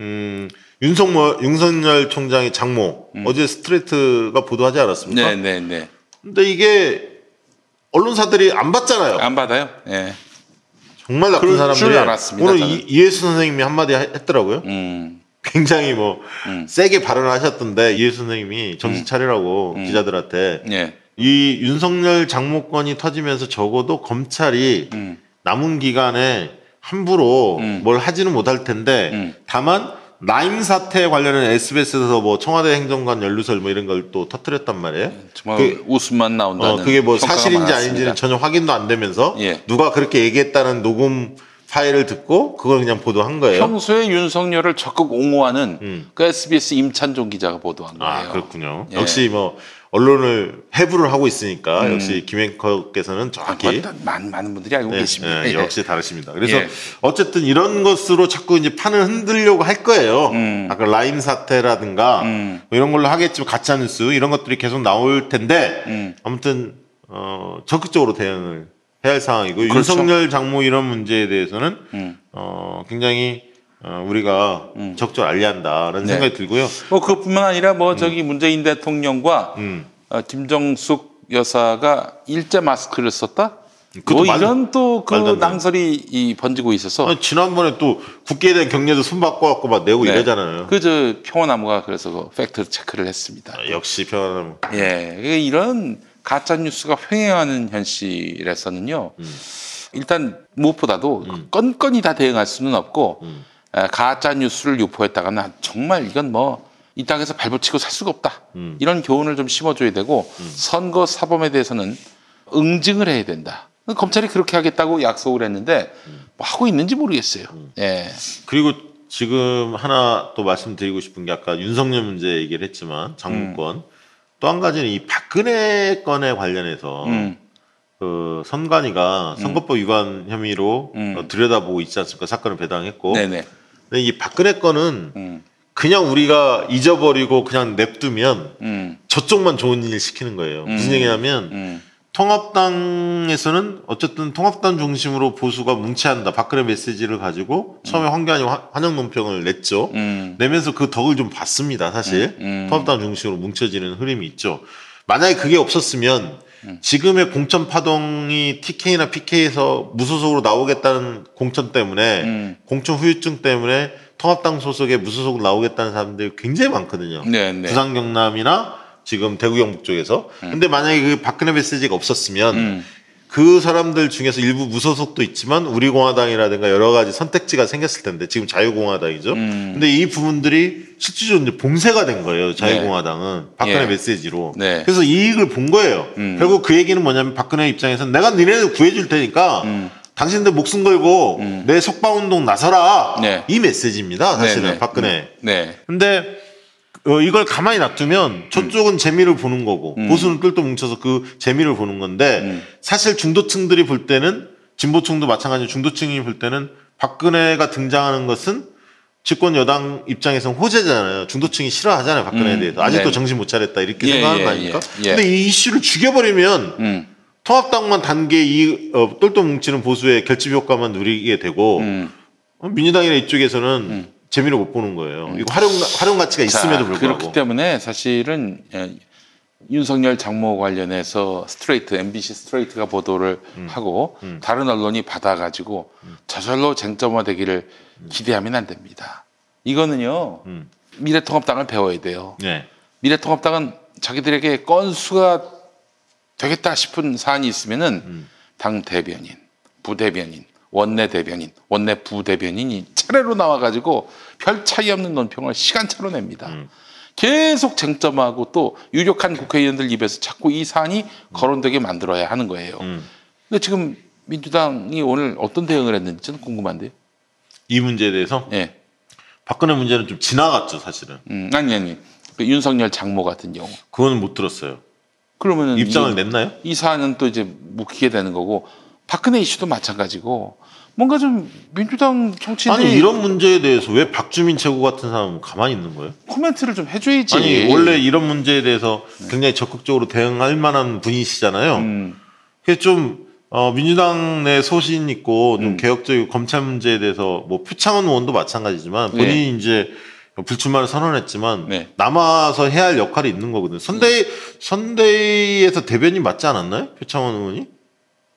Speaker 2: 음, 윤석열, 윤석열 총장의 장모 어제 스트레이트가 보도하지 않았습니까?
Speaker 1: 음. 네네네.
Speaker 2: 근데 이게 언론사들이 안 봤잖아요.
Speaker 1: 안 받아요? 예.
Speaker 2: 정말 나쁜 사람들이
Speaker 1: 알았습니다,
Speaker 2: 오늘. 이, 이해수 선생님이 한마디 하- 했더라고요.
Speaker 1: 음.
Speaker 2: 굉장히 뭐
Speaker 1: 음.
Speaker 2: 세게 발언을 하셨던데 이해수 선생님이 정신 차리라고
Speaker 1: 음.
Speaker 2: 기자들한테
Speaker 1: 예.
Speaker 2: 이 윤석열 장모건이 터지면서 적어도 검찰이
Speaker 1: 음.
Speaker 2: 남은 기간에 함부로
Speaker 1: 음.
Speaker 2: 뭘 하지는 못할 텐데
Speaker 1: 음.
Speaker 2: 다만 라임 사태 관련해 SBS에서 뭐 청와대 행정관 연루설 뭐 이런 걸 또 터뜨렸단 말이에요.
Speaker 1: 정말
Speaker 2: 그-
Speaker 1: 웃음만 나온다는.
Speaker 2: 어, 그게 뭐 사실인지
Speaker 1: 많았습니다.
Speaker 2: 아닌지는 전혀 확인도 안 되면서
Speaker 1: 예.
Speaker 2: 누가 그렇게 얘기했다는 녹음 파일을 듣고 그걸 그냥 보도한 거예요.
Speaker 1: 평소에 윤석열을 적극 옹호하는
Speaker 2: 음.
Speaker 1: 그 SBS 임찬종 기자가 보도한 거예요.
Speaker 2: 아 그렇군요.
Speaker 1: 예.
Speaker 2: 역시 뭐 언론을 해부를 하고 있으니까
Speaker 1: 음.
Speaker 2: 역시 김앵커께서는
Speaker 1: 아,
Speaker 2: 정확히
Speaker 1: 그건 많은, 많은 분들이 알고
Speaker 2: 네,
Speaker 1: 계십니다.
Speaker 2: 예,
Speaker 1: 예.
Speaker 2: 역시 다르십니다. 그래서
Speaker 1: 예.
Speaker 2: 어쨌든 이런 것으로 자꾸 이제 판을 흔들려고 할 거예요.
Speaker 1: 음.
Speaker 2: 아까 라임 사태라든가
Speaker 1: 음.
Speaker 2: 뭐 이런 걸로 하겠지만 가짜 뉴스 이런 것들이 계속 나올 텐데
Speaker 1: 음.
Speaker 2: 아무튼 어, 적극적으로 대응을 해야 할 상황이고
Speaker 1: 그렇죠.
Speaker 2: 윤석열 장모 이런 문제에 대해서는
Speaker 1: 음.
Speaker 2: 어, 굉장히 어, 우리가 적절 알리한다라는
Speaker 1: 네.
Speaker 2: 생각이 들고요.
Speaker 1: 뭐 그뿐만 아니라 뭐 저기 문재인 대통령과
Speaker 2: 음.
Speaker 1: 어, 김정숙 여사가 일제 마스크를 썼다. 뭐
Speaker 2: 말-
Speaker 1: 이런 또 그. 낭설이 이 번지고 있어서
Speaker 2: 아니, 지난번에 또 국기에 대한 경례도 손 바꿔갖고 막 내고
Speaker 1: 네.
Speaker 2: 이러잖아요.
Speaker 1: 그 저 평화나무가 그래서 그 팩트 체크를 했습니다.
Speaker 2: 아, 역시 평화나무.
Speaker 1: 예, 그 이런 가짜 뉴스가 횡행하는 현실에서는요.
Speaker 2: 음.
Speaker 1: 일단 무엇보다도 건건이 다 대응할 수는 없고
Speaker 2: 음.
Speaker 1: 에, 가짜 뉴스를 유포했다가는 정말 이건 뭐 이 땅에서 발붙이고 살 수가 없다.
Speaker 2: 음.
Speaker 1: 이런 교훈을 좀 심어줘야 되고 선거 사범에 대해서는 응징을 해야 된다. 검찰이 그렇게 하겠다고 약속을 했는데 뭐 하고 있는지 모르겠어요.
Speaker 2: 음.
Speaker 1: 예,
Speaker 2: 그리고 지금 하나 또 말씀드리고 싶은 게 아까 윤석열 문제 얘기를 했지만 장문권 또 한 가지는 이 박근혜 건에 관련해서
Speaker 1: 음.
Speaker 2: 그 선관위가 선거법 위반 혐의로
Speaker 1: 음.
Speaker 2: 어, 들여다보고 있지 않습니까? 사건을 배당했고.
Speaker 1: 네네.
Speaker 2: 근데 이 박근혜 건은
Speaker 1: 음,
Speaker 2: 그냥 우리가 잊어버리고 그냥 냅두면
Speaker 1: 음,
Speaker 2: 저쪽만 좋은 일 시키는 거예요. 무슨
Speaker 1: 음.
Speaker 2: 얘기냐면
Speaker 1: 음,
Speaker 2: 통합당에서는 어쨌든 통합당 중심으로 보수가 뭉치한다. 박근혜 메시지를 가지고 처음에 황교안이 화- 환영 논평을 냈죠.
Speaker 1: 음.
Speaker 2: 내면서 그 덕을 좀 봤습니다. 사실
Speaker 1: 음, 음.
Speaker 2: 통합당 중심으로 뭉쳐지는 흐름이 있죠. 만약에 그게 없었으면
Speaker 1: 음.
Speaker 2: 지금의 공천 파동이 TK나 PK에서 무소속으로 나오겠다는 공천 때문에
Speaker 1: 음.
Speaker 2: 공천 후유증 때문에 통합당 소속에 무소속으로 나오겠다는 사람들이 굉장히 많거든요.
Speaker 1: 네, 네.
Speaker 2: 부산 경남이나 지금 대구 경북 쪽에서. 근데 만약에 그 박근혜 메시지가 없었으면
Speaker 1: 음.
Speaker 2: 그 사람들 중에서 일부 무소속도 있지만 우리공화당이라든가 여러 가지 선택지가 생겼을 텐데 지금 자유공화당이죠.
Speaker 1: 음.
Speaker 2: 근데 이 부분들이 실질적으로 이제 봉쇄가 된 거예요. 자유공화당은 박근혜
Speaker 1: 예.
Speaker 2: 메시지로.
Speaker 1: 네.
Speaker 2: 그래서 이익을 본 거예요.
Speaker 1: 음.
Speaker 2: 결국 그 얘기는 뭐냐면 박근혜 입장에서는 내가 니네들 구해줄 테니까
Speaker 1: 음.
Speaker 2: 당신들 목숨 걸고
Speaker 1: 음.
Speaker 2: 내 석방운동 나서라.
Speaker 1: 네.
Speaker 2: 이 메시지입니다. 사실은
Speaker 1: 네, 네.
Speaker 2: 박근혜.
Speaker 1: 네.
Speaker 2: 근데 어, 이걸 가만히 놔두면 저쪽은 재미를 보는 거고
Speaker 1: 음.
Speaker 2: 보수는 뜰도 뭉쳐서 그 재미를 보는 건데
Speaker 1: 음.
Speaker 2: 사실 중도층들이 볼 때는 진보층도 마찬가지로 중도층이 볼 때는 박근혜가 등장하는 것은 집권 여당 입장에서는 호재잖아요. 중도층이 싫어하잖아요. 박근혜에
Speaker 1: 음.
Speaker 2: 대해서. 아직도
Speaker 1: 네.
Speaker 2: 정신 못 차렸다 이렇게
Speaker 1: 예,
Speaker 2: 생각하는
Speaker 1: 예,
Speaker 2: 거 아닙니까?
Speaker 1: 예, 예.
Speaker 2: 근데 이 이슈를 죽여버리면
Speaker 1: 음.
Speaker 2: 통합당만 단계 이 어, 똘똘 뭉치는 보수의 결집 효과만 누리게 되고
Speaker 1: 음.
Speaker 2: 어, 민주당이나 이쪽에서는 재미를 못 보는 거예요. 이거 활용 활용 가치가 있음에도
Speaker 1: 자,
Speaker 2: 불구하고.
Speaker 1: 그렇기 때문에 사실은 예, 윤석열 장모 관련해서 스트레이트 MBC 스트레이트가 보도를
Speaker 2: 음.
Speaker 1: 하고 다른 언론이 받아가지고 저절로 쟁점화되기를 기대하면 안 됩니다. 이거는요
Speaker 2: 음.
Speaker 1: 미래통합당을 배워야 돼요.
Speaker 2: 네.
Speaker 1: 미래통합당은 자기들에게 건수가 되겠다 싶은 사안이 있으면은
Speaker 2: 음.
Speaker 1: 당 대변인, 부대변인, 원내 대변인, 원내 부대변인이 차례로 나와가지고 별 차이 없는 논평을 시간차로 냅니다.
Speaker 2: 음.
Speaker 1: 계속 쟁점하고 또 유력한 국회의원들 입에서 자꾸 이 사안이 거론되게 만들어야 하는 거예요.
Speaker 2: 음.
Speaker 1: 근데 지금 민주당이 오늘 어떤 대응을 했는지 는 궁금한데요.
Speaker 2: 이 문제에 대해서
Speaker 1: 예.
Speaker 2: 박근혜 문제는 좀 지나갔죠, 사실은.
Speaker 1: 음, 아니, 아니. 그 윤석열 장모 같은 경우.
Speaker 2: 그거는 못 들었어요.
Speaker 1: 그러면은
Speaker 2: 입장을
Speaker 1: 이-
Speaker 2: 냈나요?
Speaker 1: 이 사안은 또 이제 묵히게 되는 거고 박근혜 이슈도 마찬가지고 뭔가 좀 민주당 정치인들이
Speaker 2: 아니 이런 문제에 대해서 왜 박주민 최고 같은 사람은 가만히 있는 거예요?
Speaker 1: 코멘트를 좀 해줘야지.
Speaker 2: 아니 원래 이런 문제에 대해서 굉장히 적극적으로 대응할 만한 분이시잖아요.
Speaker 1: 음,
Speaker 2: 그래서 좀 어, 민주당 내 소신 있고 좀
Speaker 1: 음.
Speaker 2: 개혁적이고 검찰 문제에 대해서 뭐 표창원 의원도 마찬가지지만 본인이 이제 불출마를 선언했지만
Speaker 1: 네.
Speaker 2: 남아서 해야 할 역할이 있는 거거든요. 선대위 선대위에서 대변인 맞지 않았나요? 표창원 의원이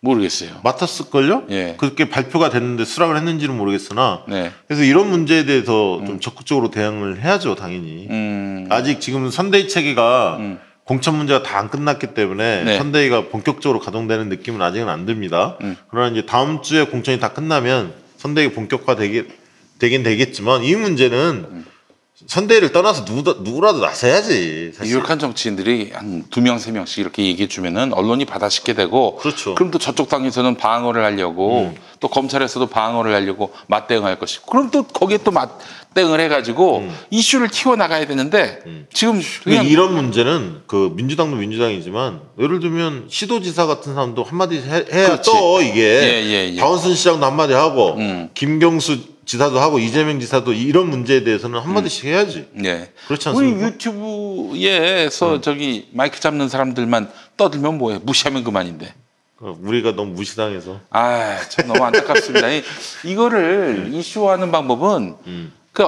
Speaker 1: 모르겠어요.
Speaker 2: 맡았을걸요?
Speaker 1: 예.
Speaker 2: 그렇게 발표가 됐는데 수락을 했는지는 모르겠으나
Speaker 1: 네.
Speaker 2: 그래서 이런 문제에 대해서 좀 적극적으로 대응을 해야죠, 당연히.
Speaker 1: 음,
Speaker 2: 아직 지금 선대위 체계가
Speaker 1: 음.
Speaker 2: 공천 문제가 다 안 끝났기 때문에
Speaker 1: 네.
Speaker 2: 선대위가 본격적으로 가동되는 느낌은 아직은 안 듭니다.
Speaker 1: 음.
Speaker 2: 그러나 이제 다음 주에 공천이 다 끝나면 선대위 본격화 되게, 되긴 되겠지만 이 문제는
Speaker 1: 음.
Speaker 2: 선대위를 떠나서 누구, 누구라도 나서야지. 사실.
Speaker 1: 유력한 정치인들이 한 두 명, 세 명씩 이렇게 얘기해 주면은 언론이 받아쉽게 되고
Speaker 2: 그렇죠.
Speaker 1: 그럼 또 저쪽 당에서는 방어를 하려고 또 검찰에서도 방어를 하려고 맞대응할 것이고 그럼 또 거기에 또 맞대응을 해가지고 이슈를 튀어 나가야 되는데 지금
Speaker 2: 근데
Speaker 1: 그냥
Speaker 2: 이런 문제는 그 민주당도 민주당이지만 예를 들면 시도지사 같은 사람도 한마디 해, 해야
Speaker 1: 그렇지.
Speaker 2: 또 이게
Speaker 1: 예, 예, 예.
Speaker 2: 박원순 시장도 한마디 하고
Speaker 1: 음.
Speaker 2: 김경수 지사도 하고 이재명 지사도 이런 문제에 대해서는 한마디씩 해야지.
Speaker 1: 네.
Speaker 2: 그렇지
Speaker 1: 우리
Speaker 2: 않습니까?
Speaker 1: 유튜브에서 저기 마이크 잡는 사람들만 떠들면 뭐해 무시하면 그만인데.
Speaker 2: 어, 우리가 너무 무시당해서.
Speaker 1: 아, 참 너무 안타깝습니다. 이- 이거를 이슈화하는 방법은
Speaker 2: 음.
Speaker 1: 그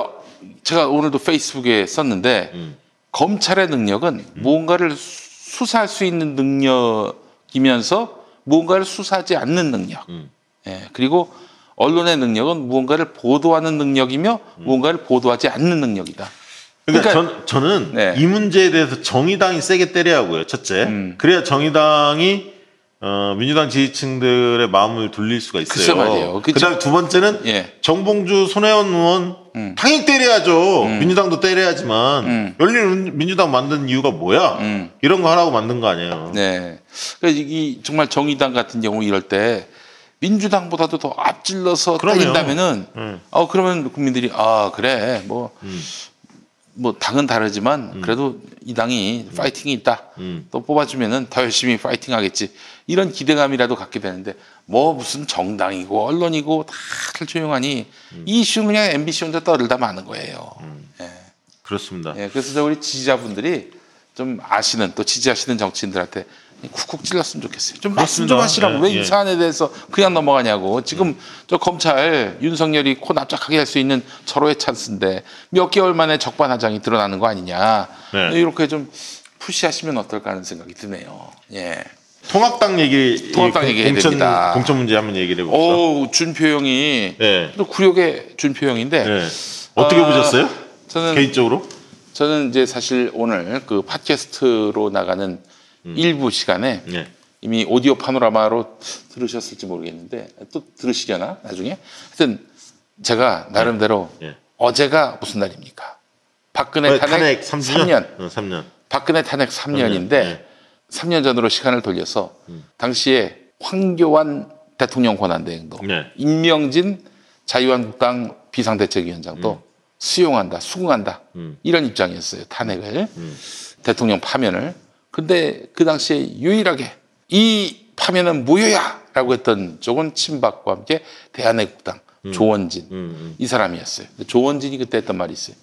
Speaker 1: 제가 오늘도 페이스북에 썼는데
Speaker 2: 음.
Speaker 1: 검찰의 능력은 무언가를 수- 수사할 수 있는 능력이면서 무언가를 수사하지 않는 능력.
Speaker 2: 음.
Speaker 1: 예, 그리고 언론의 능력은 무언가를 보도하는 능력이며 무언가를 보도하지 않는 능력이다.
Speaker 2: 그러니까,
Speaker 1: 그러니까-
Speaker 2: 전, 저는
Speaker 1: 네.
Speaker 2: 이 문제에 대해서 정의당이 세게 때려야 하고요. 첫째.
Speaker 1: 음.
Speaker 2: 그래야 정의당이 어, 민주당 지지층들의 마음을 돌릴 수가 있어요.
Speaker 1: 말이에요. 그
Speaker 2: 그다음 두 번째는
Speaker 1: 예.
Speaker 2: 정봉주, 손혜원 의원
Speaker 1: 음.
Speaker 2: 당연히 때려야죠. 민주당도 때려야지만
Speaker 1: 음.
Speaker 2: 열린 민주당 만든 이유가 뭐야?
Speaker 1: 음.
Speaker 2: 이런 거 하라고 만든 거 아니에요.
Speaker 1: 네. 그러니까 이 정말 정의당 같은 경우 이럴 때 민주당보다도 더 앞질러서. 때린다면은
Speaker 2: 음.
Speaker 1: 어 그러면 국민들이 아 그래 뭐뭐
Speaker 2: 음.
Speaker 1: 당은 다르지만 그래도 이 당이 파이팅이 있다.
Speaker 2: 음.
Speaker 1: 또 뽑아주면은 더 열심히 파이팅하겠지. 이런 기대감이라도 갖게 되는데 뭐 무슨 정당이고 언론이고 다들 조용하니
Speaker 2: 음.
Speaker 1: 이 이슈는 그냥 MBC 혼자 떠들다 마는 거예요. 예.
Speaker 2: 그렇습니다.
Speaker 1: 예, 그래서 저 우리 지지자분들이 좀 아시는 또 지지하시는 정치인들한테 쿡쿡 찔렀으면 좋겠어요. 좀 말씀 좀. 하시라고
Speaker 2: 예,
Speaker 1: 왜
Speaker 2: 예.
Speaker 1: 이 사안에 대해서 그냥 넘어가냐고. 지금 저 검찰 윤석열이 코 납작하게 할 수 있는 절호의 찬스인데 몇 개월 만에 적반하장이 드러나는 거 아니냐.
Speaker 2: 네.
Speaker 1: 이렇게 좀 푸시하시면 어떨까 하는 생각이 드네요. 예.
Speaker 2: 통합당 얘기,
Speaker 1: 통합당
Speaker 2: 이
Speaker 1: 얘기해야
Speaker 2: 공천,
Speaker 1: 됩니다.
Speaker 2: 공천 문제 한번 얘기를 해봅시다.
Speaker 1: 오 준표 형이
Speaker 2: 네.
Speaker 1: 또 구력의 준표 형인데
Speaker 2: 네. 어떻게
Speaker 1: 아,
Speaker 2: 보셨어요?
Speaker 1: 저는
Speaker 2: 개인적으로?
Speaker 1: 저는 이제 사실 오늘 그 팟캐스트로 나가는 일부 시간에
Speaker 2: 네.
Speaker 1: 이미 오디오 파노라마로 들으셨을지 모르겠는데 또 들으시려나 나중에 하여튼 제가 나름대로
Speaker 2: 예.
Speaker 1: 어제가 무슨 날입니까? 박근혜
Speaker 2: 어,
Speaker 1: 탄핵,
Speaker 2: 3년?
Speaker 1: 3년.
Speaker 2: 어, 3년.
Speaker 1: 박근혜 탄핵 3년인데
Speaker 2: 네.
Speaker 1: 3년 전으로 시간을 돌려서 당시에 황교안 대통령 권한대행도
Speaker 2: 네.
Speaker 1: 임명진 자유한국당 비상대책위원장도 수용한다, 수긍한다
Speaker 2: 음.
Speaker 1: 이런 입장이었어요 탄핵을 대통령 파면을. 근데 그 당시에 유일하게 이 파면은 무효야 라고 했던 쪽은 친박과 함께 대한애국당 조원진
Speaker 2: 음,
Speaker 1: 이 사람이었어요. 조원진이 그때 했던 말이 있어요.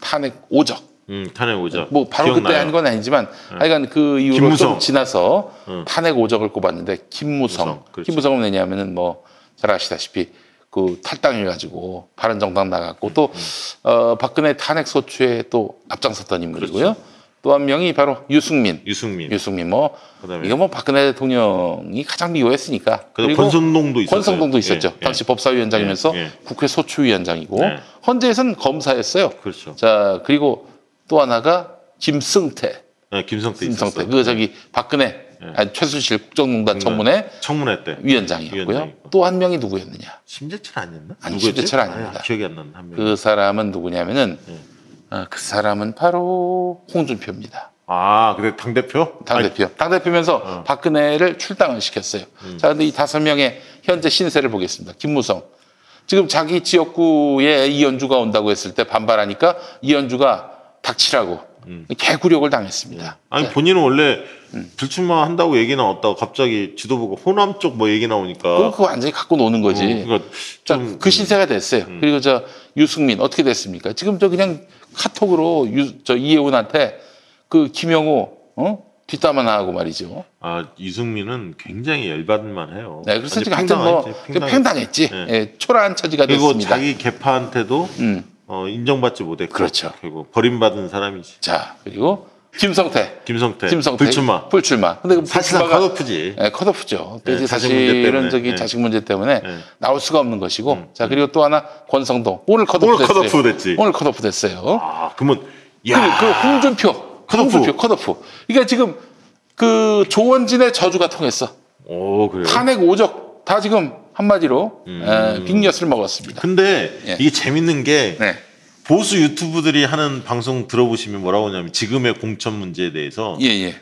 Speaker 1: 탄핵 오적.
Speaker 2: 음, 탄핵 오자.
Speaker 1: 뭐 바로 그때
Speaker 2: 기억나요?
Speaker 1: 한건 아니지만 하여간 그 이후로
Speaker 2: 김무성.
Speaker 1: 좀 지나서
Speaker 2: 응.
Speaker 1: 탄핵 오적을 꼽았는데 김무성,
Speaker 2: 무성, 그렇죠.
Speaker 1: 김무성은 왜냐하면은 뭐 잘 아시다시피 그 탈당해가지고 바른정당 나갔고 또
Speaker 2: 음,
Speaker 1: 어, 박근혜 탄핵 소추에 또 앞장섰던 인물이고요. 또 한 명이 바로 유승민.
Speaker 2: 유승민.
Speaker 1: 유승민 뭐
Speaker 2: 그다음에
Speaker 1: 이거 뭐 박근혜 대통령이 가장 미워했으니까
Speaker 2: 그리고 권성동도 있었어요.
Speaker 1: 권성동도 있었죠.
Speaker 2: 예, 예.
Speaker 1: 당시 법사위원장이면서
Speaker 2: 예, 예.
Speaker 1: 국회 소추위원장이고
Speaker 2: 네.
Speaker 1: 헌재에서는 검사였어요.
Speaker 2: 그렇죠.
Speaker 1: 자 그리고 또 하나가 김승태.
Speaker 2: 네, 김성태
Speaker 1: 김성태. 그 저기 박근혜 아니, 최순실 국정농단 청문회
Speaker 2: 청문회 때
Speaker 1: 위원장이었고요.
Speaker 2: 위원장이고.
Speaker 1: 또한 명이 누구였느냐?
Speaker 2: 심재철 아니었나?
Speaker 1: 아니,
Speaker 2: 누구였지?
Speaker 1: 심재철 아닙니다.
Speaker 2: 아, 기억이 안 난다. 한 명.
Speaker 1: 그 사람은 누구냐면은
Speaker 2: 네.
Speaker 1: 어, 그 사람은 바로 홍준표입니다.
Speaker 2: 아, 근데 당 대표?
Speaker 1: 당대표. 당대표면서
Speaker 2: 어.
Speaker 1: 박근혜를 출당을 시켰어요.
Speaker 2: 음.
Speaker 1: 자, 근데 이 다섯 명의 현재 신세를 보겠습니다. 김무성. 지금 자기 지역구에 이현주가 온다고 했을 때 반발하니까 이현주가 닥치라고 개구력을 당했습니다.
Speaker 2: 아니
Speaker 1: 네.
Speaker 2: 본인은 원래
Speaker 1: 음.
Speaker 2: 불출마 한다고 얘기 나왔다가 갑자기 지도부가 호남 쪽 뭐 얘기 나오니까
Speaker 1: 그거 그거 완전히 갖고 노는 거지.
Speaker 2: 어, 그러니까
Speaker 1: 자, 좀그 신세가 됐어요.
Speaker 2: 음.
Speaker 1: 그리고 저 유승민 어떻게 됐습니까? 지금 저 그냥 카톡으로 유, 저 이혜훈한테 그 김영호 어? 뒷담화 하고 말이죠.
Speaker 2: 아 이승민은 굉장히 열받을만 해요.
Speaker 1: 네, 그래서 지금 하여튼 뭐
Speaker 2: 팽당했지. 네.
Speaker 1: 예, 초라한 처지가
Speaker 2: 그리고
Speaker 1: 됐습니다.
Speaker 2: 자기 개파한테도
Speaker 1: 음.
Speaker 2: 어, 인정받지 못했고
Speaker 1: 그렇죠.
Speaker 2: 결국 버림받은 사람이지.
Speaker 1: 자 그리고 김성태.
Speaker 2: 김성태,
Speaker 1: 김성태
Speaker 2: 불출마.
Speaker 1: 불출마. 근데 그
Speaker 2: 사실상 컷오프지.
Speaker 1: 예, 컷오프죠.
Speaker 2: 네,
Speaker 1: 이제
Speaker 2: 자식 문제
Speaker 1: 사실은
Speaker 2: 때문에.
Speaker 1: 저기
Speaker 2: 네.
Speaker 1: 자식 문제 때문에
Speaker 2: 네.
Speaker 1: 나올 수가 없는 것이고.
Speaker 2: 음.
Speaker 1: 자 그리고 또 하나 권성동 오늘 컷오프
Speaker 2: 오늘
Speaker 1: 됐어요.
Speaker 2: 컷오프 됐지.
Speaker 1: 오늘 컷오프 됐어요.
Speaker 2: 아 그러면
Speaker 1: 그, 야그 홍준표,
Speaker 2: 컷오프.
Speaker 1: 홍준표 컷오프. 그러니까 지금 그 조원진의 저주가 통했어.
Speaker 2: 오 그래요.
Speaker 1: 탄핵 오적 다 지금 한마디로
Speaker 2: 음.
Speaker 1: 에, 빅엿을 먹었습니다.
Speaker 2: 근데
Speaker 1: 예.
Speaker 2: 이게 재밌는 게
Speaker 1: 네,
Speaker 2: 보수 유튜브들이 하는 방송 들어보시면 뭐라고 하냐면 지금의 공천 문제에 대해서
Speaker 1: 예, 예.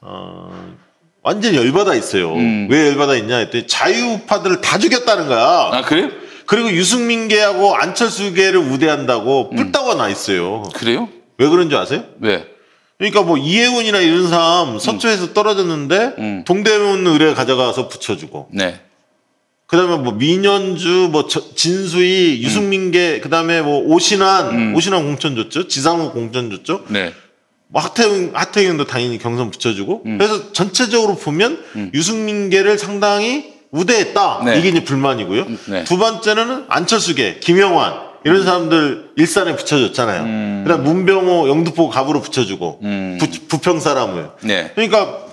Speaker 2: 어, 완전 열받아 있어요.
Speaker 1: 음.
Speaker 2: 왜 열받아 있냐 했더니 자유우파들을 다 죽였다는 거야.
Speaker 1: 아 그래요?
Speaker 2: 그리고 유승민계하고 안철수계를 우대한다고
Speaker 1: 음.
Speaker 2: 뿔따가 나 있어요.
Speaker 1: 그래요?
Speaker 2: 왜 그런 줄 아세요?
Speaker 1: 왜?
Speaker 2: 그러니까 뭐 이혜훈이나 이런 사람 서초에서 떨어졌는데
Speaker 1: 음.
Speaker 2: 동대문 의뢰 가져가서 붙여주고
Speaker 1: 네,
Speaker 2: 그다음에 뭐 민현주 뭐 저- 진수희 유승민계 그다음에 뭐 오신환
Speaker 1: 음.
Speaker 2: 오신환 공천 줬죠 지상욱 공천 줬죠
Speaker 1: 네,
Speaker 2: 뭐 하태영 하태영도 당연히 경선 붙여주고
Speaker 1: 음.
Speaker 2: 그래서 전체적으로 보면 유승민계를 상당히 우대했다
Speaker 1: 네.
Speaker 2: 이게 이제 불만이고요
Speaker 1: 네.
Speaker 2: 두 번째는 안철수계 김영환 이런 사람들 일산에 붙여줬잖아요 그다음 문병호 영등포 갑으로 붙여주고
Speaker 1: 음.
Speaker 2: 부, 부평 사람을
Speaker 1: 네.
Speaker 2: 그러니까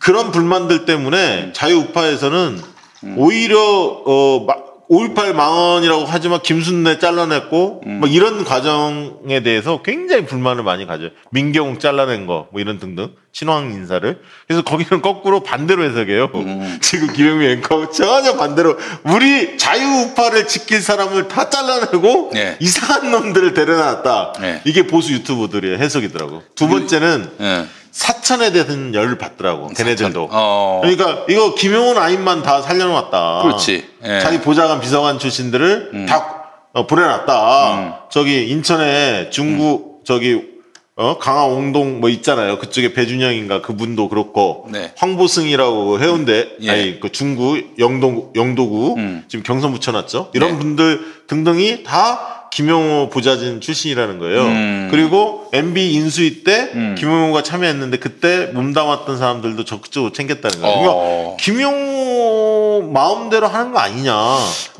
Speaker 2: 그런 불만들 때문에
Speaker 1: 음.
Speaker 2: 자유우파에서는 오히려 어 5.18 망언이라고 하지만 김순례 잘라냈고
Speaker 1: 음.
Speaker 2: 뭐 이런 과정에 대해서 굉장히 불만을 많이 가져요. 민경욱 잘라낸 거 뭐 이런 등등 친황 인사를 그래서 거기는 거꾸로 반대로 해석해요.
Speaker 1: 음.
Speaker 2: 지금 김영미 앵커 전혀 반대로 우리 자유우파를 지킬 사람을 다 잘라내고
Speaker 1: 네.
Speaker 2: 이상한 놈들을 데려놨다.
Speaker 1: 네.
Speaker 2: 이게 보수 유튜버들의 해석이더라고. 두 번째는
Speaker 1: 예.
Speaker 2: 사천에 대한 열을 받더라고. 걔네들도.
Speaker 1: 어.
Speaker 2: 그러니까 이거 김용훈 아임만 다 살려놨다.
Speaker 1: 그렇지. 예.
Speaker 2: 자기 보좌관 비서관 출신들을 다 어, 보내놨다.
Speaker 1: 음.
Speaker 2: 저기 인천에 중구 저기 어 강화 옹동 뭐 있잖아요. 그쪽에 배준영인가 그분도 그렇고
Speaker 1: 네.
Speaker 2: 황보승이라고 해운대
Speaker 1: 예.
Speaker 2: 아니 그 중구 영동 영도구
Speaker 1: 음.
Speaker 2: 지금 경선 붙여놨죠. 이런
Speaker 1: 네.
Speaker 2: 분들 등등이 다 김용호 보좌진 출신이라는 거예요.
Speaker 1: 음.
Speaker 2: 그리고 MB 인수위 때
Speaker 1: 음.
Speaker 2: 김용호가 참여했는데 그때 몸담았던 사람들도 적극적으로 챙겼다는 거예요. 그러니까
Speaker 1: 어.
Speaker 2: 김용호 마음대로 하는 거 아니냐.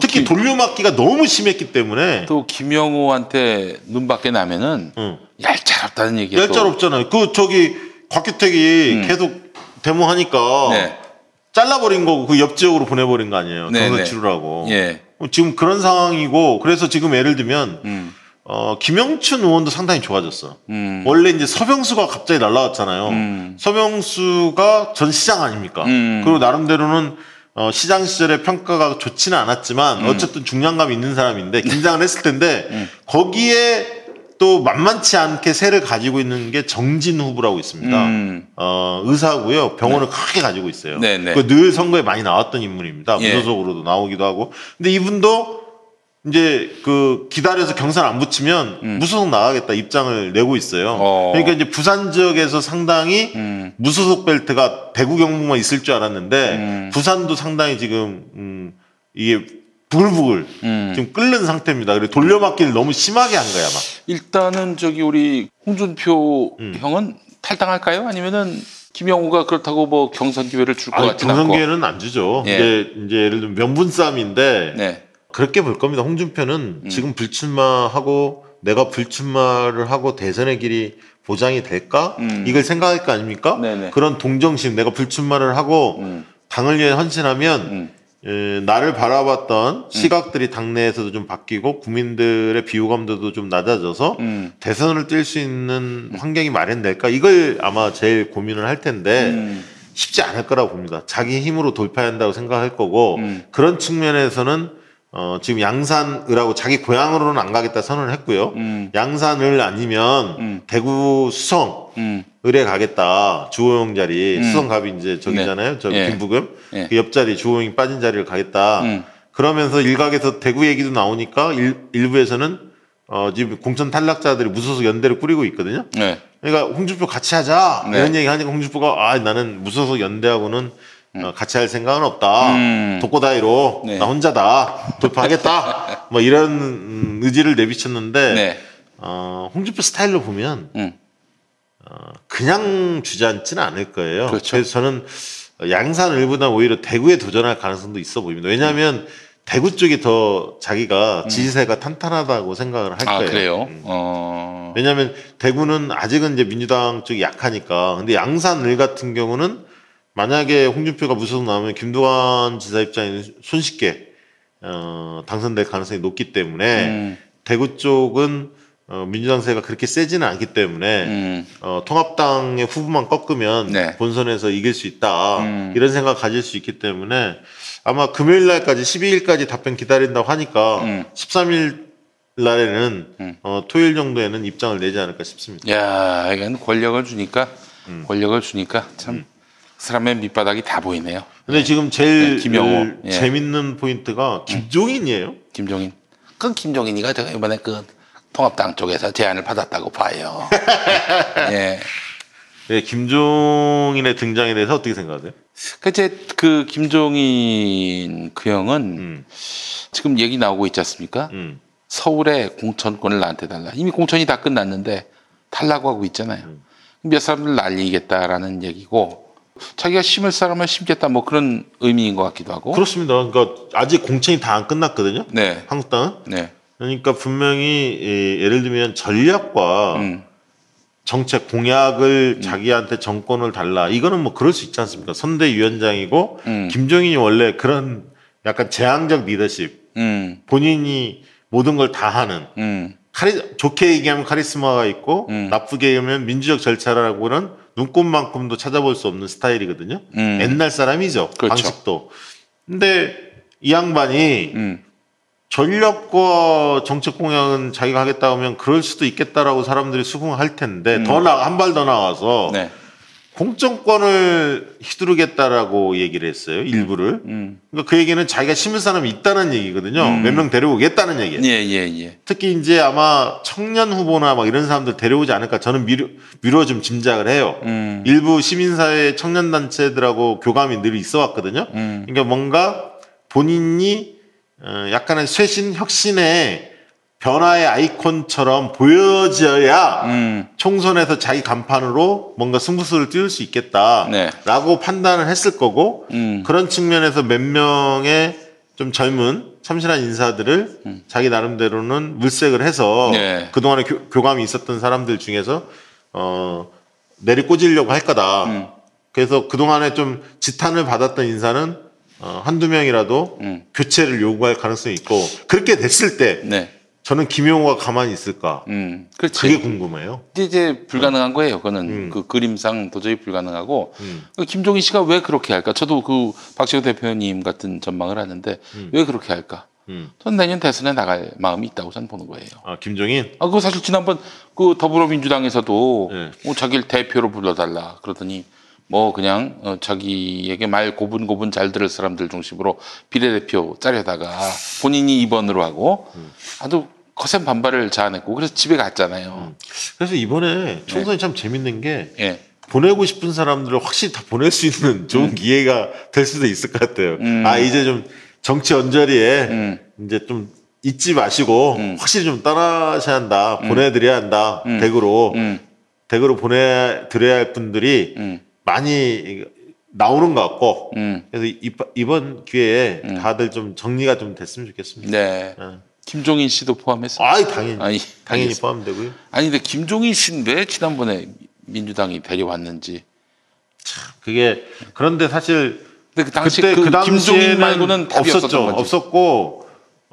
Speaker 2: 특히
Speaker 1: 기-
Speaker 2: 돌려막기가 너무 심했기 때문에.
Speaker 1: 또 김영호한테 눈밖에 나면은
Speaker 2: 응.
Speaker 1: 얄짤없다는 얘기가
Speaker 2: 얄짤없잖아요. 그 저기 곽규택이
Speaker 1: 음.
Speaker 2: 계속 데모하니까
Speaker 1: 네.
Speaker 2: 잘라버린 거고 그 옆 지역으로 보내버린 거 아니에요.
Speaker 1: 네,
Speaker 2: 경선
Speaker 1: 네.
Speaker 2: 치르라고.
Speaker 1: 예.
Speaker 2: 지금 그런 상황이고 그래서 지금 예를 들면
Speaker 1: 음.
Speaker 2: 어, 김영춘 의원도 상당히 좋아졌어.
Speaker 1: 음.
Speaker 2: 원래 이제 서병수가 갑자기 날라왔잖아요.
Speaker 1: 음.
Speaker 2: 서병수가 전 시장 아닙니까?
Speaker 1: 음.
Speaker 2: 그리고 나름대로는 어, 시장 시절에 평가가 좋지는
Speaker 1: 음.
Speaker 2: 않았지만 어쨌든 중량감이 있는 사람인데 긴장을 했을 텐데
Speaker 1: 음.
Speaker 2: 거기에 또 만만치 않게 세를 가지고 있는 게 정진 후보라고 있습니다.
Speaker 1: 음.
Speaker 2: 어, 의사고요. 병원을 크게 가지고 있어요.
Speaker 1: 네, 네.
Speaker 2: 그늘 선거에 많이 나왔던 인물입니다.
Speaker 1: 예.
Speaker 2: 무소속으로도 나오기도 하고. 근데 이분도 이제 그 기다려서 경선 안 붙이면 무소속 나가겠다 입장을 내고 있어요.
Speaker 1: 음. 어.
Speaker 2: 그러니까 이제 부산 지역에서 상당히
Speaker 1: 음.
Speaker 2: 무소속 벨트가 대구 경북만 있을 줄 알았는데
Speaker 1: 음.
Speaker 2: 부산도 상당히 지금 음 이게 부글부글
Speaker 1: 음.
Speaker 2: 지금 끓는 상태입니다. 그리고 돌려막기를 너무 심하게 한 거야, 막.
Speaker 1: 일단은 저기 우리 홍준표
Speaker 2: 음.
Speaker 1: 형은 탈당할까요? 아니면은 김영호가 그렇다고 뭐 경선 기회를 줄것
Speaker 2: 아니,
Speaker 1: 같진
Speaker 2: 경선
Speaker 1: 않고.
Speaker 2: 기회는 안 주죠.
Speaker 1: 예.
Speaker 2: 이제 이제 예를 들면 명분 싸움인데
Speaker 1: 네.
Speaker 2: 그렇게 볼 겁니다. 홍준표는 지금 불출마하고 내가 불출마를 하고 대선의 길이 보장이 될까?
Speaker 1: 음.
Speaker 2: 이걸 생각할 거 아닙니까?
Speaker 1: 네네.
Speaker 2: 그런 동정심, 내가 불출마를 하고
Speaker 1: 음.
Speaker 2: 당을 위해 헌신하면
Speaker 1: 음.
Speaker 2: 에, 나를 바라봤던 시각들이 당내에서도 좀 바뀌고 국민들의 비호감도도 좀 낮아져서
Speaker 1: 음.
Speaker 2: 대선을 뛸 수 있는 환경이 마련될까? 이걸 아마 제일 고민을 할 텐데
Speaker 1: 음.
Speaker 2: 쉽지 않을 거라고 봅니다. 자기 힘으로 돌파한다고 생각할 거고
Speaker 1: 음.
Speaker 2: 그런 측면에서는 어, 지금 양산을하고 자기 고향으로는 안 가겠다 선언을 했고요.
Speaker 1: 음.
Speaker 2: 양산을 아니면
Speaker 1: 음.
Speaker 2: 대구 수성
Speaker 1: 음.
Speaker 2: 을에 가겠다. 주호영 자리
Speaker 1: 음.
Speaker 2: 수성갑이 이제 저기잖아요. 저
Speaker 1: 예.
Speaker 2: 김부금
Speaker 1: 예.
Speaker 2: 그 옆자리 주호영이 빠진 자리를 가겠다.
Speaker 1: 음.
Speaker 2: 그러면서 일각에서 대구 얘기도 나오니까 일, 일부에서는 어, 지금 공천 탈락자들이 무소속 연대를 꾸리고 있거든요.
Speaker 1: 네.
Speaker 2: 그러니까 홍준표 같이 하자
Speaker 1: 네.
Speaker 2: 이런 얘기 하니까 홍준표가 아 나는 무소속 연대하고는 어, 같이 할 생각은 없다.
Speaker 1: 음.
Speaker 2: 독고다이로
Speaker 1: 네.
Speaker 2: 나 혼자다 돌파하겠다. 뭐 이런 음, 의지를 내비쳤는데
Speaker 1: 네.
Speaker 2: 어, 홍준표 스타일로 보면
Speaker 1: 음.
Speaker 2: 그냥 주저앉지는 않을 거예요.
Speaker 1: 그렇죠.
Speaker 2: 래서 저는 양산 일보다 오히려 대구에 도전할 가능성도 있어 보입니다. 왜냐하면 대구 쪽이 더 자기가 지지세가 탄탄하다고 생각을 할
Speaker 1: 음. 아,
Speaker 2: 거예요.
Speaker 1: 그래요?
Speaker 2: 음.
Speaker 1: 어.
Speaker 2: 왜냐하면 대구는 아직은 이제 민주당 쪽이 약하니까. 근데 양산 을 같은 경우는 만약에 홍준표가 무소속 나오면 김두관 지사 입장에는 손쉽게 어, 당선될 가능성이 높기 때문에
Speaker 1: 음.
Speaker 2: 대구 쪽은 어, 민주당세가 그렇게 세지는 않기 때문에
Speaker 1: 음.
Speaker 2: 어, 통합당의 후보만 꺾으면
Speaker 1: 네.
Speaker 2: 본선에서 이길 수 있다
Speaker 1: 음.
Speaker 2: 이런 생각 가질 수 있기 때문에 아마 금요일 날까지 12일까지 답변 기다린다고 하니까
Speaker 1: 음.
Speaker 2: 13일 날에는
Speaker 1: 음.
Speaker 2: 어, 토요일 정도에는 입장을 내지 않을까 싶습니다.
Speaker 1: 야, 이건 권력을 주니까
Speaker 2: 음.
Speaker 1: 권력을 주니까 참 사람의 밑바닥이 다 보이네요.
Speaker 2: 근데 지금 제일
Speaker 1: 네, 김영호.
Speaker 2: 그
Speaker 1: 예.
Speaker 2: 재밌는 포인트가 김종인이에요.
Speaker 1: 김종인. 그 김종인이가 제가 이번에 그 통합당 쪽에서 제안을 받았다고 봐요. 예.
Speaker 2: 네, 김종인의 등장에 대해서 어떻게 생각하세요?
Speaker 1: 그 이제 그 김종인 그 형은
Speaker 2: 음,
Speaker 1: 지금 얘기 나오고 있지 않습니까?
Speaker 2: 음,
Speaker 1: 서울에 공천권을 나한테 달라. 이미 공천이 다 끝났는데 달라고 하고 있잖아요.
Speaker 2: 음.
Speaker 1: 몇 사람들 날리겠다라는 얘기고 자기가 심을 사람을 심겠다 뭐 그런 의미인 것 같기도 하고.
Speaker 2: 그렇습니다. 그러니까 아직 공천이 다 안 끝났거든요.
Speaker 1: 네.
Speaker 2: 한국당은.
Speaker 1: 네.
Speaker 2: 그러니까 분명히 예, 예를 들면 전략과
Speaker 1: 음.
Speaker 2: 정책 공약을 자기한테 정권을 달라 이거는 뭐 그럴 수 있지 않습니까? 선대위원장이고
Speaker 1: 음.
Speaker 2: 김종인이 원래 그런 약간 재앙적 리더십
Speaker 1: 음.
Speaker 2: 본인이 모든 걸 다 하는
Speaker 1: 음.
Speaker 2: 카리 좋게 얘기하면 카리스마가 있고
Speaker 1: 음.
Speaker 2: 나쁘게 얘기하면 민주적 절차라고는 눈꼽만큼도 찾아볼 수 없는 스타일이거든요.
Speaker 1: 음.
Speaker 2: 옛날 사람이죠.
Speaker 1: 그렇죠.
Speaker 2: 방식도. 근데 이 양반이
Speaker 1: 음.
Speaker 2: 전략과 정책 공약은 자기가 하겠다 하면 그럴 수도 있겠다라고 사람들이 수긍할 텐데 더나 한 발 더 나와서
Speaker 1: 네.
Speaker 2: 공정권을 휘두르겠다라고 얘기를 했어요 일부를.
Speaker 1: 음.
Speaker 2: 그러니까 그 얘기는 자기가 심을 사람이 있다는 얘기거든요.
Speaker 1: 음.
Speaker 2: 몇명 데려오겠다는 얘기예요.
Speaker 1: 예, 예, 예.
Speaker 2: 특히 이제 아마 청년 후보나 막 이런 사람들 데려오지 않을까 저는 미루, 미루어 좀 짐작을 해요.
Speaker 1: 음.
Speaker 2: 일부 시민사회 청년 단체들하고 교감이 늘 있어 왔거든요.
Speaker 1: 음.
Speaker 2: 그러니까 뭔가 본인이 어, 약간의 쇄신 혁신의 변화의 아이콘처럼 보여져야
Speaker 1: 음.
Speaker 2: 총선에서 자기 간판으로 뭔가 승부수를 띄울 수 있겠다라고
Speaker 1: 네.
Speaker 2: 판단을 했을 거고
Speaker 1: 음.
Speaker 2: 그런 측면에서 몇 명의 좀 젊은 참신한 인사들을 자기 나름대로는 물색을 해서
Speaker 1: 음. 네.
Speaker 2: 그동안에 교, 교감이 있었던 사람들 중에서 어 내리 꽂으려고 할 거다.
Speaker 1: 음.
Speaker 2: 그래서 그동안에 좀 지탄을 받았던 인사는 어, 한두 명이라도
Speaker 1: 음.
Speaker 2: 교체를 요구할 가능성이 있고 그렇게 됐을 때
Speaker 1: 네.
Speaker 2: 저는 김용호가 가만히 있을까?
Speaker 1: 음. 그렇지.
Speaker 2: 그게 궁금해요.
Speaker 1: 이제, 이제 불가능한 거예요. 그거는
Speaker 2: 음.
Speaker 1: 그 그림상 도저히 불가능하고
Speaker 2: 음.
Speaker 1: 그 김종인 씨가 왜 그렇게 할까? 저도 그 박지호 대표님 같은 전망을 하는데 왜 그렇게 할까?
Speaker 2: 음.
Speaker 1: 전 내년 대선에 나갈 마음이 있다고 저는 보는 거예요.
Speaker 2: 아 김종인
Speaker 1: 아, 그거 사실 지난번 그 더불어민주당에서도
Speaker 2: 네.
Speaker 1: 뭐 자기를 대표로 불러달라 그러더니 뭐 그냥 어, 자기에게 말 고분고분 잘 들을 사람들 중심으로 비례대표 짜려다가 본인이 2번으로 하고
Speaker 2: 음.
Speaker 1: 아주 거센 반발을 자아냈고 그래서 집에 갔잖아요.
Speaker 2: 그래서 이번에 총선이 참 재밌는 게
Speaker 1: 예.
Speaker 2: 보내고 싶은 사람들을 확실히 다 보낼 수 있는 좋은 기회가 될 수도 있을 것 같아요.
Speaker 1: 음.
Speaker 2: 아 이제 좀 정치 언저리에
Speaker 1: 음.
Speaker 2: 이제 좀 잊지 마시고
Speaker 1: 음.
Speaker 2: 확실히 좀 떠나셔야 한다. 보내드려야 한다.
Speaker 1: 음.
Speaker 2: 댁으로
Speaker 1: 음.
Speaker 2: 댁으로 보내드려야 할 분들이
Speaker 1: 음.
Speaker 2: 많이 나오는 것 같고
Speaker 1: 음.
Speaker 2: 그래서 이- 이번 기회에
Speaker 1: 음.
Speaker 2: 다들 좀 정리가 좀 됐으면 좋겠습니다.
Speaker 1: 네.
Speaker 2: 어.
Speaker 1: 김종인 씨도 포함해서.
Speaker 2: 아이 당연히
Speaker 1: 아니,
Speaker 2: 당연히
Speaker 1: 알겠습니다.
Speaker 2: 포함되고요.
Speaker 1: 아니 근데 김종인 씨는 왜 지난번에 민주당이 데려왔는지.
Speaker 2: 그게 그런데 사실
Speaker 1: 근데 그 당시
Speaker 2: 그때
Speaker 1: 그,
Speaker 2: 그, 당시에는
Speaker 1: 김종인 말고는
Speaker 2: 없었죠. 없었고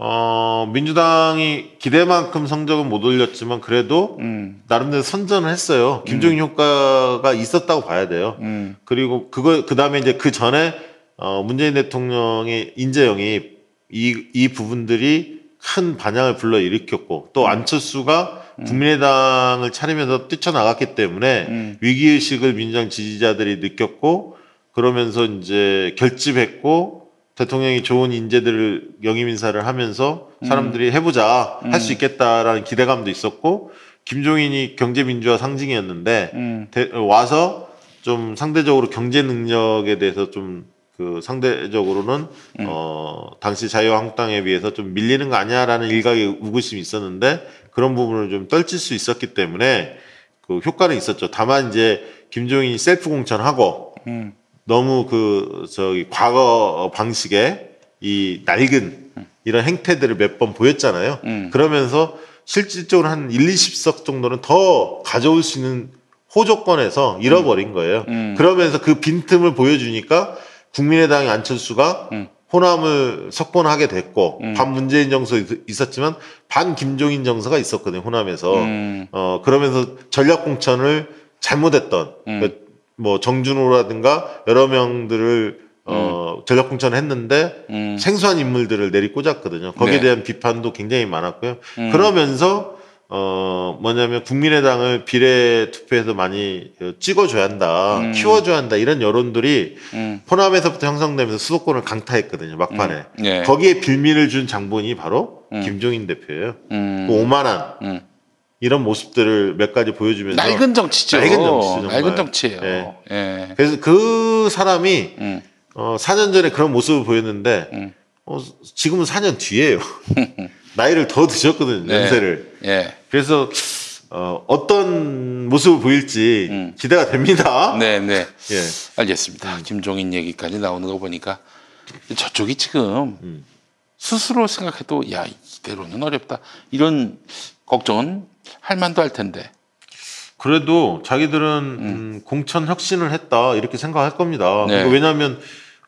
Speaker 2: 어 민주당이 기대만큼 성적은 못 올렸지만 그래도
Speaker 1: 음.
Speaker 2: 나름대로 선전을 했어요. 김종인 효과가 있었다고 봐야 돼요.
Speaker 1: 음.
Speaker 2: 그리고 그거 그 다음에 이제 그 전에 어 문재인 대통령의 인재 영입 이, 이 부분들이 큰 반향을 불러 일으켰고
Speaker 1: 음.
Speaker 2: 또 안철수가 국민의당을 차리면서 뛰쳐나갔기 때문에
Speaker 1: 음.
Speaker 2: 위기의식을 민주당 지지자들이 느꼈고 그러면서 이제 결집했고 대통령이 좋은 인재들을 영임 인사를 하면서 사람들이 해보자 할수 있겠다라는 기대감도 있었고 김종인이 경제민주화 상징이었는데
Speaker 1: 음.
Speaker 2: 대- 와서 좀 상대적으로 경제 능력에 대해서 좀 그 상대적으로는
Speaker 1: 음.
Speaker 2: 어 당시 자유한국당에 비해서 좀 밀리는 거 아니야라는 일각의 우구심이 있었는데 그런 부분을 좀 떨칠 수 있었기 때문에 그 효과는 있었죠. 다만 이제 김종인이 셀프 공천하고
Speaker 1: 음.
Speaker 2: 너무 그 저기 과거 방식의 이 낡은 이런 행태들을 몇 번 보였잖아요.
Speaker 1: 음.
Speaker 2: 그러면서 실질적으로 한 1, 20석 정도는 더 가져올 수 있는 호조권에서 잃어버린 거예요.
Speaker 1: 음.
Speaker 2: 그러면서 그 빈틈을 보여주니까 국민의당의 안철수가
Speaker 1: 음.
Speaker 2: 호남을 석권하게 됐고
Speaker 1: 음.
Speaker 2: 반 문재인 정서 있- 있었지만 반 김종인 정서가 있었거든요 호남에서
Speaker 1: 음.
Speaker 2: 어 그러면서 전략 공천을 잘못했던
Speaker 1: 음.
Speaker 2: 그뭐 정준호라든가 여러 명들을 어 전략 공천을 했는데
Speaker 1: 음.
Speaker 2: 생소한 인물들을 내리 꽂았거든요. 거기에
Speaker 1: 네.
Speaker 2: 대한 비판도 굉장히 많았고요.
Speaker 1: 음.
Speaker 2: 그러면서 어 뭐냐면 국민의당을 비례 투표에서 많이 어, 찍어줘야 한다,
Speaker 1: 음.
Speaker 2: 키워줘야 한다 이런 여론들이
Speaker 1: 음.
Speaker 2: 호남에서부터 형성되면서 수도권을 강타했거든요 막판에.
Speaker 1: 음. 예.
Speaker 2: 거기에 빌미를 준 장본이 바로
Speaker 1: 음.
Speaker 2: 김종인 대표예요.
Speaker 1: 음.
Speaker 2: 그 오만한
Speaker 1: 음.
Speaker 2: 이런 모습들을 몇 가지 보여주면서
Speaker 1: 낡은 정치죠.
Speaker 2: 낡은 정치죠, 정말.
Speaker 1: 낡은 정치예요.
Speaker 2: 예.
Speaker 1: 예.
Speaker 2: 그래서 그 사람이
Speaker 1: 음.
Speaker 2: 어, 4년 전에 그런 모습을 보였는데
Speaker 1: 음.
Speaker 2: 어, 지금은 4년 뒤에요. 나이를 더 드셨거든요,
Speaker 1: 네.
Speaker 2: 연세를.
Speaker 1: 예.
Speaker 2: 그래서 어, 어떤 모습을 보일지
Speaker 1: 음.
Speaker 2: 기대가 됩니다.
Speaker 1: 네, 네.
Speaker 2: 예.
Speaker 1: 알겠습니다. 김종인 얘기까지 나오는 거 보니까 저쪽이 지금
Speaker 2: 음.
Speaker 1: 스스로 생각해도 야 이대로는 어렵다 이런 걱정은 할 만도 할 텐데.
Speaker 2: 그래도 자기들은 음, 공천 혁신을 했다 이렇게 생각할 겁니다.
Speaker 1: 네.
Speaker 2: 그러니까 왜냐하면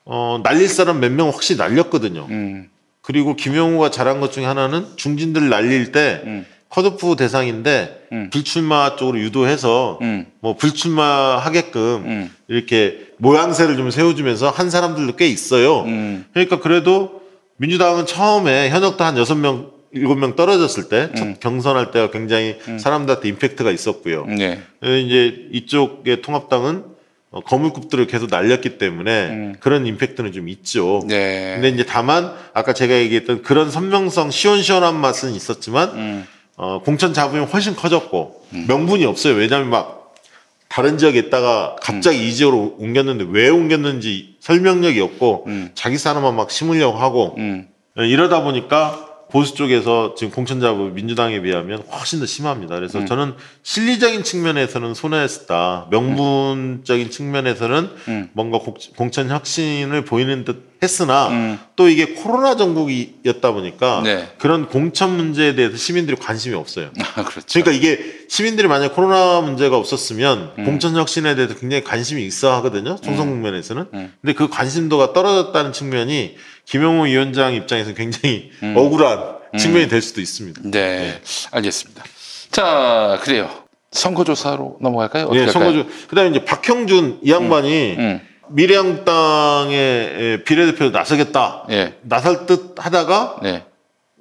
Speaker 2: 어, 날릴 사람 몇 명 확실히 날렸거든요.
Speaker 1: 음,
Speaker 2: 그리고 김용우가 잘한 것 중에 하나는 중진들 날릴 때
Speaker 1: 음.
Speaker 2: 컷오프 대상인데
Speaker 1: 음.
Speaker 2: 불출마 쪽으로 유도해서
Speaker 1: 음.
Speaker 2: 뭐 불출마 하게끔
Speaker 1: 음.
Speaker 2: 이렇게 모양새를 좀 세워주면서 한 사람들도 꽤 있어요.
Speaker 1: 음.
Speaker 2: 그러니까 그래도 민주당은 처음에 현역도 한 여섯 명 일곱 명 떨어졌을 때첫
Speaker 1: 음.
Speaker 2: 경선할 때가 굉장히 사람들한테 임팩트가 있었고요.
Speaker 1: 네.
Speaker 2: 이제 이쪽의 통합당은 어, 거물급들을 계속 날렸기 때문에
Speaker 1: 음.
Speaker 2: 그런 임팩트는 좀 있죠.
Speaker 1: 네.
Speaker 2: 근데 이제 다만 아까 제가 얘기했던 그런 선명성 시원시원한 맛은 있었지만
Speaker 1: 음.
Speaker 2: 어, 공천 잡음이 훨씬 커졌고 명분이 없어요. 왜냐하면 막 다른 지역에 있다가 갑자기
Speaker 1: 음.
Speaker 2: 이 지역으로 옮겼는데 왜 옮겼는지 설명력이 없고
Speaker 1: 음.
Speaker 2: 자기 사람만 막 심으려고 하고
Speaker 1: 음.
Speaker 2: 예, 이러다 보니까 보수 쪽에서 지금 공천 잡음 민주당에 비하면 훨씬 더 심합니다. 그래서
Speaker 1: 음.
Speaker 2: 저는 실리적인 측면에서는 손해했다. 명분적인 측면에서는
Speaker 1: 음.
Speaker 2: 뭔가 공- 공천 혁신을 보이는 듯 했으나
Speaker 1: 음.
Speaker 2: 또 이게 코로나 전국이었다 보니까
Speaker 1: 네.
Speaker 2: 그런 공천 문제에 대해서 시민들이 관심이 없어요.
Speaker 1: 아, 그렇죠.
Speaker 2: 그러니까 이게 시민들이 만약 코로나 문제가 없었으면
Speaker 1: 음.
Speaker 2: 공천 혁신에 대해서 굉장히 관심이 있어 하거든요. 총선 국면에서는.
Speaker 1: 음.
Speaker 2: 근데 그 관심도가 떨어졌다는 측면이 김영호 위원장 입장에서 굉장히
Speaker 1: 음.
Speaker 2: 억울한 측면이 될 수도 있습니다.
Speaker 1: 네. 알겠습니다. 자, 그래요. 선거조사로 넘어갈까요?
Speaker 2: 예,
Speaker 1: 할까요?
Speaker 2: 선거주. 그다음에 이제 박형준 이 양반이
Speaker 1: 음.
Speaker 2: 미래한국당의 비례대표로 나서겠다.
Speaker 1: 예.
Speaker 2: 나설 듯 하다가
Speaker 1: 네.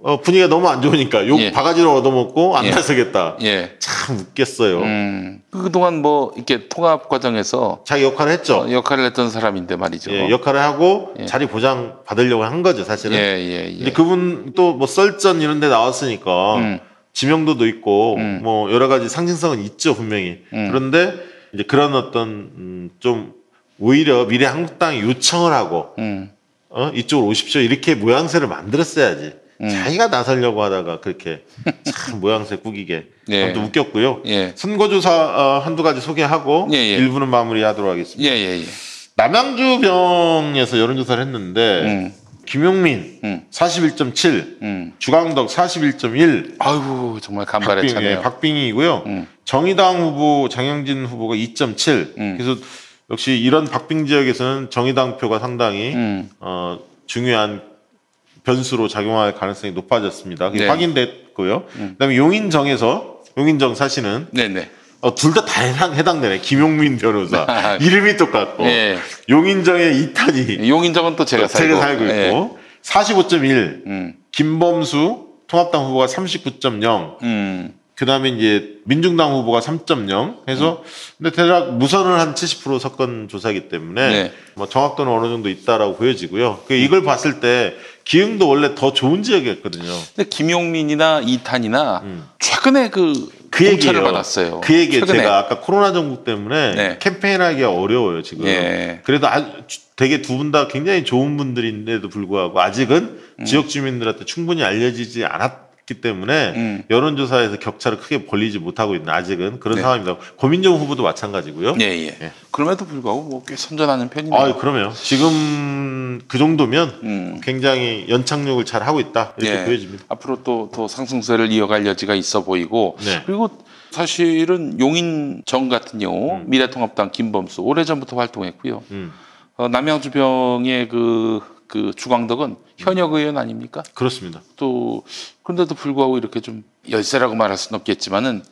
Speaker 2: 어, 분위기가 너무 안 좋으니까 욕
Speaker 1: 예.
Speaker 2: 바가지로 얻어먹고 안
Speaker 1: 예.
Speaker 2: 나서겠다.
Speaker 1: 예.
Speaker 2: 참 웃겼어요.
Speaker 1: 음. 그동안 뭐 이렇게 통합 과정에서
Speaker 2: 자기 역할을 했죠.
Speaker 1: 어, 역할을 했던 사람인데 말이죠.
Speaker 2: 예, 역할을 하고
Speaker 1: 예.
Speaker 2: 자리 보장 받으려고 한 거죠,
Speaker 1: 예,
Speaker 2: 사실은.
Speaker 1: 예, 예.
Speaker 2: 근데 그분 또 뭐 썰전 이런 데 나왔으니까
Speaker 1: 음.
Speaker 2: 지명도도 있고
Speaker 1: 음.
Speaker 2: 뭐 여러 가지 상징성은 있죠, 분명히.
Speaker 1: 음.
Speaker 2: 그런데 이제 그런 어떤 음, 좀 오히려 미래 한국당이 요청을 하고
Speaker 1: 음.
Speaker 2: 어? 이쪽으로 오십시오. 이렇게 모양새를 만들었어야지.
Speaker 1: 음.
Speaker 2: 자기가 나서려고 하다가 그렇게 참 모양새 꾸기게
Speaker 1: 예.
Speaker 2: 아무튼 웃겼고요.
Speaker 1: 예.
Speaker 2: 선거조사 어, 한두 가지 소개하고
Speaker 1: 예, 예.
Speaker 2: 일부는 마무리하도록 하겠습니다.
Speaker 1: 예, 예, 예.
Speaker 2: 남양주병에서 여론조사를 했는데
Speaker 1: 음.
Speaker 2: 김용민
Speaker 1: 음.
Speaker 2: 41.7,
Speaker 1: 음.
Speaker 2: 주광덕 41.1,
Speaker 1: 아이고, 정말 간발의
Speaker 2: 박빙,
Speaker 1: 차네요.
Speaker 2: 예, 박빙이고요.
Speaker 1: 음.
Speaker 2: 정의당 후보 장영진 후보가 2.7.
Speaker 1: 음.
Speaker 2: 그래서 역시 이런 박빙 지역에서는 정의당 표가 상당히
Speaker 1: 음.
Speaker 2: 어, 중요한 변수로 작용할 가능성이 높아졌습니다. 그게
Speaker 1: 네.
Speaker 2: 확인됐고요.
Speaker 1: 음.
Speaker 2: 그다음에 용인정에서 용인정 사시는
Speaker 1: 네, 네.
Speaker 2: 어, 둘 다 다 해당, 해당되네. 김용민 변호사. 이름이 똑같고.
Speaker 1: 예.
Speaker 2: 용인정의 이탄이
Speaker 1: 용인정은 또 제가 살고,
Speaker 2: 제가 살고
Speaker 1: 예.
Speaker 2: 있고. 45.1.
Speaker 1: 음.
Speaker 2: 김범수 통합당 후보가 39.0.
Speaker 1: 음.
Speaker 2: 그 다음에 이제 민중당 후보가 3.0 해서 근데 대략 무선은 한70% 석건 조사이기 때문에
Speaker 1: 네.
Speaker 2: 뭐 정확도는 어느 정도 있다라고 보여지고요. 그 이걸 봤을 때 기흥도 원래 더 좋은 지역이었거든요.
Speaker 1: 근데 김용민이나 이탄이나
Speaker 2: 음.
Speaker 1: 최근에 그,
Speaker 2: 그 얘기예요.
Speaker 1: 받았어요.
Speaker 2: 그
Speaker 1: 최근에.
Speaker 2: 제가 아까 코로나 정국 때문에
Speaker 1: 네.
Speaker 2: 캠페인하기가 어려워요 지금.
Speaker 1: 예.
Speaker 2: 그래도 아주 되게 두 분 다 굉장히 좋은 분들인데도 불구하고 아직은
Speaker 1: 음.
Speaker 2: 지역 주민들한테 충분히 알려지지 않았 기 때문에
Speaker 1: 음.
Speaker 2: 여론조사에서 격차를 크게 벌리지 못하고 있는 아직은 그런
Speaker 1: 네.
Speaker 2: 상황입니다. 고민정 후보도 마찬가지고요.
Speaker 1: 예, 예.
Speaker 2: 예.
Speaker 1: 그럼에도 불구하고 뭐 꽤 선전하는 편이네요.
Speaker 2: 아, 그러면 지금 그 정도면
Speaker 1: 음.
Speaker 2: 굉장히 연착륙을 잘 하고 있다 이렇게
Speaker 1: 예.
Speaker 2: 보여집니다.
Speaker 1: 앞으로 또, 또 상승세를 이어갈 여지가 있어 보이고
Speaker 2: 네.
Speaker 1: 그리고 사실은 용인정 같은 경우
Speaker 2: 음.
Speaker 1: 미래통합당 김범수 오래전부터 활동했고요.
Speaker 2: 음,
Speaker 1: 어, 남양주병의 그, 그 주광덕은 현역 의원 아닙니까?
Speaker 2: 그렇습니다.
Speaker 1: 또 그런데도 불구하고 이렇게 좀 열세라고 말할 수는 없겠지만은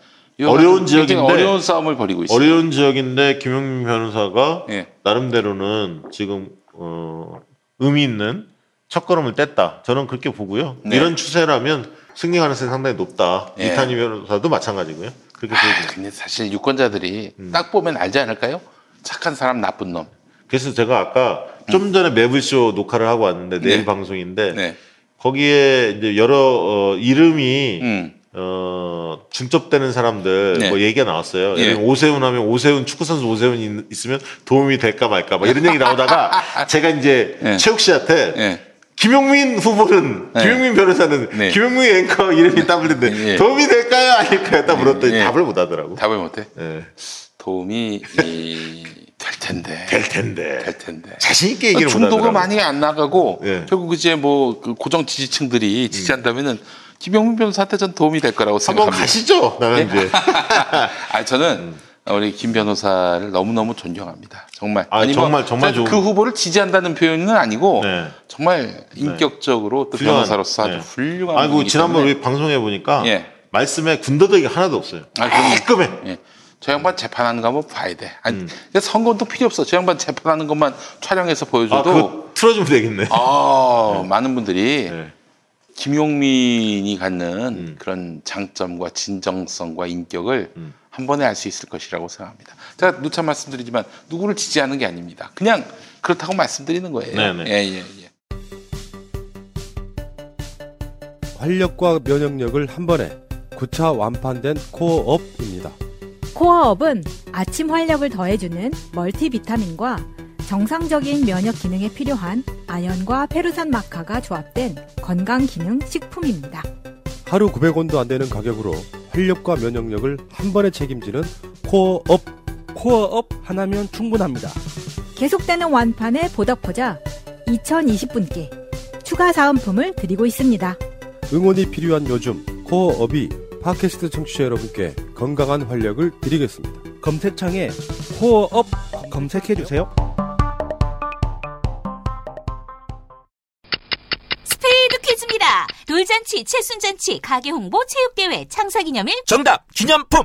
Speaker 2: 어려운 지역인데
Speaker 1: 어려운 싸움을 벌이고 있어요.
Speaker 2: 어려운 지역인데 김용민 변호사가
Speaker 1: 예.
Speaker 2: 나름대로는 지금 어, 의미 있는 첫걸음을 뗐다. 저는 그렇게 보고요.
Speaker 1: 네.
Speaker 2: 이런 추세라면 승리 가능성이 상당히 높다.
Speaker 1: 예.
Speaker 2: 이탄희 변호사도 마찬가지고요. 그렇게
Speaker 1: 아,
Speaker 2: 보여집니다.
Speaker 1: 근데 사실 유권자들이
Speaker 2: 음.
Speaker 1: 딱 보면 알지 않을까요? 착한 사람, 나쁜 놈.
Speaker 2: 그래서 제가 아까 좀 전에 매블쇼 녹화를 하고 왔는데 내일
Speaker 1: 네.
Speaker 2: 방송인데
Speaker 1: 네.
Speaker 2: 거기에 이제 여러 어, 이름이
Speaker 1: 음.
Speaker 2: 어, 중첩되는 사람들
Speaker 1: 네.
Speaker 2: 뭐 얘기가 나왔어요.
Speaker 1: 예.
Speaker 2: 오세훈 하면 오세훈 축구 선수 오세훈 이 있으면 도움이 될까 말까 막 이런 얘기 나오다가 제가 이제
Speaker 1: 예.
Speaker 2: 최욱 씨한테
Speaker 1: 예.
Speaker 2: 김용민 후보는
Speaker 1: 네.
Speaker 2: 김용민 변호사는
Speaker 1: 네.
Speaker 2: 김용민 앵커 이름이 따블린데
Speaker 1: 예.
Speaker 2: 도움이 될까요 아닐까요? 딱 물었더니
Speaker 1: 예.
Speaker 2: 답을 못 하더라고.
Speaker 1: 답을 못해.
Speaker 2: 예.
Speaker 1: 도움이 이, 될 텐데.
Speaker 2: 될 텐데.
Speaker 1: 될 텐데.
Speaker 2: 자신 있게 얘기를 못
Speaker 1: 중도가. 많이 안 나가고
Speaker 2: 예.
Speaker 1: 결국 이제 뭐 그 고정 지지층들이 지지한다면은 김용민 변호사 한테 전 도움이 될 거라고
Speaker 2: 한번
Speaker 1: 생각합니다.
Speaker 2: 가시죠. 나는 이제
Speaker 1: 아 저는
Speaker 2: 음.
Speaker 1: 우리 김 변호사를 너무 너무 존경합니다. 정말.
Speaker 2: 아,
Speaker 1: 아니,
Speaker 2: 정말,
Speaker 1: 뭐,
Speaker 2: 정말
Speaker 1: 저
Speaker 2: 좋은-
Speaker 1: 그 후보를 지지한다는 표현은 아니고
Speaker 2: 네.
Speaker 1: 정말 인격적으로 또
Speaker 2: 훌륭한,
Speaker 1: 변호사로서 아주
Speaker 2: 네.
Speaker 1: 훌륭한.
Speaker 2: 아이고
Speaker 1: 분이기
Speaker 2: 지난번. 우리 방송해 보니까
Speaker 1: 예.
Speaker 2: 말씀에 군더더기 하나도 없어요.
Speaker 1: 아.
Speaker 2: 깔끔해.
Speaker 1: 예. 저 양반 재판하는 거 한번 봐야 돼. 아니,
Speaker 2: 음.
Speaker 1: 선거도 필요 없어. 저 양반 재판하는 것만 촬영해서
Speaker 2: 아,
Speaker 1: 보여줘도
Speaker 2: 그거 틀어주면 되겠네.
Speaker 1: 아, 많은 분들이
Speaker 2: 네.
Speaker 1: 김용민이 갖는
Speaker 2: 음.
Speaker 1: 그런 장점과 진정성과 인격을
Speaker 2: 음.
Speaker 1: 한 번에 알 수 있을 것이라고 생각합니다. 제가 누차 말씀드리지만 누구를 지지하는 게 아닙니다. 그냥 그렇다고 말씀드리는 거예요.
Speaker 2: 네네.
Speaker 1: 예, 예, 예.
Speaker 8: 활력과 면역력을 한 번에 9차 완판된 코어업입니다.
Speaker 9: 코어업은 아침 활력을 더해주는 멀티비타민과 정상적인 면역 기능에 필요한 아연과 페루산 마카가 조합된 건강 기능 식품입니다.
Speaker 8: 하루 900원도 안 되는 가격으로 활력과 면역력을 한 번에 책임지는 코어업. 코어업 하나면 충분합니다.
Speaker 9: 계속되는 완판에 보답하고자 2020분께 추가 사은품을 드리고 있습니다.
Speaker 8: 응원이 필요한 요즘 코어업이 팟캐스트 청취자 여러분께 건강한 활력을 드리겠습니다. 검색창에 코어업 검색해주세요.
Speaker 10: 스피드 퀴즈입니다. 돌잔치, 칠순잔치, 가게 홍보, 체육대회, 창사기념일.
Speaker 11: 정답 기념품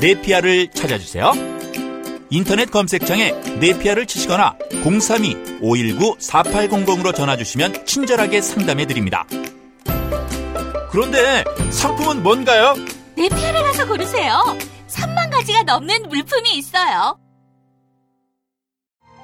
Speaker 11: 네피아를 찾아주세요. 인터넷 검색창에 네피아를 치시거나 032-519-4800으로 전화주시면 친절하게 상담해 드립니다. 그런데 상품은 뭔가요?
Speaker 10: 네피아를 가서 고르세요. 3만 가지가 넘는 물품이 있어요.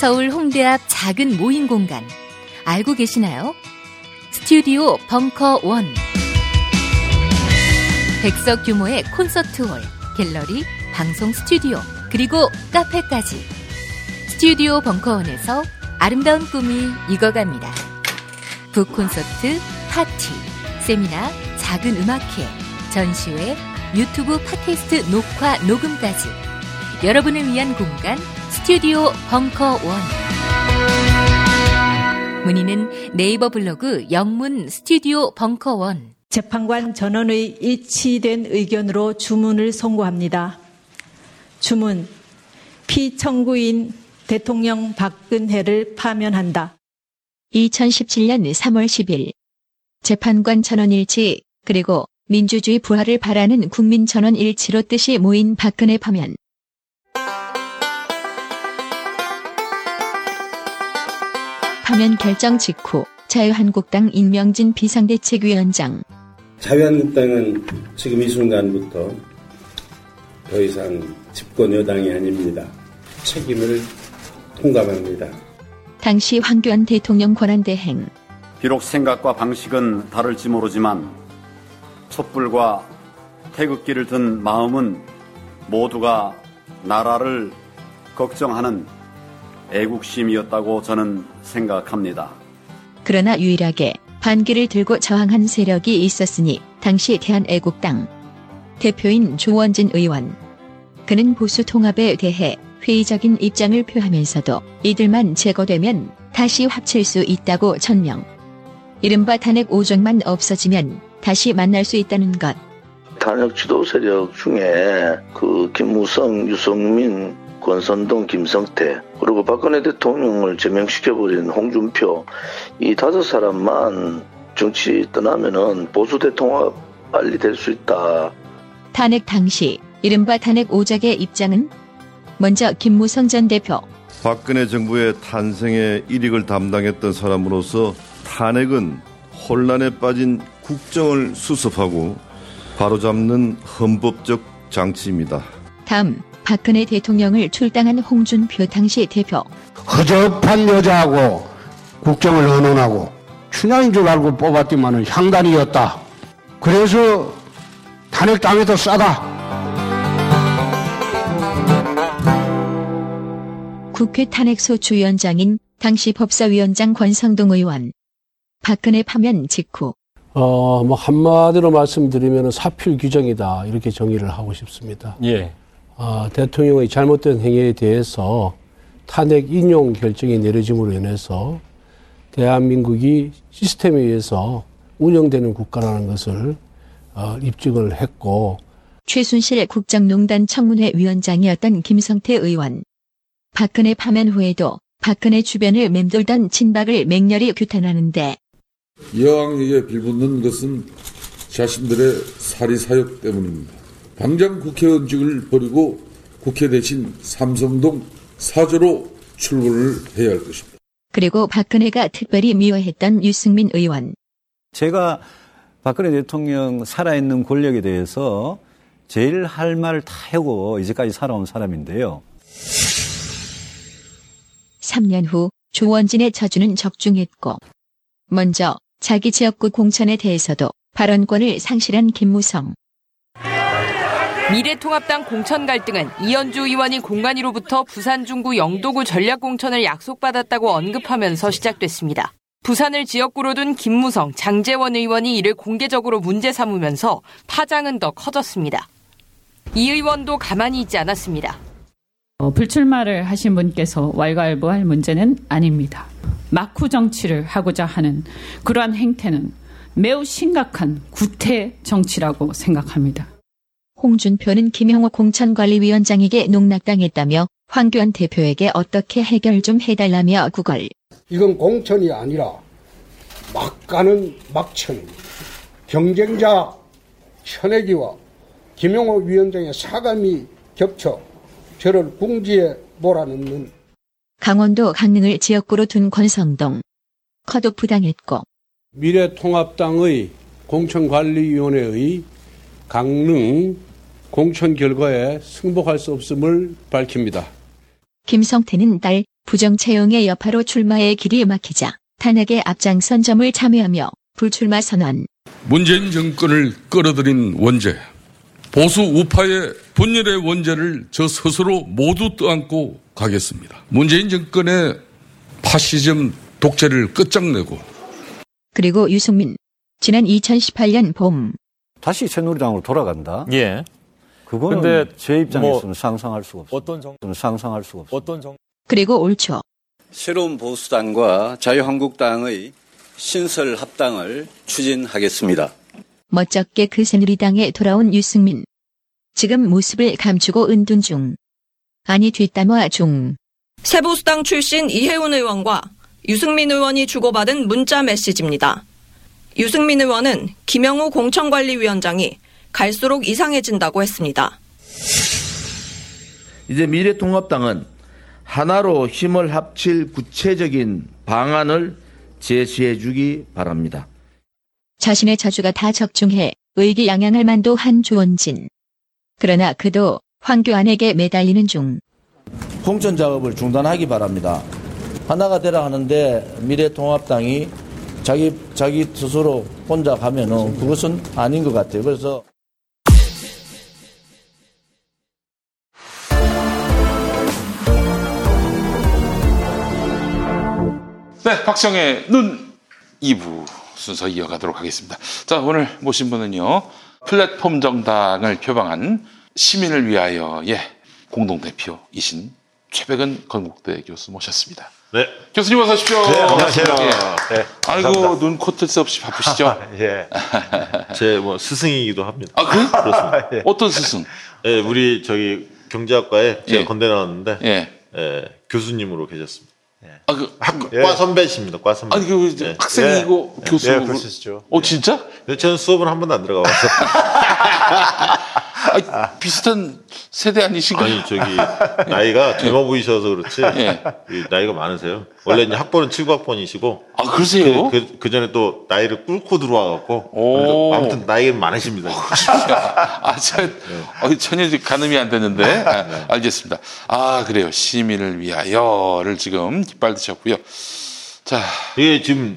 Speaker 5: 서울 홍대 앞 작은 모임 공간 알고 계시나요? 스튜디오 벙커 원. 백석 규모의 콘서트홀, 갤러리, 방송 스튜디오, 그리고 카페까지. 스튜디오 벙커원에서 아름다운 꿈이 익어갑니다. 북콘서트, 파티, 세미나, 작은 음악회, 전시회, 유튜브 팟캐스트 녹화, 녹음까지. 여러분을 위한 공간, 스튜디오 벙커 원. 문의는 네이버 블로그 영문 스튜디오 벙커 원.
Speaker 12: 재판관 전원의 일치된 의견으로 주문을 선고합니다. 주문. 피청구인 대통령 박근혜를 파면한다.
Speaker 13: 2017년 3월 10일 재판관 전원일치 그리고 민주주의 부활을 바라는 국민 전원일치로 뜻이 모인 박근혜 파면 파면 결정 직후 자유한국당 임명진 비상대책위원장
Speaker 14: 자유한국당은 지금 이 순간부터 더 이상 집권 여당이 아닙니다. 책임을 통감합니다.
Speaker 13: 당시 황교안 대통령 권한대행
Speaker 15: 비록 생각과 방식은 다를지 모르지만 촛불과 태극기를 든 마음은 모두가 나라를 걱정하는 애국심이었다고 저는 생각합니다.
Speaker 13: 그러나 유일하게 반기를 들고 저항한 세력이 있었으니 당시 대한애국당 대표인 조원진 의원 그는 보수 통합에 대해 회의적인 입장을 표하면서도 이들만 제거되면 다시 합칠 수 있다고 천명. 이른바 탄핵 5종만 없어지면 다시 만날 수 있다는 것.
Speaker 16: 탄핵 지도 세력 중에 그 김무성, 유성민, 권선동, 김성태 그리고 박근혜 대통령을 제명시켜버린 홍준표 이 다섯 사람만 정치 떠나면은 보수 대 통합 빨리 될 수 있다.
Speaker 13: 탄핵 당시 이른바 탄핵 오작의 입장은 먼저 김무성 전 대표
Speaker 17: 박근혜 정부의 탄생에 일익을 담당했던 사람으로서 탄핵은 혼란에 빠진 국정을 수습하고 바로잡는 헌법적 장치입니다.
Speaker 13: 다음 박근혜 대통령을 출당한 홍준표 당시 대표
Speaker 18: 허접한 여자하고 국정을 언론하고 춘향인 줄 알고 뽑았더만은 향단이었다. 그래서 탄핵 당해도 싸다.
Speaker 13: 국회 탄핵소추위원장인 당시 법사위원장 권성동 의원. 박근혜 파면 직후
Speaker 19: 어, 뭐 한마디로 말씀드리면 사필 규정이다 이렇게 정의를 하고 싶습니다.
Speaker 20: 예.
Speaker 19: 어, 대통령의 잘못된 행위에 대해서 탄핵 인용 결정이 내려짐으로 인해서 대한민국이 시스템에 의해서 운영되는 국가라는 것을 어, 입증을 했고
Speaker 13: 최순실 국정농단 청문회 위원장이었던 김성태 의원. 박근혜 파면 후에도 박근혜 주변을 맴돌던 친박을 맹렬히 규탄하는데
Speaker 21: 여왕에게 빌붙는 것은 자신들의 사리사욕 때문입니다. 당장 국회의원직을 버리고 국회 대신 삼성동 사저로 출근을 해야 할 것입니다.
Speaker 13: 그리고 박근혜가 특별히 미워했던 유승민 의원.
Speaker 20: 제가 박근혜 대통령 살아있는 권력에 대해서 제일 할 말을 다 하고 이제까지 살아온 사람인데요.
Speaker 13: 3년 후 조원진의 저주는 적중했고 먼저 자기 지역구 공천에 대해서도 발언권을 상실한 김무성.
Speaker 22: 미래통합당 공천 갈등은 이현주 의원이 공관위로부터 부산 중구 영도구 전략공천을 약속받았다고 언급하면서 시작됐습니다. 부산을 지역구로 둔 김무성, 장재원 의원이 이를 공개적으로 문제 삼으면서 파장은 더 커졌습니다. 이 의원도 가만히 있지 않았습니다.
Speaker 23: 어, 불출마를 하신 분께서 왈가왈부할 문제는 아닙니다. 막후 정치를 하고자 하는 그러한 행태는 매우 심각한 구태 정치라고 생각합니다.
Speaker 13: 홍준표는 김영호 공천관리위원장에게 농락당했다며 황교안 대표에게 어떻게 해결 좀 해달라며 구걸.
Speaker 18: 이건 공천이 아니라 막 가는 막천. 경쟁자 현혜기와 김영호 위원장의 사감이 겹쳐 저를 궁지에 몰아넣는
Speaker 13: 강원도 강릉을 지역구로 둔 권성동. 컷오프 당했고
Speaker 19: 미래통합당의 공천관리위원회의 강릉 공천 결과에 승복할 수 없음을 밝힙니다.
Speaker 13: 김성태는 딸 부정 채용의 여파로 출마의 길이 막히자 탄핵에 앞장선 점을 참여하며 불출마 선언.
Speaker 21: 문재인 정권을 끌어들인 원죄, 보수 우파의 분열의 원죄를 저 스스로 모두 떠안고 가겠습니다. 문재인 정권의 파시즘 독재를 끝장내고
Speaker 13: 그리고 유승민. 지난 2018년 봄
Speaker 20: 다시 새누리당으로 돌아간다.
Speaker 24: 예.
Speaker 20: 그거는
Speaker 24: 근데
Speaker 20: 제 입장에서는
Speaker 24: 뭐
Speaker 20: 상상할 수가 없어요.
Speaker 24: 어떤 정
Speaker 20: 상상할 수가 없어요.
Speaker 24: 어떤 정
Speaker 13: 그리고 올 초
Speaker 25: 새로운 보수당과 자유한국당의 신설 합당을 추진하겠습니다.
Speaker 13: 멋쩍게 그 새누리당에 돌아온 유승민. 지금 모습을 감추고 은둔 중. 아니 뒷담화 중.
Speaker 26: 새보수당 출신 이혜훈 의원과 유승민 의원이 주고받은 문자 메시지입니다. 유승민 의원은 김영우 공천관리위원장이 갈수록 이상해진다고 했습니다.
Speaker 27: 이제 미래통합당은 하나로 힘을 합칠 구체적인 방안을 제시해 주기 바랍니다.
Speaker 13: 자신의 자주가 다 적중해 의기양양할 만도 한 조원진. 그러나 그도 황교안에게 매달리는 중.
Speaker 27: 공천 작업을 중단하기 바랍니다. 하나가 되라 하는데 미래통합당이 자기 자기 스스로 혼자 가면은 그것은 아닌 것 같아요. 그래서
Speaker 1: 네, 박정의 눈 2부 순서 이어가도록 하겠습니다. 자, 오늘 모신 분은요. 플랫폼 정당을 표방한 시민을 위하여의 공동대표이신 최백은 건국대 교수 모셨습니다.
Speaker 2: 네.
Speaker 1: 교수님 어서 오십시오.
Speaker 2: 네, 안녕하세요.
Speaker 1: 예.
Speaker 2: 네,
Speaker 1: 아이고,
Speaker 2: 감사합니다.
Speaker 1: 눈, 코, 뜰 새 없이 바쁘시죠?
Speaker 2: 예. 제 뭐 스승이기도 합니다.
Speaker 1: 아, 그래?
Speaker 2: 그렇습니다.
Speaker 1: 예. 어떤 스승?
Speaker 2: 예, 우리 저기 경제학과에 제가
Speaker 1: 예.
Speaker 2: 건대 나왔는데
Speaker 1: 예.
Speaker 2: 예, 교수님으로 계셨습니다.
Speaker 1: 아, 그,
Speaker 2: 학,
Speaker 1: 예.
Speaker 2: 과 선배십니다. 과 선배.
Speaker 1: 아니, 그, 이제 학생이고 교수.
Speaker 2: 예, 그러시죠.
Speaker 1: 어, 진짜?
Speaker 2: 예. 저는 수업은 한 번도 안 들어가 봤어요.
Speaker 1: 아, 비슷한 세대 아니신가요?
Speaker 2: 아니 저기 나이가 젊어 보이셔서 그렇지
Speaker 1: 예.
Speaker 2: 이 나이가 많으세요. 원래 이제 학번은 79학번이시고
Speaker 1: 아 그러세요?
Speaker 2: 그, 그, 전에 또 나이를 꿇고 들어와 갖고
Speaker 1: 오.
Speaker 2: 아무튼 나이가 많으십니다.
Speaker 1: 아, 저, 어, 전혀 이제 가늠이 안 되는데. 아, 알겠습니다. 아, 그래요. 시민을 위하여를 지금 깃발 드셨고요. 자.
Speaker 2: 이게 지금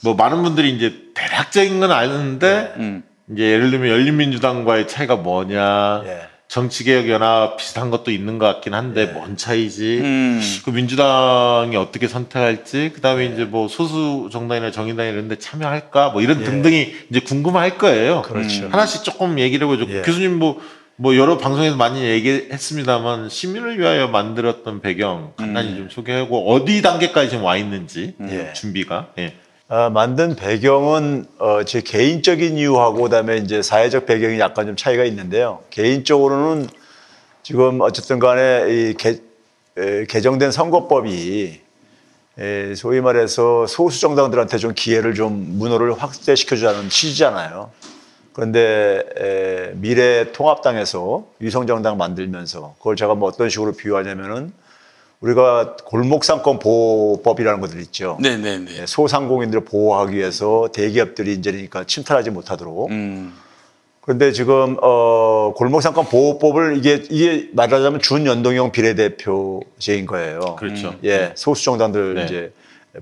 Speaker 2: 뭐 많은 분들이 이제 대략적인 건 아는데
Speaker 1: 음.
Speaker 2: 이제 예를 들면 열린민주당과의 차이가 뭐냐.
Speaker 1: 예.
Speaker 2: 정치개혁연합 비슷한 것도 있는 것 같긴 한데 뭔 차이지?
Speaker 1: 음.
Speaker 2: 그 민주당이 어떻게 선택할지, 그 다음에 이제 뭐 소수 정당이나 정의당 이런 데 참여할까, 뭐 이런
Speaker 24: 예.
Speaker 2: 등등이 이제 궁금할 거예요.
Speaker 24: 그렇죠.
Speaker 2: 음. 하나씩 조금 얘기를 해보죠.
Speaker 24: 예.
Speaker 2: 교수님 뭐, 뭐 여러 방송에서 많이 얘기했습니다만 시민을 위하여 만들었던 배경 간단히
Speaker 24: 음.
Speaker 2: 좀 소개하고 어디 단계까지 지금 와 있는지
Speaker 24: 예.
Speaker 2: 준비가. 예.
Speaker 24: 어, 만든 배경은 어, 제 개인적인 이유하고 그다음에 이제 사회적 배경이 약간 좀 차이가 있는데요. 개인적으로는 지금 어쨌든 간에 이 개, 에, 개정된 선거법이 에, 소위 말해서 소수 정당들한테 좀 기회를 좀 문호를 확대시켜 주자는 취지잖아요. 그런데 에, 미래 통합당에서 위성 정당 만들면서 그걸 제가 뭐 어떤 식으로 비유하냐면은 우리가 골목상권 보호법이라는 것들 있죠.
Speaker 1: 네네네.
Speaker 24: 소상공인들을 보호하기 위해서 대기업들이 이제니까 침탈하지 못하도록.
Speaker 1: 음.
Speaker 24: 그런데 지금 어 골목상권 보호법을 이게 이게 말하자면 준연동형 비례대표제인 거예요.
Speaker 2: 그렇죠.
Speaker 24: 예, 소수 정당들
Speaker 2: 네.
Speaker 24: 이제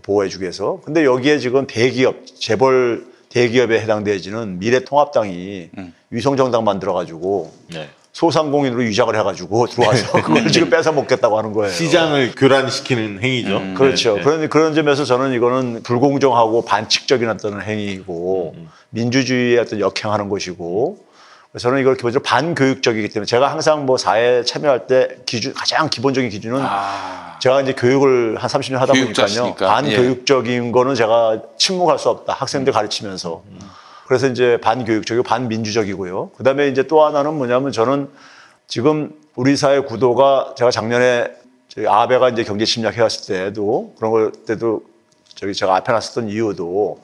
Speaker 24: 보호해주기 위해서. 근데 여기에 지금 대기업 재벌 대기업에 해당되지는 미래통합당이 위성정당 만들어가지고
Speaker 2: 네.
Speaker 24: 소상공인으로 위장을 해가지고 들어와서 그걸 지금 뺏어 먹겠다고 하는 거예요.
Speaker 2: 시장을 교란시키는 행위죠.
Speaker 24: 그렇죠.
Speaker 2: 네, 네.
Speaker 24: 그런 그런 점에서 저는 이거는 불공정하고 반칙적인 어떤 행위이고 민주주의에 어떤 역행하는 것이고 저는 이걸 기본적으로 반교육적이기 때문에 제가 항상 뭐 사회 참여할 때 기준 가장 기본적인 기준은 제가 이제 교육을 한 30년 하다 보니까요.
Speaker 1: 교육자시니까.
Speaker 24: 반교육적인 거는 제가 침묵할 수 없다. 학생들 가르치면서. 그래서 이제 반교육적이고 반민주적이고요. 그 다음에 이제 또 하나는 뭐냐면 저는 지금 우리 사회 구도가 제가 작년에 저희 아베가 이제 경제 침략 해왔을 때도 그런 걸 때도 저기 제가 앞에 놨었던 이유도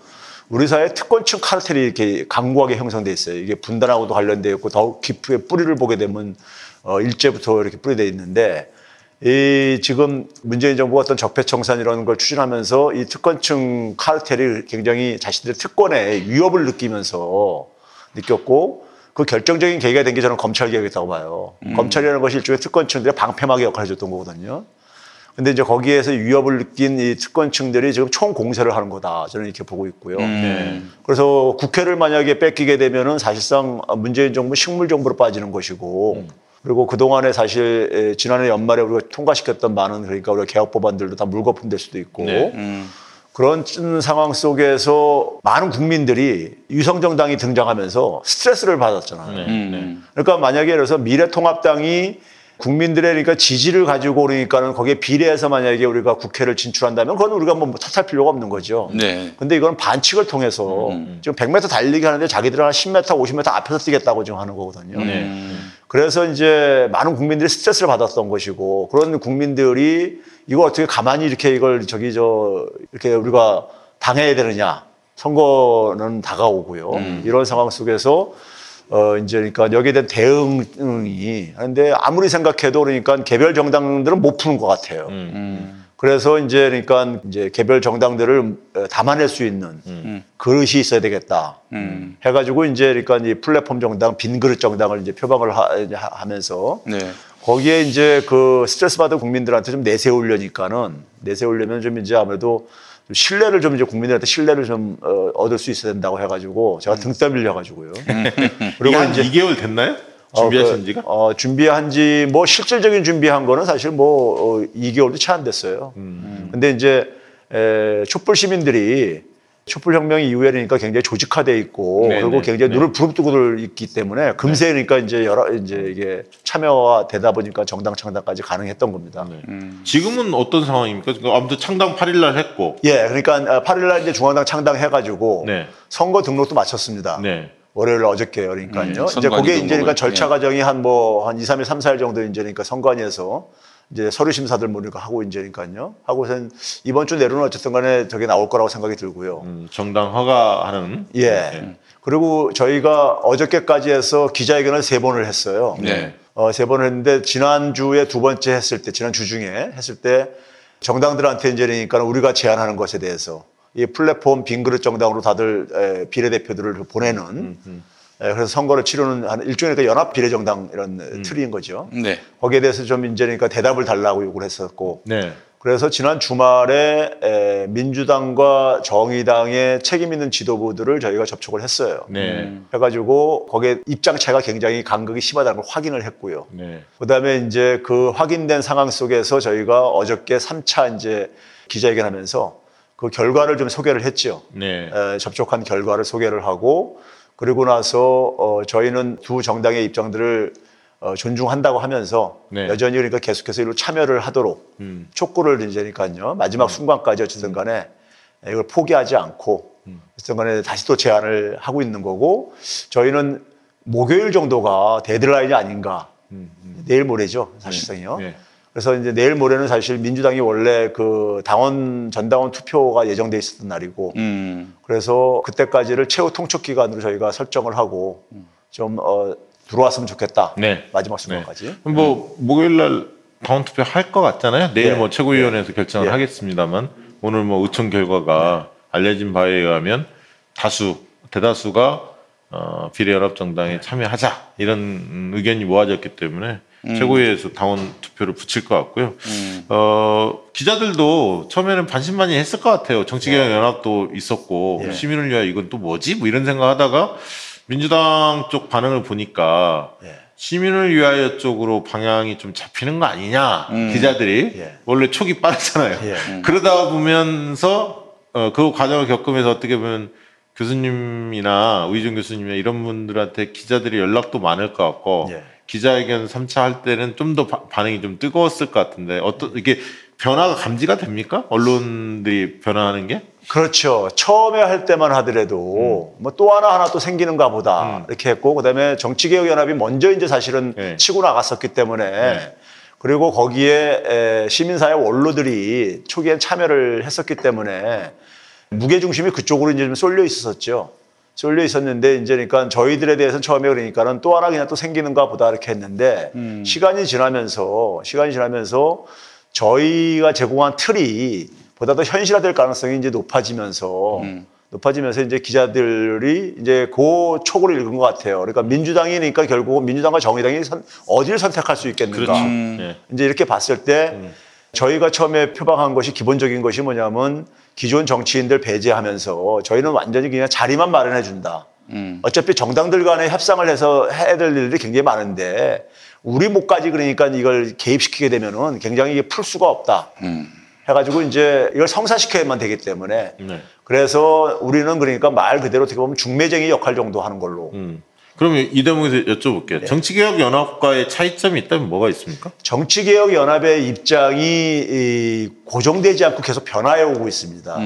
Speaker 24: 우리 사회 특권층 카르텔이 이렇게 강고하게 형성돼 있어요. 이게 분단하고도 관련돼 있고 더욱 깊게 뿌리를 보게 되면 어 일제부터 이렇게 뿌리돼 있는데 이 지금 문재인 정부가 어떤 적폐청산 이런 걸 추진하면서 이 특권층 카르텔이 굉장히 자신들의 특권에 위협을 느끼면서 느꼈고 그 결정적인 계기가 된 게 저는 검찰 개혁이었다고 봐요. 검찰이라는 것이 일종의 특권층들의 방패막이 역할을 해줬던 거거든요. 근데 이제 거기에서 위협을 느낀 이 특권층들이 지금 총 공세를 하는 거다. 저는 이렇게 보고 있고요.
Speaker 2: 네.
Speaker 24: 그래서 국회를 만약에 뺏기게 되면은 사실상 문재인 정부 식물 정부로 빠지는 것이고 그리고 그동안에 사실 에, 지난해 연말에 우리가 통과시켰던 많은 그러니까 우리가 개혁 법안들도 다 물거품 될 수도 있고
Speaker 2: 네.
Speaker 24: 그런 상황 속에서 많은 국민들이 유성정당이 등장하면서 스트레스를 받았잖아요.
Speaker 2: 네.
Speaker 1: 음.
Speaker 24: 그러니까 만약에 예를 들어서 미래통합당이 국민들의 그러니까 지지를 가지고 그러니까는 거기에 비례해서 만약에 우리가 국회를 진출한다면 그건 우리가 뭐 탓할 필요가 없는 거죠.
Speaker 1: 네.
Speaker 24: 근데 이건 반칙을 통해서 지금 100m 달리기 하는데 자기들은 한 10m, 50m 앞에서 뛰겠다고 지금 하는 거거든요.
Speaker 2: 네.
Speaker 24: 그래서 이제 많은 국민들이 스트레스를 받았던 것이고 그런 국민들이 이거 어떻게 가만히 이렇게 이걸 저기 저 이렇게 우리가 당해야 되느냐 선거는 다가오고요. 이런 상황 속에서 어 이제 그러니까 여기에 대한 대응이 하는데 아무리 생각해도 그러니까 개별 정당들은 못 푸는 것 같아요. 그래서 이제 그러니까 이제 개별 정당들을 어, 담아낼 수 있는 그릇이 있어야 되겠다.
Speaker 1: 음.
Speaker 24: 해가지고 이제 그러니까 이 플랫폼 정당, 빈 그릇 정당을 이제 표방을 하, 이제 하- 하면서
Speaker 1: 네.
Speaker 24: 거기에 이제 그 스트레스 받은 국민들한테 좀 내세우려니까는 내세우려면 좀 이제 아무래도 좀 신뢰를 좀 이제 국민들한테 신뢰를 좀 어, 얻을 수 있어야 된다고 해가지고 제가 등 떠밀려 가지고요.
Speaker 2: 그리고 한 2개월 됐나요? 준비하신 지가?
Speaker 24: 어, 준비한 지 뭐 실질적인 준비한 거는 사실 뭐 어, 2개월도 채 안 됐어요.
Speaker 2: 음.
Speaker 24: 근데 이제 에, 촛불 시민들이 촛불 혁명 이후에니까 굉장히 조직화돼 있고
Speaker 2: 네,
Speaker 24: 그리고
Speaker 2: 네,
Speaker 24: 굉장히
Speaker 2: 네.
Speaker 24: 눈을 부릅뜨고 있기 때문에 금세 그러니까 이제 여러 이제 이게 참여가 되다 보니까 정당 창당까지 가능했던 겁니다.
Speaker 2: 네. 지금은 어떤 상황입니까? 그러니까 아무튼 창당 8일 날 했고.
Speaker 24: 예, 그러니까 8일날 이제 중앙당 창당해가지고
Speaker 2: 네.
Speaker 24: 선거 등록도 마쳤습니다. 월요일 어저께요. 그러니까요.
Speaker 1: 음,
Speaker 24: 이제 그게 이제 그러니까
Speaker 1: 등록을.
Speaker 24: 절차
Speaker 1: 예.
Speaker 24: 과정이 한 뭐한 2, 3일, 3, 4일 정도 이제 그러니까 선관위에서 이제 서류 심사들 뭐 이렇게 하고 이제 그러니까요. 하고선 이번 주 내로는 어쨌든 간에 저게 나올 거라고 생각이 들고요.
Speaker 2: 정당 허가하는.
Speaker 24: 예. 그리고 저희가 어저께까지 해서 기자회견을 세 번을 했어요.
Speaker 1: 네.
Speaker 24: 어, 세 번을 했는데 지난주에 두 번째 했을 때, 지난 주 중에 했을 때 정당들한테 이제 그러니까 우리가 제안하는 것에 대해서 이 플랫폼 빈그릇 정당으로 다들 에, 비례대표들을 보내는 에, 그래서 선거를 치르는 한 일종의 그 연합 비례정당 이런 틀인 거죠.
Speaker 1: 네.
Speaker 24: 거기에 대해서 좀 이제 그러니까 대답을 달라고 요구를 했었고
Speaker 2: 네.
Speaker 24: 그래서 지난 주말에 에, 민주당과 정의당의 책임 있는 지도부들을 저희가 접촉을 했어요.
Speaker 2: 네.
Speaker 24: 해가지고 거기에 입장 차이가 굉장히 간극이 심하다는 걸 확인을 했고요.
Speaker 2: 네.
Speaker 24: 그다음에 이제 그 확인된 상황 속에서 저희가 어저께 3차 이제 기자회견하면서 그 결과를 좀 소개를 했죠.
Speaker 2: 네.
Speaker 24: 에, 접촉한 결과를 소개를 하고 그리고 나서 어, 저희는 두 정당의 입장들을 어, 존중한다고 하면서
Speaker 2: 네.
Speaker 24: 여전히 그러니까 계속해서 이로 참여를 하도록
Speaker 2: 음.
Speaker 24: 촉구를 이제니까요 마지막 순간까지 어쨌든 간에 이걸 포기하지 않고 어쨌든 간에 다시 또 제안을 하고 있는 거고 저희는 목요일 정도가 데드라인이 아닌가 내일 모레죠 사실상요.
Speaker 2: 네.
Speaker 24: 그래서 이제 내일 모레는 사실 민주당이 원래 그 당원 전당원 투표가 예정돼 있었던 날이고
Speaker 1: 음.
Speaker 24: 그래서 그때까지를 최후 통촉 기간으로 저희가 설정을 하고 좀 어, 들어왔으면 좋겠다.
Speaker 2: 네.
Speaker 24: 마지막 순간까지.
Speaker 2: 그럼 뭐 목요일 날 당원 투표 할 것 같잖아요. 내일
Speaker 24: 예.
Speaker 2: 뭐 최고위원회에서 결정을
Speaker 24: 예.
Speaker 2: 하겠습니다만 오늘 뭐 의총 결과가 알려진 바에 의하면 다수 대다수가 어, 비례연합정당에 참여하자 이런 음, 의견이 모아졌기 때문에
Speaker 1: 음.
Speaker 2: 최고위에서 당원 투표를 붙일 것 같고요.
Speaker 1: 음.
Speaker 2: 어, 기자들도 처음에는 반신반의 했을 것 같아요. 정치개혁 연합도 있었고
Speaker 24: 예.
Speaker 2: 시민을 위하여 이건 또 뭐지? 뭐 이런 생각하다가 민주당 쪽 반응을 보니까
Speaker 24: 예.
Speaker 2: 시민을 위하여 쪽으로 방향이 좀 잡히는 거 아니냐
Speaker 1: 음.
Speaker 2: 기자들이
Speaker 24: 예.
Speaker 2: 원래 촉이 빠르잖아요.
Speaker 24: 예.
Speaker 2: 그러다 보면서 어, 그 과정을 겪으면서 어떻게 보면 교수님이나 우희준 교수님이나 이런 분들한테 기자들이 연락도 많을 것 같고
Speaker 24: 예.
Speaker 2: 기자회견 3차 할 때는 좀 더 반응이 좀 뜨거웠을 것 같은데 어떤 이게 변화가 감지가 됩니까? 언론들이 변화하는 게?
Speaker 24: 그렇죠. 처음에 할 때만 하더라도 뭐또 하나 하나 또 생기는가 보다 이렇게 했고 그다음에 정치개혁연합이 먼저 이제 사실은 치고 나갔었기 때문에 그리고 거기에 에, 시민사회 원로들이 초기엔 참여를 했었기 때문에 무게 중심이 그쪽으로 이제 좀 쏠려 있었었죠. 쏠려 있었는데 이제 그러니까 저희들에 대해서는 처음에 그러니까는 또 하나 그냥 또 생기는가 보다 이렇게 했는데 시간이 지나면서 시간이 지나면서 저희가 제공한 틀이 보다 더 현실화될 가능성이 이제 높아지면서 높아지면서 이제 기자들이 이제 그 촉을 읽은 것 같아요. 그러니까 민주당이니까 결국은 민주당과 정의당이 선- 어디를 선택할 수 있겠는가.
Speaker 2: 그렇죠. 음.
Speaker 24: 이제 이렇게 봤을 때 저희가 처음에 표방한 것이 기본적인 것이 뭐냐면 기존 정치인들 배제하면서 저희는 완전히 그냥 자리만 마련해 준다.
Speaker 1: 음.
Speaker 24: 어차피 정당들 간에 협상을 해서 해야 될 일들이 굉장히 많은데 우리 목까지 그러니까 이걸 개입시키게 되면은 굉장히 이게 풀 수가 없다.
Speaker 1: 음.
Speaker 24: 해가지고 이제 이걸 성사시켜야만 되기 때문에
Speaker 2: 네.
Speaker 24: 그래서 우리는 그러니까 말 그대로 어떻게 보면 중매쟁이 역할 정도 하는 걸로.
Speaker 2: 그러면 이 대목에서 여쭤볼게요. 정치개혁연합과의 차이점이 있다면 뭐가 있습니까?
Speaker 24: 정치개혁연합의 입장이 이 고정되지 않고 계속 변화해 오고 있습니다.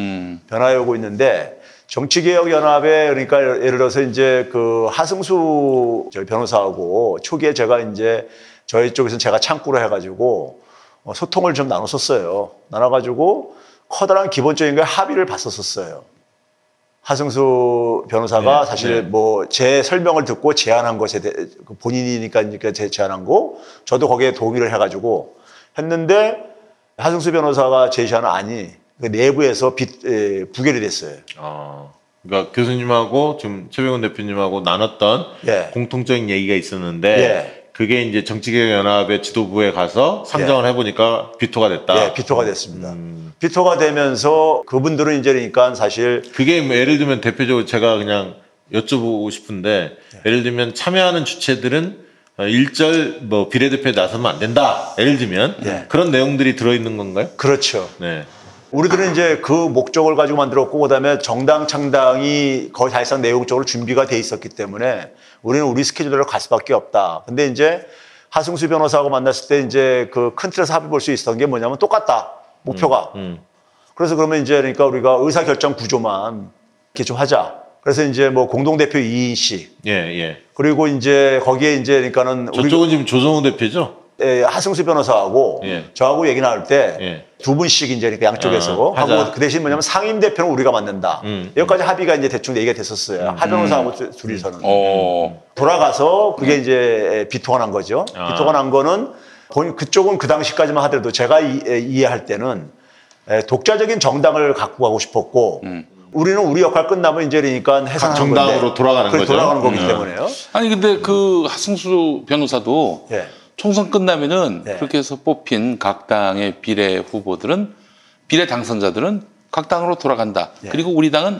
Speaker 24: 변화해 오고 있는데 정치개혁연합에 그러니까 예를 들어서 이제 그 하승수 저희 변호사하고 초기에 제가 이제 저희 쪽에서 제가 창구로 해가지고 어, 소통을 좀 나눴었어요. 나눠가지고 커다란 기본적인 걸 합의를 봤었었어요. 하승수 변호사가
Speaker 2: 네,
Speaker 24: 사실
Speaker 2: 네.
Speaker 24: 뭐제 설명을 듣고 제안한 것에 대해 그 본인이니까 제 제안한 거 저도 거기에 동의를 해가지고 했는데 하승수 변호사가 제시하는 안이 그 내부에서 비, 에, 부결이 됐어요.
Speaker 2: 아, 그러니까 교수님하고 지금 최병훈 대표님하고 나눴던
Speaker 24: 예.
Speaker 2: 공통적인 얘기가 있었는데
Speaker 24: 예.
Speaker 2: 그게 이제 정치개혁연합의 지도부에 가서 상정을 해보니까 비토가 됐다.
Speaker 24: 예, 비토가 됐습니다. 비토가 되면서 그분들은 이제 그러니까 사실
Speaker 2: 그게 뭐 예를 들면 대표적으로 제가 그냥 여쭤보고 싶은데 예를 들면 참여하는 주체들은 어, 일절 뭐 비례대표에 나서면 안 된다. 예를 들면
Speaker 24: 예.
Speaker 2: 그런 내용들이 들어있는 건가요?
Speaker 24: 그렇죠.
Speaker 2: 네.
Speaker 24: 우리들은 이제 그 목적을 가지고 만들었고 그다음에 정당 창당이 거의 사실상 내용적으로 준비가 돼 있었기 때문에 우리는 우리 스케줄대로 갈 수밖에 없다. 근데 이제 하승수 변호사하고 만났을 때 이제 그 큰 틀에서 합의 볼 수 있었던 게 뭐냐면 똑같다. 목표가.
Speaker 2: 음.
Speaker 24: 그래서 그러면 이제 그러니까 우리가 의사결정 구조만 이렇게 좀 하자. 그래서 이제 뭐 공동대표 이인식
Speaker 2: 예, 예.
Speaker 24: 그리고 이제 거기에 이제 그러니까는
Speaker 2: 저쪽은 지금 조성우 대표죠?
Speaker 24: 예, 하승수 변호사하고
Speaker 2: 예.
Speaker 24: 저하고 얘기 나눌 때
Speaker 2: 예.
Speaker 24: 두 분씩 이제 그러니까 양쪽에서
Speaker 2: 아, 하자.
Speaker 24: 하고 그 대신 뭐냐면 상임 대표는 우리가 맡는다.
Speaker 2: 음.
Speaker 24: 여기까지 합의가 이제 대충 얘기가 됐었어요. 하 변호사하고
Speaker 2: 음.
Speaker 24: 두- 둘이서는.
Speaker 1: 어.
Speaker 24: 돌아가서 그게 이제 비토가 난 거죠.
Speaker 2: 아.
Speaker 24: 비토가 난 거는 본- 그쪽은 그 당시까지만 하더라도 제가 이, 해할 때는 에, 독자적인 정당을 갖고 가고 싶었고 우리는 우리 역할 끝나면 이제 그러니까 해산하는
Speaker 2: 정당으로
Speaker 24: 건데
Speaker 2: 돌아가는 거죠.
Speaker 24: 돌아가는 거기
Speaker 2: 음.
Speaker 24: 때문에요.
Speaker 1: 아니 근데 그 하승수 변호사도
Speaker 24: 예.
Speaker 1: 총선 끝나면은
Speaker 24: 네.
Speaker 1: 그렇게 해서 뽑힌 각 당의 비례 후보들은 비례 당선자들은 각 당으로 돌아간다.
Speaker 24: 예.
Speaker 1: 그리고 우리 당은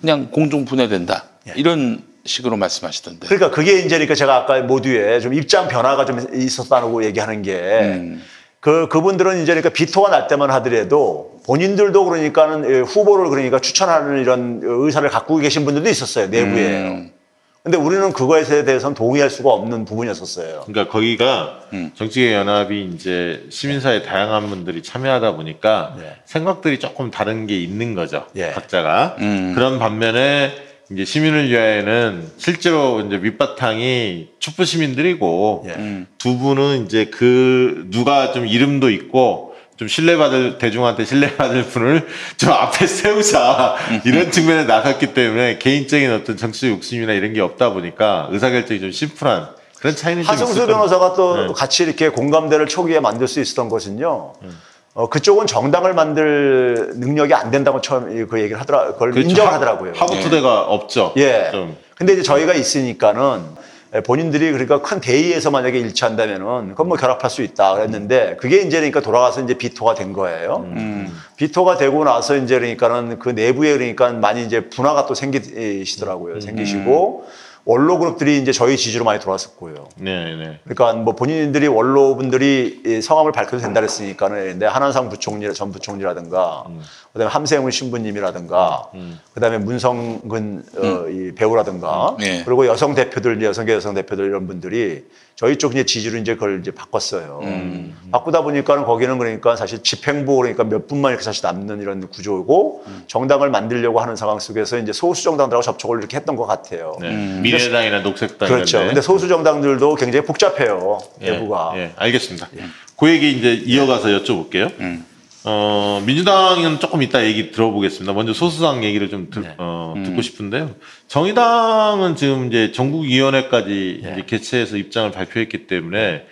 Speaker 1: 그냥 공중 분해된다. 이런 식으로 말씀하시던데.
Speaker 24: 그러니까 그게 이제 그러니까 제가 아까 모두에 좀 입장 변화가 좀 있었다고 얘기하는 게
Speaker 1: 음.
Speaker 24: 그, 그분들은 이제 그러니까 비토가 날 때만 하더라도 본인들도 그러니까는 예, 후보를 그러니까 추천하는 이런 의사를 갖고 계신 분들도 있었어요. 내부에.
Speaker 1: 음.
Speaker 24: 근데 우리는 그거에 대해서는 동의할 수가 없는 부분이었었어요.
Speaker 2: 그러니까 거기가
Speaker 24: 음.
Speaker 2: 정치개혁연합이 이제 시민사회 다양한 분들이 참여하다 보니까
Speaker 24: 네.
Speaker 2: 생각들이 조금 다른 게 있는 거죠.
Speaker 24: 예.
Speaker 2: 각자가.
Speaker 1: 음.
Speaker 2: 그런 반면에 이제 시민을 위하여는 실제로 이제 밑바탕이 촛불 시민들이고
Speaker 24: 예.
Speaker 1: 음.
Speaker 2: 두 분은 이제 그 누가 좀 이름도 있고 좀 신뢰받을 대중한테 신뢰받을 분을 좀 앞에 세우자 이런 측면에 나섰기 때문에 개인적인 어떤 정치 욕심이나 이런 게 없다 보니까 의사결정이 좀 심플한 그런 차이는 좀
Speaker 24: 하승수. 변호사가 또
Speaker 2: 네.
Speaker 24: 같이 이렇게 공감대를 초기에 만들 수 있었던 것은요. 어, 그쪽은 정당을 만들 능력이 안 된다고 처음 그 얘기를 하더라, 그걸
Speaker 2: 그렇죠.
Speaker 24: 인정하더라고요.
Speaker 2: 하- 하부투대가 없죠.
Speaker 24: 예.
Speaker 2: 좀.
Speaker 24: 근데 이제 저희가 있으니까는 본인들이 그러니까 큰 대의에서 만약에 일치한다면은 그건 뭐 결합할 수 있다 그랬는데 그게 이제 그러니까 돌아가서 이제 비토가 된 거예요. 비토가 되고 나서 이제 그러니까는 그 내부에 그러니까 많이 이제 분화가 또 생기시더라고요. 생기시고 원로 그룹들이 이제 저희 지지로 많이 돌아섰고요.
Speaker 2: 네, 네.
Speaker 24: 그러니까 뭐 본인들이 원로 분들이 이 성함을 밝혀도 된다 그랬으니까는 근데 한한상 부총리 전 부총리라든가 그다음에 함세웅 신부님이라든가 그다음에 문성근 어, 이 배우라든가
Speaker 1: 네.
Speaker 24: 그리고 여성 대표들 여성계 여성 대표들 이런 분들이 저희 쪽 이제 지지로 이제 그걸 이제 바꿨어요. 바꾸다 보니까는 거기는 그러니까 사실 집행부 그러니까 몇 분만 이렇게 사실 남는 이런 구조고 정당을 만들려고 하는 상황 속에서 이제 소수 정당들하고 접촉을 이렇게 했던 것 같아요.
Speaker 2: 네. 미래당이나 녹색당
Speaker 24: 그렇죠.
Speaker 2: 이런데.
Speaker 24: 근데 소수 정당들도 굉장히 복잡해요.
Speaker 2: 예,
Speaker 24: 내부가.
Speaker 2: 예, 알겠습니다. 그 얘기 이제 이어가서 여쭤볼게요. 어, 민주당은 조금 이따 얘기 들어보겠습니다. 먼저 소수당 얘기를 좀 들- 어, 듣고 싶은데요. 정의당은 지금 이제 전국위원회까지 이제 개최해서 입장을 발표했기 때문에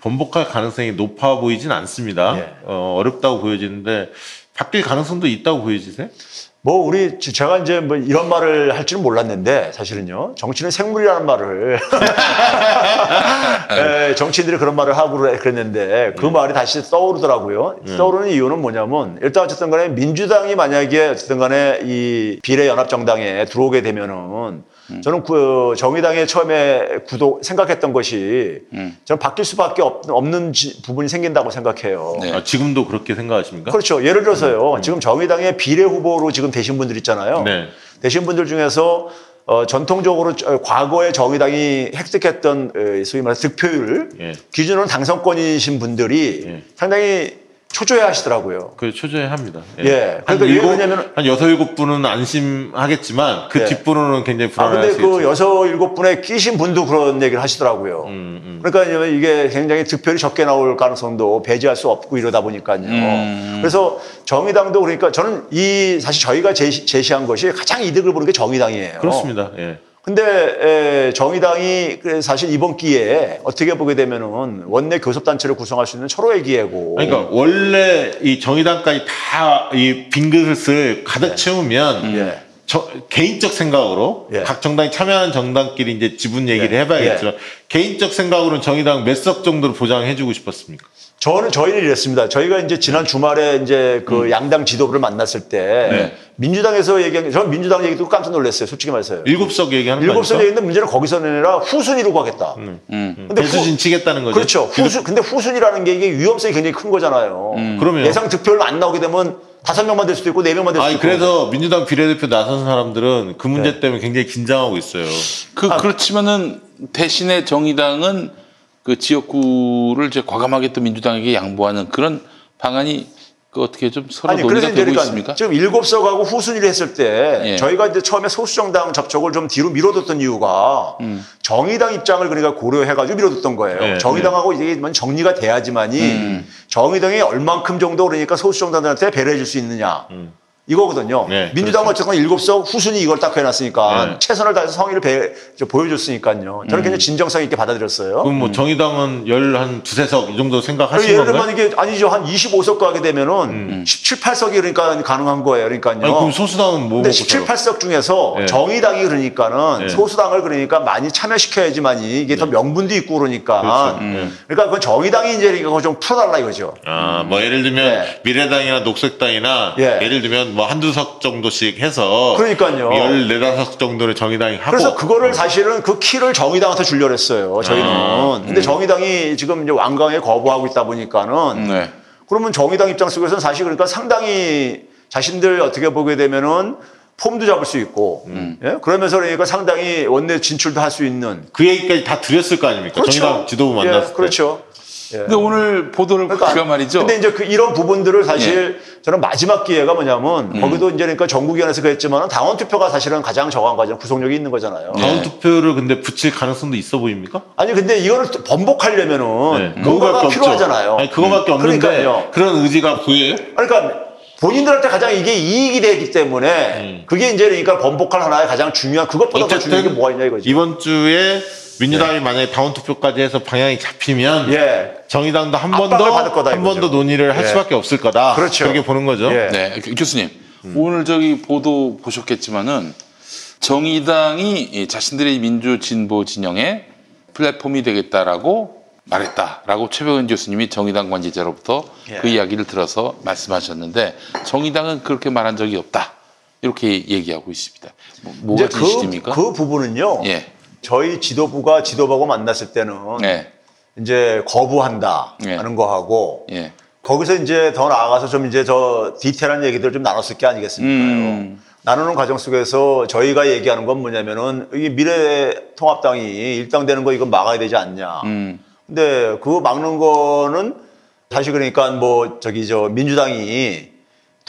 Speaker 2: 번복할 가능성이 높아 보이진 않습니다. 어, 어렵다고 보여지는데 바뀔 가능성도 있다고 보여지세요?
Speaker 24: 뭐 우리 제가 이제 뭐 이런 말을 할 줄은 몰랐는데 사실은요. 정치는 생물이라는 말을. 에, 정치인들이 그런 말을 하고 그랬는데 그 말이 다시 떠오르더라고요. 떠오르는 이유는 뭐냐면 일단 어쨌든 간에 민주당이 만약에 어쨌든 간에 이 비례연합정당에 들어오게 되면은 저는 그 정의당에 처음에 구도 생각했던 것이 저는 바뀔 수밖에 없, 는 부분이 생긴다고 생각해요.
Speaker 2: 아, 지금도 그렇게 생각하십니까?
Speaker 24: 그렇죠. 예를 들어서요. 지금 정의당의 비례 후보로 지금 되신 분들 있잖아요.
Speaker 2: 네.
Speaker 24: 되신 분들 중에서 어, 전통적으로 저- 과거에 정의당이 획득했던 에, 소위 말해서 득표율
Speaker 2: 예.
Speaker 24: 기준으로 당선권이신 분들이 상당히 초조해 하시더라고요.
Speaker 2: 그 초조해 합니다.
Speaker 24: 예.
Speaker 2: 한
Speaker 24: 그러니까
Speaker 2: 일곱,
Speaker 24: 왜냐면은-
Speaker 2: 한 여섯 일곱 분은 안심하겠지만 그
Speaker 24: 예.
Speaker 2: 뒷부분은 굉장히
Speaker 24: 아, 근데
Speaker 2: 불안하시겠죠.
Speaker 24: 그 여섯 일곱 분에 끼신 분도 그런 얘기를 하시더라고요.
Speaker 2: 음,
Speaker 24: 그러니까 이게 굉장히 득표율이 적게 나올 가능성도 배제할 수 없고 이러다 보니까요.
Speaker 2: 음.
Speaker 24: 그래서 정의당도 그러니까 저는 이 사실 저희가 제시, 제시한 것이 가장 이득을 보는 게 정의당이에요.
Speaker 2: 그렇습니다. 예.
Speaker 24: 근데 에, 정의당이 사실 이번 기회에 어떻게 보게 되면은 원내 교섭단체를 구성할 수 있는 철호의 기회고.
Speaker 2: 그러니까 원래 이 정의당까지 다 이 빈그릇을 가득 채우면
Speaker 24: 예.
Speaker 2: 저- 개인적 생각으로 각 정당이 참여하는 정당끼리 이제 지분 얘기를
Speaker 24: 예.
Speaker 2: 해봐야겠지만 개인적 생각으로는 정의당 몇 석 정도를 보장해주고 싶었습니까?
Speaker 24: 저는 저희는 이랬습니다. 저희가 이제 지난 주말에 이제 그 양당 지도부를 만났을 때
Speaker 2: 네.
Speaker 24: 민주당에서 얘기한 게 저는 민주당 얘기 듣고 깜짝 놀랐어요. 솔직히 말해서요.
Speaker 2: 일곱 석 얘기하는 거
Speaker 24: 일곱 석
Speaker 2: 아닙니까?
Speaker 24: 얘기인데 문제는 거기서는 아니라 후순위로 가겠다. 근데
Speaker 2: 배수진 치겠다는 거죠.
Speaker 24: 그렇죠. 후순 근데 후순위라는 게 이게 위험성이 굉장히 큰 거잖아요.
Speaker 2: 그러면
Speaker 24: 예상 득표율 안 나오게 되면 다섯 명만 될 수도 있고 네 명만 될 수도
Speaker 2: 아니
Speaker 24: 있고.
Speaker 2: 그래서 민주당 비례대표 나선 사람들은 그
Speaker 24: 네.
Speaker 2: 문제 때문에 굉장히 긴장하고 있어요.
Speaker 1: 그 그렇지만은 대신에 정의당은 그 지역구를 이제 과감하게 또 민주당에게 양보하는 그런 방안이 그 어떻게 좀 서로
Speaker 24: 아니
Speaker 1: 논의가
Speaker 24: 그래서 이제
Speaker 1: 되고
Speaker 24: 그러니까
Speaker 1: 있습니까?
Speaker 24: 지금 일곱 석하고 후순위를 했을 때
Speaker 1: 예.
Speaker 24: 저희가 이제 처음에 소수정당 접촉을 좀 뒤로 밀어뒀던 이유가
Speaker 1: 음.
Speaker 24: 정의당 입장을 그러니까 고려해가지고 밀어뒀던 거예요.
Speaker 2: 예,
Speaker 24: 정의당하고 이게 뭐 정리가 돼야지만이
Speaker 1: 음.
Speaker 24: 정의당이 얼만큼 정도 그러니까 소수정당들한테 배려해줄 수 있느냐.
Speaker 2: 음.
Speaker 24: 이거거든요.
Speaker 2: 네,
Speaker 24: 민주당은 어쨌건 일곱 석 후순위 이걸 딱 해놨으니까
Speaker 2: 네.
Speaker 24: 최선을 다해서 성의를 배- 저 보여줬으니까요. 저는
Speaker 2: 음.
Speaker 24: 굉장히 진정성 있게 받아들였어요.
Speaker 2: 그럼 뭐 정의당은 열 한 두세 석 이 정도 생각하신
Speaker 24: 예를
Speaker 2: 건가요?
Speaker 24: 들면 이게 아니죠. 한 25석 가게 되면은 17, 8석이 그러니까 가능한 거예요. 그러니까요.
Speaker 2: 음. 아니, 그럼 소수당은 뭐
Speaker 24: 근데
Speaker 2: 먹고
Speaker 24: 17,
Speaker 2: 살아?
Speaker 24: 8석 중에서
Speaker 2: 네.
Speaker 24: 정의당이 그러니까는
Speaker 2: 네.
Speaker 24: 소수당을 그러니까 많이 참여시켜야지만이 이게 더 명분도 있고 그러니까.
Speaker 2: 그렇죠. 네.
Speaker 24: 그러니까 그건 정의당이 이제 그거 좀 풀어달라 이거죠.
Speaker 2: 아, 뭐 예를 들면 미래당이나 녹색당이나
Speaker 24: 예.
Speaker 2: 예. 를 들면 뭐 한두 석 정도씩 해서
Speaker 24: 그러니까요.
Speaker 2: 14, 석 정도를 정의당이 하고
Speaker 24: 그래서 그거를 사실은 그 키를 정의당한테 주려고 했어요. 저희는.
Speaker 2: 아,
Speaker 24: 근데
Speaker 2: 음.
Speaker 24: 정의당이 지금 이제 완강에 거부하고 있다 보니까는
Speaker 1: 네.
Speaker 24: 그러면 정의당 입장 속에서는 사실 그러니까 상당히 자신들 어떻게 보게 되면은 폼도 잡을 수 있고
Speaker 2: 음.
Speaker 24: 예? 그러면서 그러니까 상당히 원내 진출도 할 수 있는
Speaker 2: 그 얘기까지 다 드렸을 거 아닙니까?
Speaker 24: 그렇죠.
Speaker 2: 정의당 지도부
Speaker 24: 예,
Speaker 2: 만났을 때.
Speaker 24: 그렇죠. 예.
Speaker 1: 근데 오늘 보도를 보니까 말이죠.
Speaker 24: 근데 이제 그 이런 부분들을 사실 저는 마지막 기회가 뭐냐면
Speaker 1: 음.
Speaker 24: 거기도 이제 그러니까 전국위원회에서 그랬지만 당원 투표가 사실은 가장 저간 과정 구속력이 있는 거잖아요.
Speaker 2: 다운 투표를 근데 붙일 가능성도 있어 보입니까?
Speaker 24: 아니 근데 이거를 또 번복하려면은
Speaker 2: 네,
Speaker 24: 뭔가가. 필요하잖아요.
Speaker 2: 아니, 그거밖에 없는데
Speaker 24: 그러니까요.
Speaker 2: 그런 의지가 보여요?
Speaker 24: 그러니까 본인들한테 가장 이게 이익이 되기 때문에 그게 이제 그러니까 번복할 하나의 가장 중요한 그것보다 더 중요한 게 뭐가 있냐 이거지.
Speaker 2: 이번 주에 민주당이 만약에 다운 투표까지 해서 방향이 잡히면
Speaker 24: 예.
Speaker 2: 정의당도 한 번 더 한 번 더. 논의를 할
Speaker 24: 예.
Speaker 2: 수밖에 없을 거다.
Speaker 24: 그렇죠.
Speaker 2: 그렇게 보는 거죠.
Speaker 1: 네, 교- 교수님 오늘 저기 보도 보셨겠지만은 정의당이 이 자신들의 민주 진보 진영의 플랫폼이 되겠다라고 말했다라고 최백은 교수님이 정의당 관계자로부터
Speaker 24: 예.
Speaker 1: 그 이야기를 들어서 말씀하셨는데 정의당은 그렇게 말한 적이 없다 이렇게 얘기하고 있습니다. 뭐, 뭐가
Speaker 24: 이제
Speaker 1: 진실입니까?
Speaker 24: 그, 그 부분은요.
Speaker 1: 예.
Speaker 24: 저희 지도부가 지도부하고 만났을 때는
Speaker 1: 네.
Speaker 24: 이제 거부한다 하는 거하고
Speaker 1: 예.
Speaker 24: 거기서 이제 더 나아가서 좀 이제 저 디테일한 얘기들을 좀 나눴을 게 아니겠습니까요.
Speaker 1: 음.
Speaker 24: 나누는 과정 속에서 저희가 얘기하는 건 뭐냐면은 이 미래통합당이 일당되는 거 이거 막아야 되지 않냐.
Speaker 1: 음.
Speaker 24: 근데 그거 막는 거는 사실 그러니까 뭐 저기 저 민주당이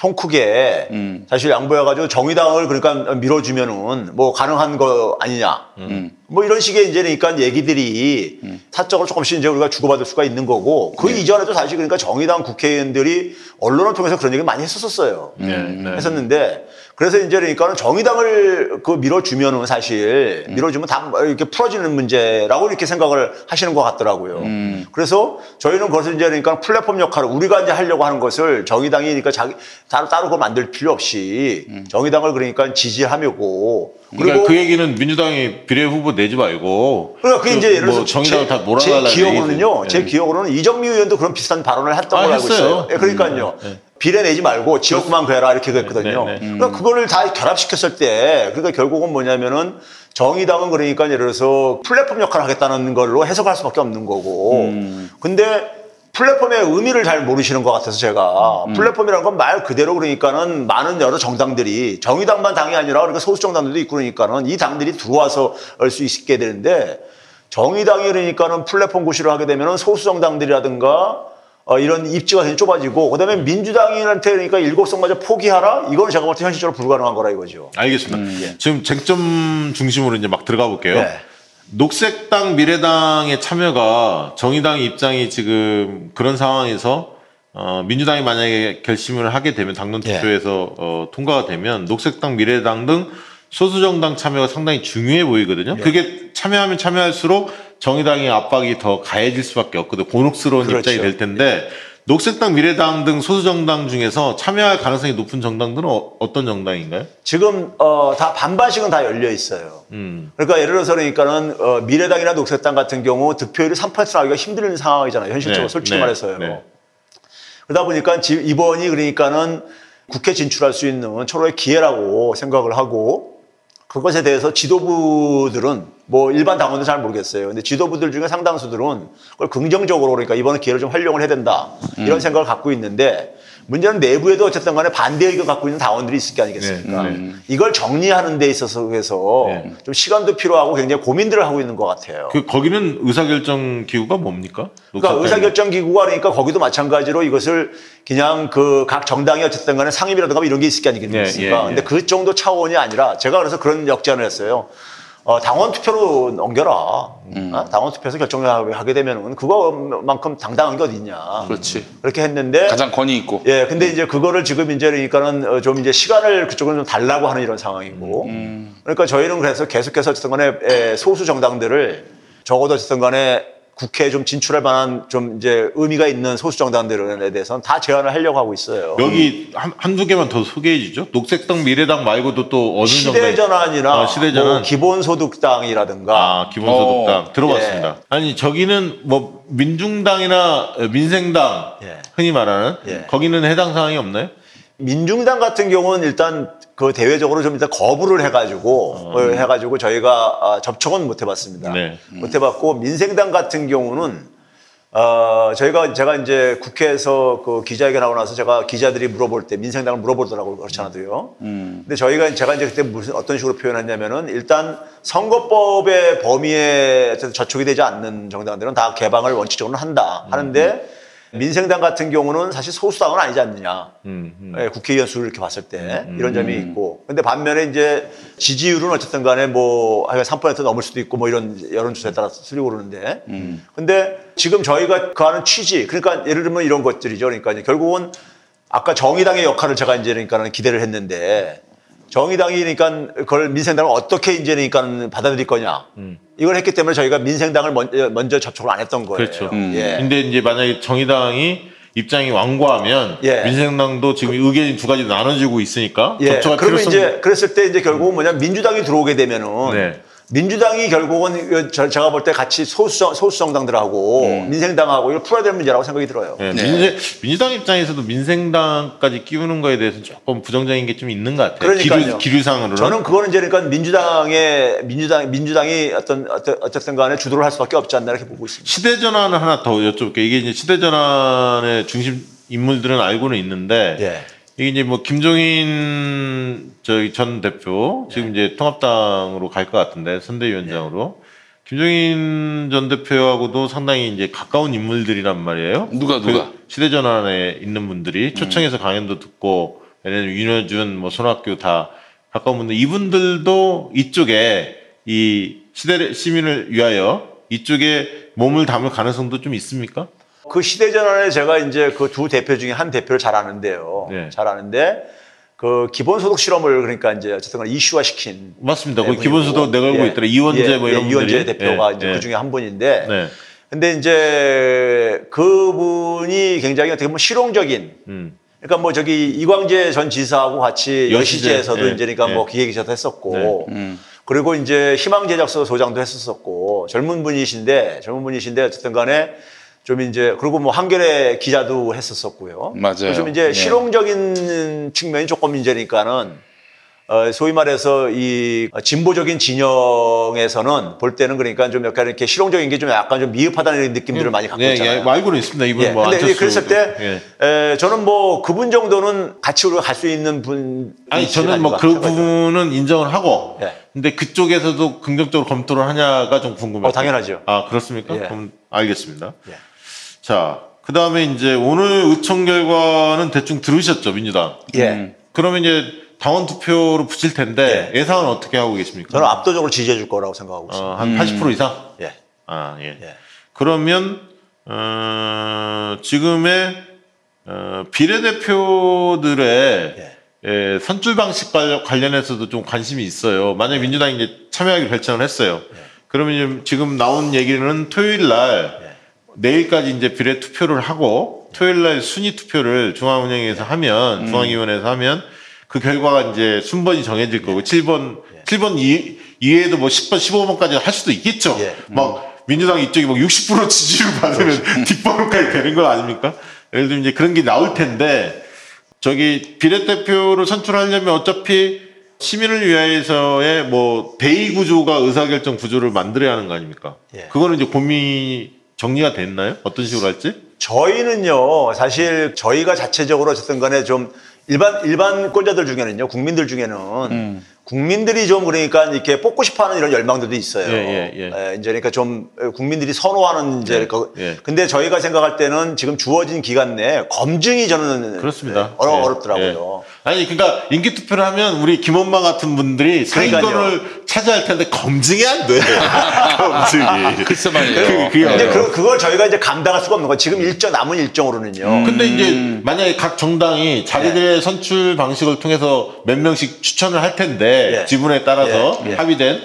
Speaker 24: 통 크게
Speaker 1: 음.
Speaker 24: 사실 양보해가지고 정의당을 그러니까 밀어주면은 뭐 가능한 거 아니냐.
Speaker 1: 음.
Speaker 24: 뭐 이런 식의 이제 그러니까 얘기들이 사적으로 조금씩 이제 우리가 주고받을 수가 있는 거고 그 이전에도 사실 그러니까 정의당 국회의원들이 언론을 통해서 그런 얘기를 많이 했었었어요.
Speaker 2: 네, 네.
Speaker 24: 했었는데 그래서 이제 그러니까는 정의당을 그 밀어주면은 사실
Speaker 1: 음.
Speaker 24: 밀어주면 다 이렇게 풀어지는 문제라고 이렇게 생각을 하시는 것 같더라고요.
Speaker 1: 음.
Speaker 24: 그래서 저희는 그것을 이제 그러니까 플랫폼 역할을 우리가 이제 하려고 하는 것을 정의당이 그러니까 자기 따로 따로 그걸 만들 필요 없이 정의당을 그러니까 지지하려고
Speaker 2: 그러니까 그 얘기는 민주당이 비례 후보 내지 말고
Speaker 24: 그러니까 그게 이제 예를
Speaker 2: 뭐
Speaker 24: 들어서
Speaker 2: 정의당을
Speaker 24: 제- 다제
Speaker 2: 몰아달라는
Speaker 24: 기억으로는요.
Speaker 2: 얘기죠.
Speaker 24: 제
Speaker 2: 예.
Speaker 24: 기억으로는 이정미 의원도 그런 비슷한 발언을 했던
Speaker 2: 아,
Speaker 24: 걸로 알고. 있어요. 예, 그러니까요.
Speaker 2: 음, 네.
Speaker 24: 비례 내지 말고 지역구만 그래라 이렇게 그랬거든요.
Speaker 2: 네, 네.
Speaker 24: 그러니까 그거를 다 결합시켰을 때 그러니까 결국은 뭐냐면은 정의당은 그러니까 예를 들어서 플랫폼 역할을 하겠다는 걸로 해석할 수밖에 없는 거고. 근데 플랫폼의 의미를 잘 모르시는 것 같아서 제가 플랫폼이라는 건 말 그대로 그러니까는 많은 여러 정당들이 정의당만 당이 아니라 그러니까 소수 정당들도 있고 그러니까는 이 당들이 들어와서 할 수 있게 되는데 정의당이 그러니까는 플랫폼 구실을 하게 되면은 소수 정당들이라든가 어, 이런 입지가 굉장히 좁아지고 그다음에 민주당한테 그러니까 일곡성마저 포기하라 이거는 제가 볼 때 현실적으로 불가능한 거라 이거죠.
Speaker 2: 알겠습니다. 지금 쟁점 중심으로 이제 막 들어가 볼게요.
Speaker 24: 네.
Speaker 2: 녹색당, 미래당의 참여가 정의당의 입장이 지금 그런 상황에서 어, 민주당이 만약에 결심을 하게 되면 당론 투표에서 어, 통과가 되면 녹색당, 미래당 등 소수정당 참여가 상당히 중요해 보이거든요. 그게 참여하면 참여할수록 정의당의 압박이 더 가해질 수밖에 없거든요. 곤혹스러운
Speaker 24: 그렇죠.
Speaker 2: 입장이 될 텐데 녹색당, 미래당 등 소수 정당 중에서 참여할 가능성이 높은 정당들은 어, 어떤 정당인가요?
Speaker 24: 지금 어, 다 반반씩은 다 열려 있어요.
Speaker 2: 음.
Speaker 24: 그러니까 예를 들어서 그러니까는 어, 미래당이나 녹색당 같은 경우 득표율이 3% 나기가 힘든 상황이잖아요. 현실적으로
Speaker 2: 네,
Speaker 24: 솔직히
Speaker 2: 네,
Speaker 24: 말해서요.
Speaker 2: 네.
Speaker 24: 그러다 보니까 지- 이번이 그러니까는 국회 진출할 수 있는 초로의 기회라고 생각을 하고 그것에 대해서 지도부들은 뭐 일반 당원도 잘 모르겠어요. 근데 지도부들 중에 상당수들은 그걸 긍정적으로 그러니까 이번에 기회를 좀 활용을 해야 된다. 이런
Speaker 1: 음.
Speaker 24: 생각을 갖고 있는데 문제는 내부에도 어쨌든 간에 반대 의견 갖고 있는 당원들이 있을 게 아니겠습니까?
Speaker 2: 네, 네.
Speaker 24: 이걸 정리하는 데 있어서 그래서 좀 시간도 필요하고 굉장히 고민들을 하고 있는 것 같아요.
Speaker 2: 그 거기는 의사결정 기구가 뭡니까?
Speaker 24: 그러니까. 의사결정 기구가 그러니까 거기도 마찬가지로 이것을 그냥 그 각 정당이 어쨌든 간에 상임이라든가 뭐 이런 게 있을 게 아니겠습니까?
Speaker 2: 예, 예, 예.
Speaker 24: 근데 그 정도 차원이 아니라 제가 그래서 그런 역제안을 했어요. 어, 당원 투표로 넘겨라.
Speaker 2: 음.
Speaker 24: 어? 당원 투표에서 결정을 하게 되면은 그거만큼 당당한 게 어디 있냐.
Speaker 1: 그렇지.
Speaker 24: 그렇게 했는데
Speaker 1: 가장 권위 있고.
Speaker 24: 예, 근데 이제 그거를 지금 이제 그러니까는 어, 좀 이제 시간을 그쪽은 좀 달라고 하는 이런 상황이고.
Speaker 1: 음.
Speaker 24: 그러니까 저희는 그래서 계속해서 어쨌든 간에 에, 소수 정당들을 적어도 어쨌든 간에 국회에 좀 진출할 만한 좀 이제 의미가 있는 소수 정당들에 대해서는 다 제안을 하려고 하고 있어요.
Speaker 2: 여기 한, 한두 개만 더 소개해 주죠. 녹색당, 미래당 말고도 또 어느 정도
Speaker 24: 시대전환이나
Speaker 2: 아, 시대전환.
Speaker 24: 뭐 기본소득당이라든가
Speaker 2: 아, 기본소득당
Speaker 24: 어,
Speaker 2: 들어봤습니다.
Speaker 24: 예.
Speaker 2: 아니 저기는 뭐 민중당이나 민생당
Speaker 24: 예.
Speaker 2: 흔히 말하는 거기는 해당 사항이 없나요?
Speaker 24: 민중당 같은 경우는 일단 그 대외적으로 좀 일단 거부를 해가지고 어, 해가지고 저희가 아, 접촉은 못 해봤습니다.
Speaker 2: 네.
Speaker 24: 못 해봤고 민생당 같은 경우는 어, 저희가 제가 이제 국회에서 그 기자회견 하고 나서 제가 기자들이 물어볼 때 민생당을 물어보더라고요. 그렇지 않아도요. 근데 저희가 제가 이제 그때 무슨 어떤 식으로 표현했냐면은 일단 선거법의 범위에 저촉이 되지 않는 정당들은 다 개방을 원칙적으로 한다 하는데 민생당 같은 경우는 사실 소수당은 아니지 않느냐.
Speaker 2: 음,
Speaker 24: 예, 국회의원 수를 이렇게 봤을 때 이런 점이 있고. 근데 반면에 이제 지지율은 어쨌든 간에 뭐, 한3% 넘을 수도 있고 뭐 이런 여론조사에 따라서 틀리고 그러는데. 근데 지금 저희가 그 하는 취지, 그러니까 예를 들면 이런 것들이죠. 그러니까 이제 결국은 아까 정의당의 역할을 제가 이제 그러니까 기대를 했는데 정의당이 그러니까 그걸 민생당을 어떻게 이제 그러니까 받아들일 거냐. 이걸 했기 때문에 저희가 민생당을 먼저, 먼저 접촉을 안 했던 거예요.
Speaker 2: 그렇죠.
Speaker 24: 예.
Speaker 2: 근데 이제 만약에 정의당이 입장이 완고하면
Speaker 24: 예.
Speaker 2: 민생당도 지금 의견이 두 가지 나눠지고 있으니까
Speaker 24: 예,
Speaker 2: 접촉할
Speaker 24: 그러면
Speaker 2: 필요성
Speaker 24: 이제 그랬을 때 이제 결국은 뭐냐 민주당이 들어오게 되면은
Speaker 2: 네.
Speaker 24: 민주당이 결국은 제가 볼 때 같이 소수 소수 정당들하고 민생당하고 이걸 풀어야 될 문제라고 생각이 들어요.
Speaker 2: 네, 민생, 민주당 입장에서도 민생당까지 끼우는 거에 대해서 조금 부정적인 게 좀 있는 것 같아요.
Speaker 24: 그러니까요.
Speaker 2: 기류, 기류상으로는.
Speaker 24: 저는 그거는 이제 그러니까 민주당의 민주당 민주당이 어떤 어쨌든 간에 주도를 할 수밖에 없지 않나 이렇게 보고 있습니다.
Speaker 2: 시대 전환을 하나 더 여쭤볼게요. 이게 이제 시대 전환의 중심 인물들은 알고는 있는데
Speaker 24: 예.
Speaker 2: 이게 이제 뭐 김종인 저희 전 대표 지금 이제 통합당으로 갈 것 같은데 선대위원장으로 김종인 전 대표하고도 상당히 이제 가까운 인물들이란 말이에요.
Speaker 1: 누가, 누가?
Speaker 2: 그 시대전환에 있는 분들이 초청해서 강연도 듣고 예를 들면 윤여준 뭐 손학규 다 가까운 분들 이분들도 이쪽에 이 시대 시민을 위하여 이쪽에 몸을 담을 가능성도 좀 있습니까?
Speaker 24: 그 시대전환에 제가 이제 그 두 대표 중에 한 대표를 잘 아는데요.
Speaker 2: 네.
Speaker 24: 잘 아는데 그 기본소득 실험을 그러니까 이제 어쨌든 간에 이슈화 시킨
Speaker 2: 맞습니다. 그 기본소득 내걸고 있더라. 이원재 뭐 이런
Speaker 24: 이원재
Speaker 2: 분들이.
Speaker 24: 대표가
Speaker 2: 예,
Speaker 24: 이제
Speaker 2: 예.
Speaker 24: 그 중에 한 분인데
Speaker 2: 네.
Speaker 24: 근데 이제 그분이 굉장히 어떻게 보면 실용적인
Speaker 2: 음.
Speaker 24: 그러니까 뭐 저기 이광재 전 지사하고 같이
Speaker 2: 여시제.
Speaker 24: 여시제에서도
Speaker 2: 예,
Speaker 24: 이제 그러니까
Speaker 2: 예.
Speaker 24: 뭐 기획이사도 했었고
Speaker 2: 네. 음.
Speaker 24: 그리고 이제 희망제작소 소장도 했었었고 젊은 분이신데 젊은 분이신데 어쨌든 간에 좀 이제 그리고 뭐 한겨레 기자도 했었었고요.
Speaker 28: 맞아요.
Speaker 24: 좀 이제
Speaker 28: 네.
Speaker 24: 실용적인 측면이 조금 이제니까는 어, 소위 말해서 이 진보적인 진영에서는 볼 때는 그러니까 좀 약간 이렇게 실용적인 게 좀 약간 좀 미흡하다는 느낌들을 많이 갖고
Speaker 2: 네,
Speaker 24: 있잖아요.
Speaker 2: 예, 알고는 있습니다. 이분
Speaker 24: 예,
Speaker 2: 뭐
Speaker 24: 근데. 그랬을 때
Speaker 2: 예.
Speaker 24: 에, 저는 뭐 그분 정도는 같이 우리가 갈 수 있는 분
Speaker 2: 아니 저는 뭐 그 부분은 인정을 하고 근데 그쪽에서도 긍정적으로 검토를 하냐가 좀 궁금해요.
Speaker 24: 어, 당연하죠.
Speaker 2: 아 그렇습니까?
Speaker 24: 예.
Speaker 2: 그럼 알겠습니다. 자, 그 다음에 이제 오늘 의총 결과는 대충 들으셨죠 민주당.
Speaker 24: 예.
Speaker 2: 그러면 이제 당원 투표로 붙일 텐데 예. 상은 어떻게 하고 계십니까?
Speaker 24: 저는 압도적으로 지지해 줄 거라고 생각하고 있습니다.
Speaker 2: 어, 한80% 이상?
Speaker 24: 예.
Speaker 2: 아, 예. 그러면, 어, 지금의, 어, 비례대표들의 예, 선출 방식 관- 관련해서도 좀 관심이 있어요. 만약에 민주당이 이제 참여하기로 결정을 했어요. 그러면 지금 나온 얘기는 토요일 날, 내일까지 이제 비례 투표를 하고, 토요일 날 순위 투표를 중앙은행에서 하면, 중앙위원회에서 하면, 그 결과가 이제 순번이 정해질 거고, 7번, 7번 이, 이외에도 뭐 10번, 15번까지 할 수도 있겠죠. 막 민주당 이쪽이 뭐60% 지지를 받으면 뒷번호까지 되는 거 아닙니까? 예를 들면 이제 그런 게 나올 텐데, 저기 비례대표를 선출하려면 어차피 시민을 위해서의 뭐 대의 구조가 의사결정 구조를 만들어야 하는 거 아닙니까? 그거는 이제 고민이 정리가 됐나요? 어떤 식으로 할지?
Speaker 24: 저희는요, 사실 저희가 자체적으로 어쨌든 간에 좀 일반, 일반 꼴자들 중에는요, 국민들 중에는
Speaker 2: 음.
Speaker 24: 국민들이 좀 그러니까 이렇게 뽑고 싶어 하는 이런 열망들도 있어요.
Speaker 2: 예, 예, 예.
Speaker 24: 예, 이제 그러니까 좀 국민들이 선호하는 이제
Speaker 2: 예,
Speaker 24: 그-
Speaker 2: 예.
Speaker 24: 근데 저희가 생각할 때는 지금 주어진 기간 내에 검증이 저는
Speaker 2: 그렇습니다.
Speaker 24: 예, 어려,
Speaker 2: 예,
Speaker 24: 어렵더라고요.
Speaker 2: 예. 아니 그러니까 인기 투표를 하면 우리 김엄마 같은 분들이 상위권을 차지할 텐데 검증이 안 돼. 검증이.
Speaker 28: 글쎄
Speaker 2: 그, 그게
Speaker 24: 근데. 그, 그걸 저희가 이제 감당할 수가 없는 거예요. 지금 일정, 남은 일정으로는요.
Speaker 2: 근데
Speaker 24: 음.
Speaker 2: 이제 만약에 각 정당이 자기들의 선출 방식을 통해서 몇 명씩 추천을 할 텐데
Speaker 24: 예.
Speaker 2: 지분에 따라서
Speaker 24: 예, 예.
Speaker 2: 합의된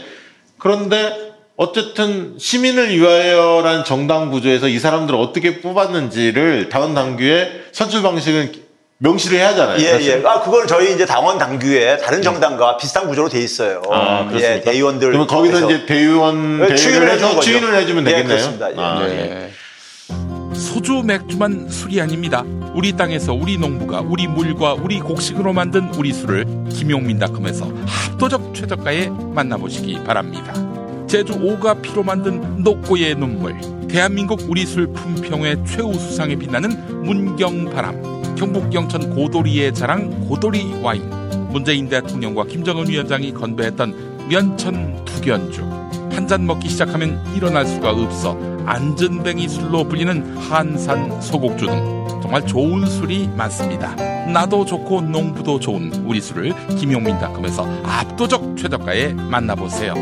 Speaker 2: 그런데 어쨌든 시민을 위하여라는 정당 구조에서 이 사람들을 어떻게 뽑았는지를 당원 당규의 선출 방식은 명시를 해야 하잖아요.
Speaker 24: 예,
Speaker 2: 사실.
Speaker 24: 예. 아, 그걸 저희 이제 당원 당규에 다른 정당과 비슷한 구조로 돼 있어요.
Speaker 2: 아,
Speaker 24: 예,
Speaker 2: 그렇습니까?
Speaker 24: 대의원들.
Speaker 2: 그러면 거기서 이제 대의원
Speaker 24: 예, 추인을
Speaker 2: 해서. 추인을 해주면
Speaker 24: 예,
Speaker 2: 되겠네요.
Speaker 24: 그렇습니다. 예.
Speaker 2: 아,
Speaker 28: 예.
Speaker 1: 소주 맥주만 술이 아닙니다. 우리 땅에서 우리 농부가 우리 물과 우리 곡식으로 만든 우리 술을 김용민닷컴에서 합도적 최저가에 만나보시기 바랍니다. 제주 오가 피로 만든 녹고의 눈물, 대한민국 우리 술 품평회 최우수상에 빛나는 문경바람, 경북 영천 고도리의 자랑 고도리 와인, 문재인 대통령과 김정은 위원장이 건배했던 면천 투견주, 한 잔 먹기 시작하면 일어날 수가 없어 안전뱅이 술로 불리는 한산 소곡주 등 정말 좋은 술이 많습니다. 나도 좋고 농부도 좋은 우리 술을 김용민닷컴에서 압도적 최저가에 만나보세요.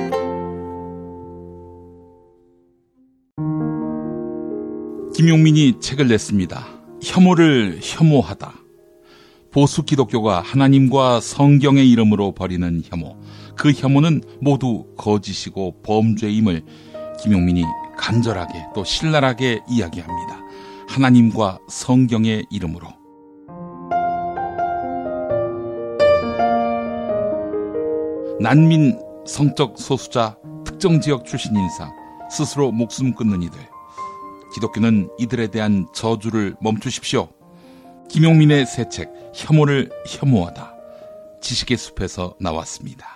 Speaker 1: 김용민이 책을 냈습니다. 혐오를 혐오하다. 보수 기독교가 하나님과 성경의 이름으로 벌이는 혐오. 그 혐오는 모두 거짓이고 범죄임을 김용민이 간절하게 또 신랄하게 이야기합니다. 하나님과 성경의 이름으로. 난민, 성적 소수자, 특정 지역 출신 인사, 스스로 목숨 끊는 이들. 기독교는 이들에 대한 저주를 멈추십시오. 김용민의 새 책, 혐오를 혐오하다. 지식의 숲에서 나왔습니다.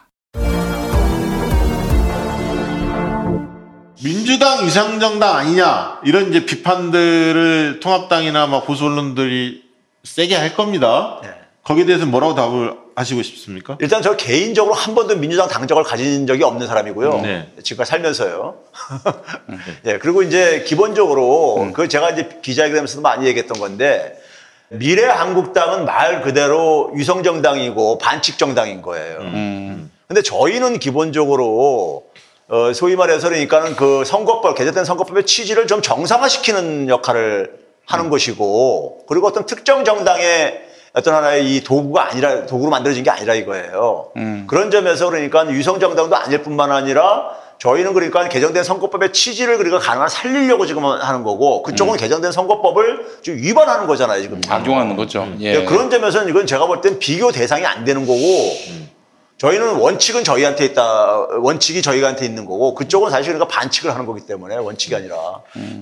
Speaker 2: 민주당 위상정당 아니냐 이런 이제 비판들을 통합당이나 막 보수 언론들이 세게 할 겁니다. 거기에 대해서 뭐라고 답을 하시고 싶습니까?
Speaker 24: 일단 저 개인적으로 한 번도 민주당 당적을 가진 적이 없는 사람이고요.
Speaker 2: 네.
Speaker 24: 지금까지 살면서요. 예, 그리고 이제 기본적으로
Speaker 2: 음.
Speaker 24: 그 제가 이제 기자회견에서도 많이 얘기했던 건데 미래 한국당은 말 그대로 위성정당이고 반칙 정당인 거예요.
Speaker 2: 음.
Speaker 24: 근데 저희는 기본적으로 어, 소위 말해서 그러니까는 그 선거법, 개정된 선거법의 취지를 좀 정상화시키는 역할을 하는
Speaker 2: 음.
Speaker 24: 것이고, 그리고 어떤 특정 정당의 어떤 하나의 이 도구가 아니라 도구로 만들어진 게 아니라 이거예요.
Speaker 1: 음.
Speaker 24: 그런 점에서 그러니까 유성 정당도 아닐 뿐만 아니라 저희는 그러니까 개정된 선거법의 취지를 그러니까 가능한 살리려고 지금 하는 거고 그쪽은 개정된 선거법을 지금 위반하는 거잖아요 지금.
Speaker 1: 악용하는 거죠. 예.
Speaker 24: 예, 그런 점에서는 이건 제가 볼 땐 비교 대상이 안 되는 거고 저희는 원칙은 저희한테 있다 원칙이 저희한테 있는 거고 그쪽은 사실 그러니까 반칙을 하는 거기 때문에 원칙이 아니라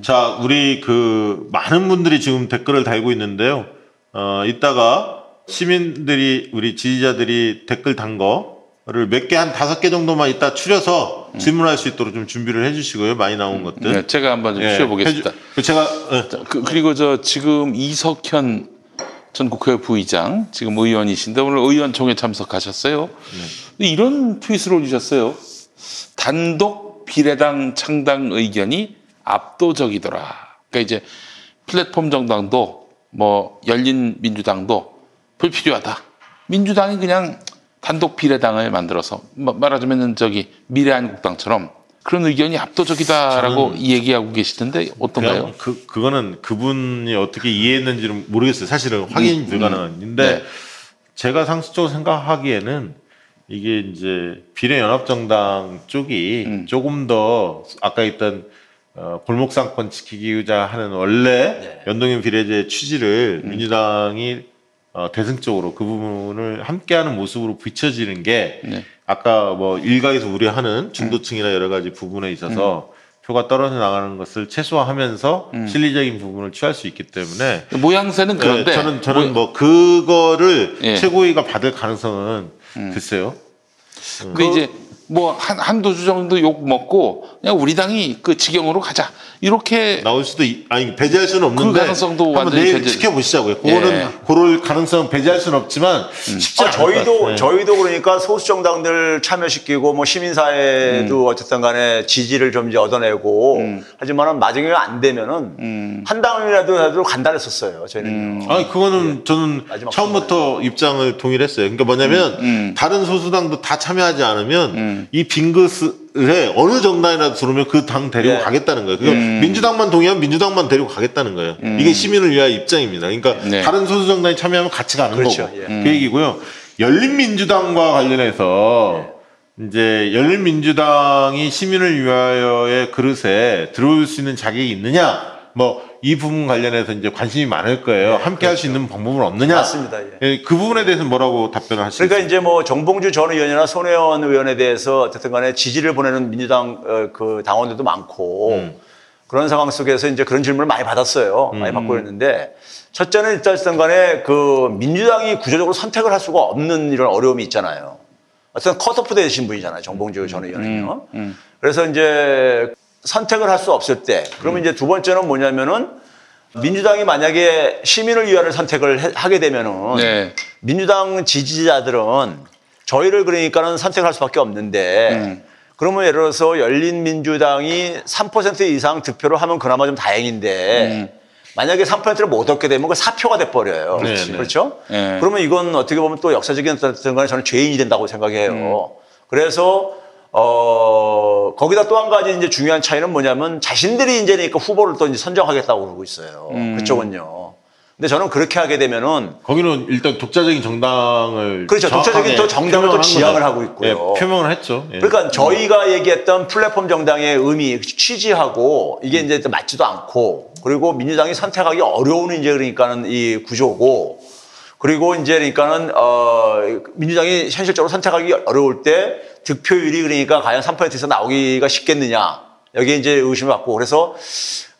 Speaker 2: 자, 우리 그 많은 분들이 지금 댓글을 달고 있는데요. 어, 이따가 시민들이 우리 지지자들이 댓글 단 거를 몇 개 한 다섯 개 정도만 이따 추려서 질문할 수 있도록 좀 준비를 해 주시고요. 많이 나온 것들.
Speaker 1: 네, 제가 한번 좀
Speaker 2: 예,
Speaker 1: 쉬어보겠습니다.
Speaker 2: 해주- 제가
Speaker 1: 그, 그리고 저 지금 이석현 전 국회 부의장 지금 의원이신데 오늘 의원총회 참석하셨어요. 근데 이런 트윗을 올리셨어요. 단독 비례당 창당 의견이 압도적이더라. 그러니까 이제 플랫폼 정당도 뭐 열린 민주당도 불필요하다. 민주당이 그냥 단독 비례당을 만들어서 마- 말하자면은 저기 미래한국당처럼 그런 의견이 압도적이다라고 얘기하고 계시던데 어떤가요?
Speaker 2: 그 그거는 그분이 어떻게 이해했는지는 모르겠어요. 사실은 확인
Speaker 1: 음,
Speaker 2: 불가능한데
Speaker 1: 네.
Speaker 2: 제가 상식적으로 생각하기에는 이게 이제 비례연합정당 쪽이
Speaker 1: 음.
Speaker 2: 조금 더 아까 있던 어, 골목상권 지키기자 하는 원래
Speaker 1: 네.
Speaker 2: 연동형 비례제 취지를
Speaker 1: 음.
Speaker 2: 민주당이 어, 대승적으로 그 부분을 함께하는 모습으로 비춰지는 게
Speaker 1: 네.
Speaker 2: 아까 뭐 일각에서 우려하는 중도층이나 여러 가지 부분에 있어서 표가 떨어져 나가는 것을 최소화하면서 실리적인 부분을 취할 수 있기 때문에
Speaker 1: 모양새는 그런데
Speaker 2: 네, 저는 저는
Speaker 1: 모-
Speaker 2: 뭐 그거를
Speaker 1: 예.
Speaker 2: 최고위가 받을 가능성은 글쎄요.
Speaker 1: 근데 이제 뭐 한 한두 주 정도 욕 먹고 그냥 우리 당이 그 지경으로 가자 이렇게
Speaker 2: 나올 수도 있, 아니 배제할 수는 없는데
Speaker 1: 그 가능성도
Speaker 2: 한번
Speaker 1: 완전히
Speaker 2: 내일
Speaker 1: 배제-
Speaker 2: 지켜보시자고요. 그거는
Speaker 1: 예.
Speaker 2: 그럴 가능성 배제할 수는 없지만 쉽지
Speaker 24: 아,
Speaker 2: 않을
Speaker 24: 저희도
Speaker 2: 같아요.
Speaker 24: 저희도 그러니까 소수 정당들 참여시키고 뭐 시민사회도
Speaker 2: 음.
Speaker 24: 어쨌든 간에 지지를 좀 이제 얻어내고 하지만은 마지막에 안 되면은
Speaker 2: 음.
Speaker 24: 한 당이라도 해도 간단했었어요. 저희는.
Speaker 2: 아니 그거는 저는 처음부터 입장을 동일했어요. 그러니까 뭐냐면 다른 소수당도 다 참여하지 않으면 이 빙긋 에 어느 정당이라도 들어오면 그 당 데리고
Speaker 24: 예.
Speaker 2: 가겠다는 거예요. 그러니까
Speaker 24: 음.
Speaker 2: 민주당만 동의하면 민주당만 데리고 가겠다는 거예요. 이게 시민을 위한 입장입니다. 그러니까 다른 소수 정당이 참여하면 같이 가는
Speaker 24: 그렇죠.
Speaker 2: 거고
Speaker 24: 예.
Speaker 2: 그 얘기고요. 열린민주당과 관련해서 이제 열린민주당이 시민을 위하여의 그릇에 들어올 수 있는 자격이 있느냐? 뭐 이 부분 관련해서 이제 관심이 많을 거예요. 함께 할수 있는 방법은 없느냐?
Speaker 24: 맞습니다. 예.
Speaker 2: 예, 그 부분에 대해서는 뭐라고 답변을 하시죠?
Speaker 24: 그러니까 이제 뭐 정봉주 전 의원이나 손혜원 의원에 대해서 어쨌든 간에 지지를 보내는 민주당 어, 그 당원들도 많고
Speaker 2: 음.
Speaker 24: 그런 상황 속에서 이제 그런 질문을 많이 받았어요. 많이
Speaker 2: 음.
Speaker 24: 받고 있는데 첫째는 일단 간에 그 민주당이 구조적으로 선택을 할 수가 없는 이런 어려움이 있잖아요. 어쨌든 컷오프 되신 분이잖아요. 정봉주 전 의원은요. 그래서 이제 선택을 할 수 없을 때, 그러면 이제 두 번째는 뭐냐면은 민주당이 만약에 시민을 위하여 선택을 해- 하게 되면은
Speaker 1: 네.
Speaker 24: 민주당 지지자들은 저희를 그러니까는 선택할 수밖에 없는데 그러면 예를 들어서 열린민주당이 3% 이상 득표를 하면 그나마 좀 다행인데 만약에 3%를 못 얻게 되면 그 사표가 돼 버려요.
Speaker 1: 네, 네.
Speaker 24: 그렇죠?
Speaker 1: 네.
Speaker 24: 그러면 이건 어떻게 보면 또 역사적인 어떤 간에 저는 죄인이 된다고 생각해요. 그래서 어 거기다 또 한 가지 이제 중요한 차이는 뭐냐면 자신들이 이제 그러니까 후보를 또 이제 선정하겠다고 그러고 있어요.
Speaker 2: 음.
Speaker 24: 그쪽은요. 근데 저는 그렇게 하게 되면은
Speaker 2: 거기는 일단 독자적인 정당을
Speaker 24: 그렇죠. 독자적인 또 정당을 또 지향을. 하고 있고요.
Speaker 2: 예, 표명을 했죠. 예.
Speaker 24: 그러니까 저희가 얘기했던 플랫폼 정당의 의미, 취지하고 이게 이제 또 맞지도 않고 그리고 민주당이 선택하기 어려운 이제 그러니까는 이 구조고 그리고 이제 그러니까는 어 민주당이 현실적으로 선택하기 어려울 때 득표율이 그러니까 과연 3%에서 나오기가 쉽겠느냐 여기에 이제 의심을 갖고 그래서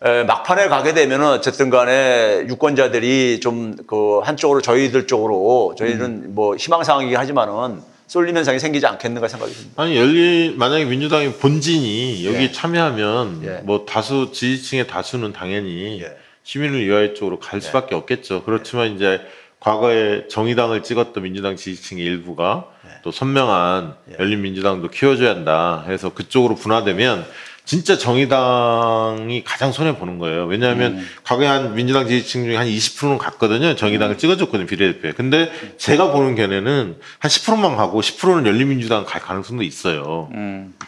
Speaker 24: 에, 막판에 가게 되면은 어쨌든 간에 유권자들이 좀 그 한쪽으로 저희들 쪽으로 저희는 뭐 희망사항이긴 하지만은 쏠림 현상이 생기지 않겠는가 생각이 듭니다.
Speaker 2: 아니 열린 만약에 민주당의 본진이 여기
Speaker 24: 예.
Speaker 2: 참여하면
Speaker 24: 예.
Speaker 2: 뭐 다수 지지층의 다수는 당연히 시민을 위하여 쪽으로 갈 수밖에 없겠죠. 그렇지만 이제 과거에 정의당을 찍었던 민주당 지지층의 일부가 또 선명한 열린민주당도 키워줘야 한다 해서 그쪽으로 분화되면 진짜 정의당이 가장 손해 보는 거예요. 왜냐하면 과거에 한 민주당 지지층 중에 한 20%는 갔거든요. 정의당을 찍어줬거든요. 비례대표에. 근데 제가 보는 견해는 한 10%만 가고 10%는 열린민주당 갈 가능성도 있어요.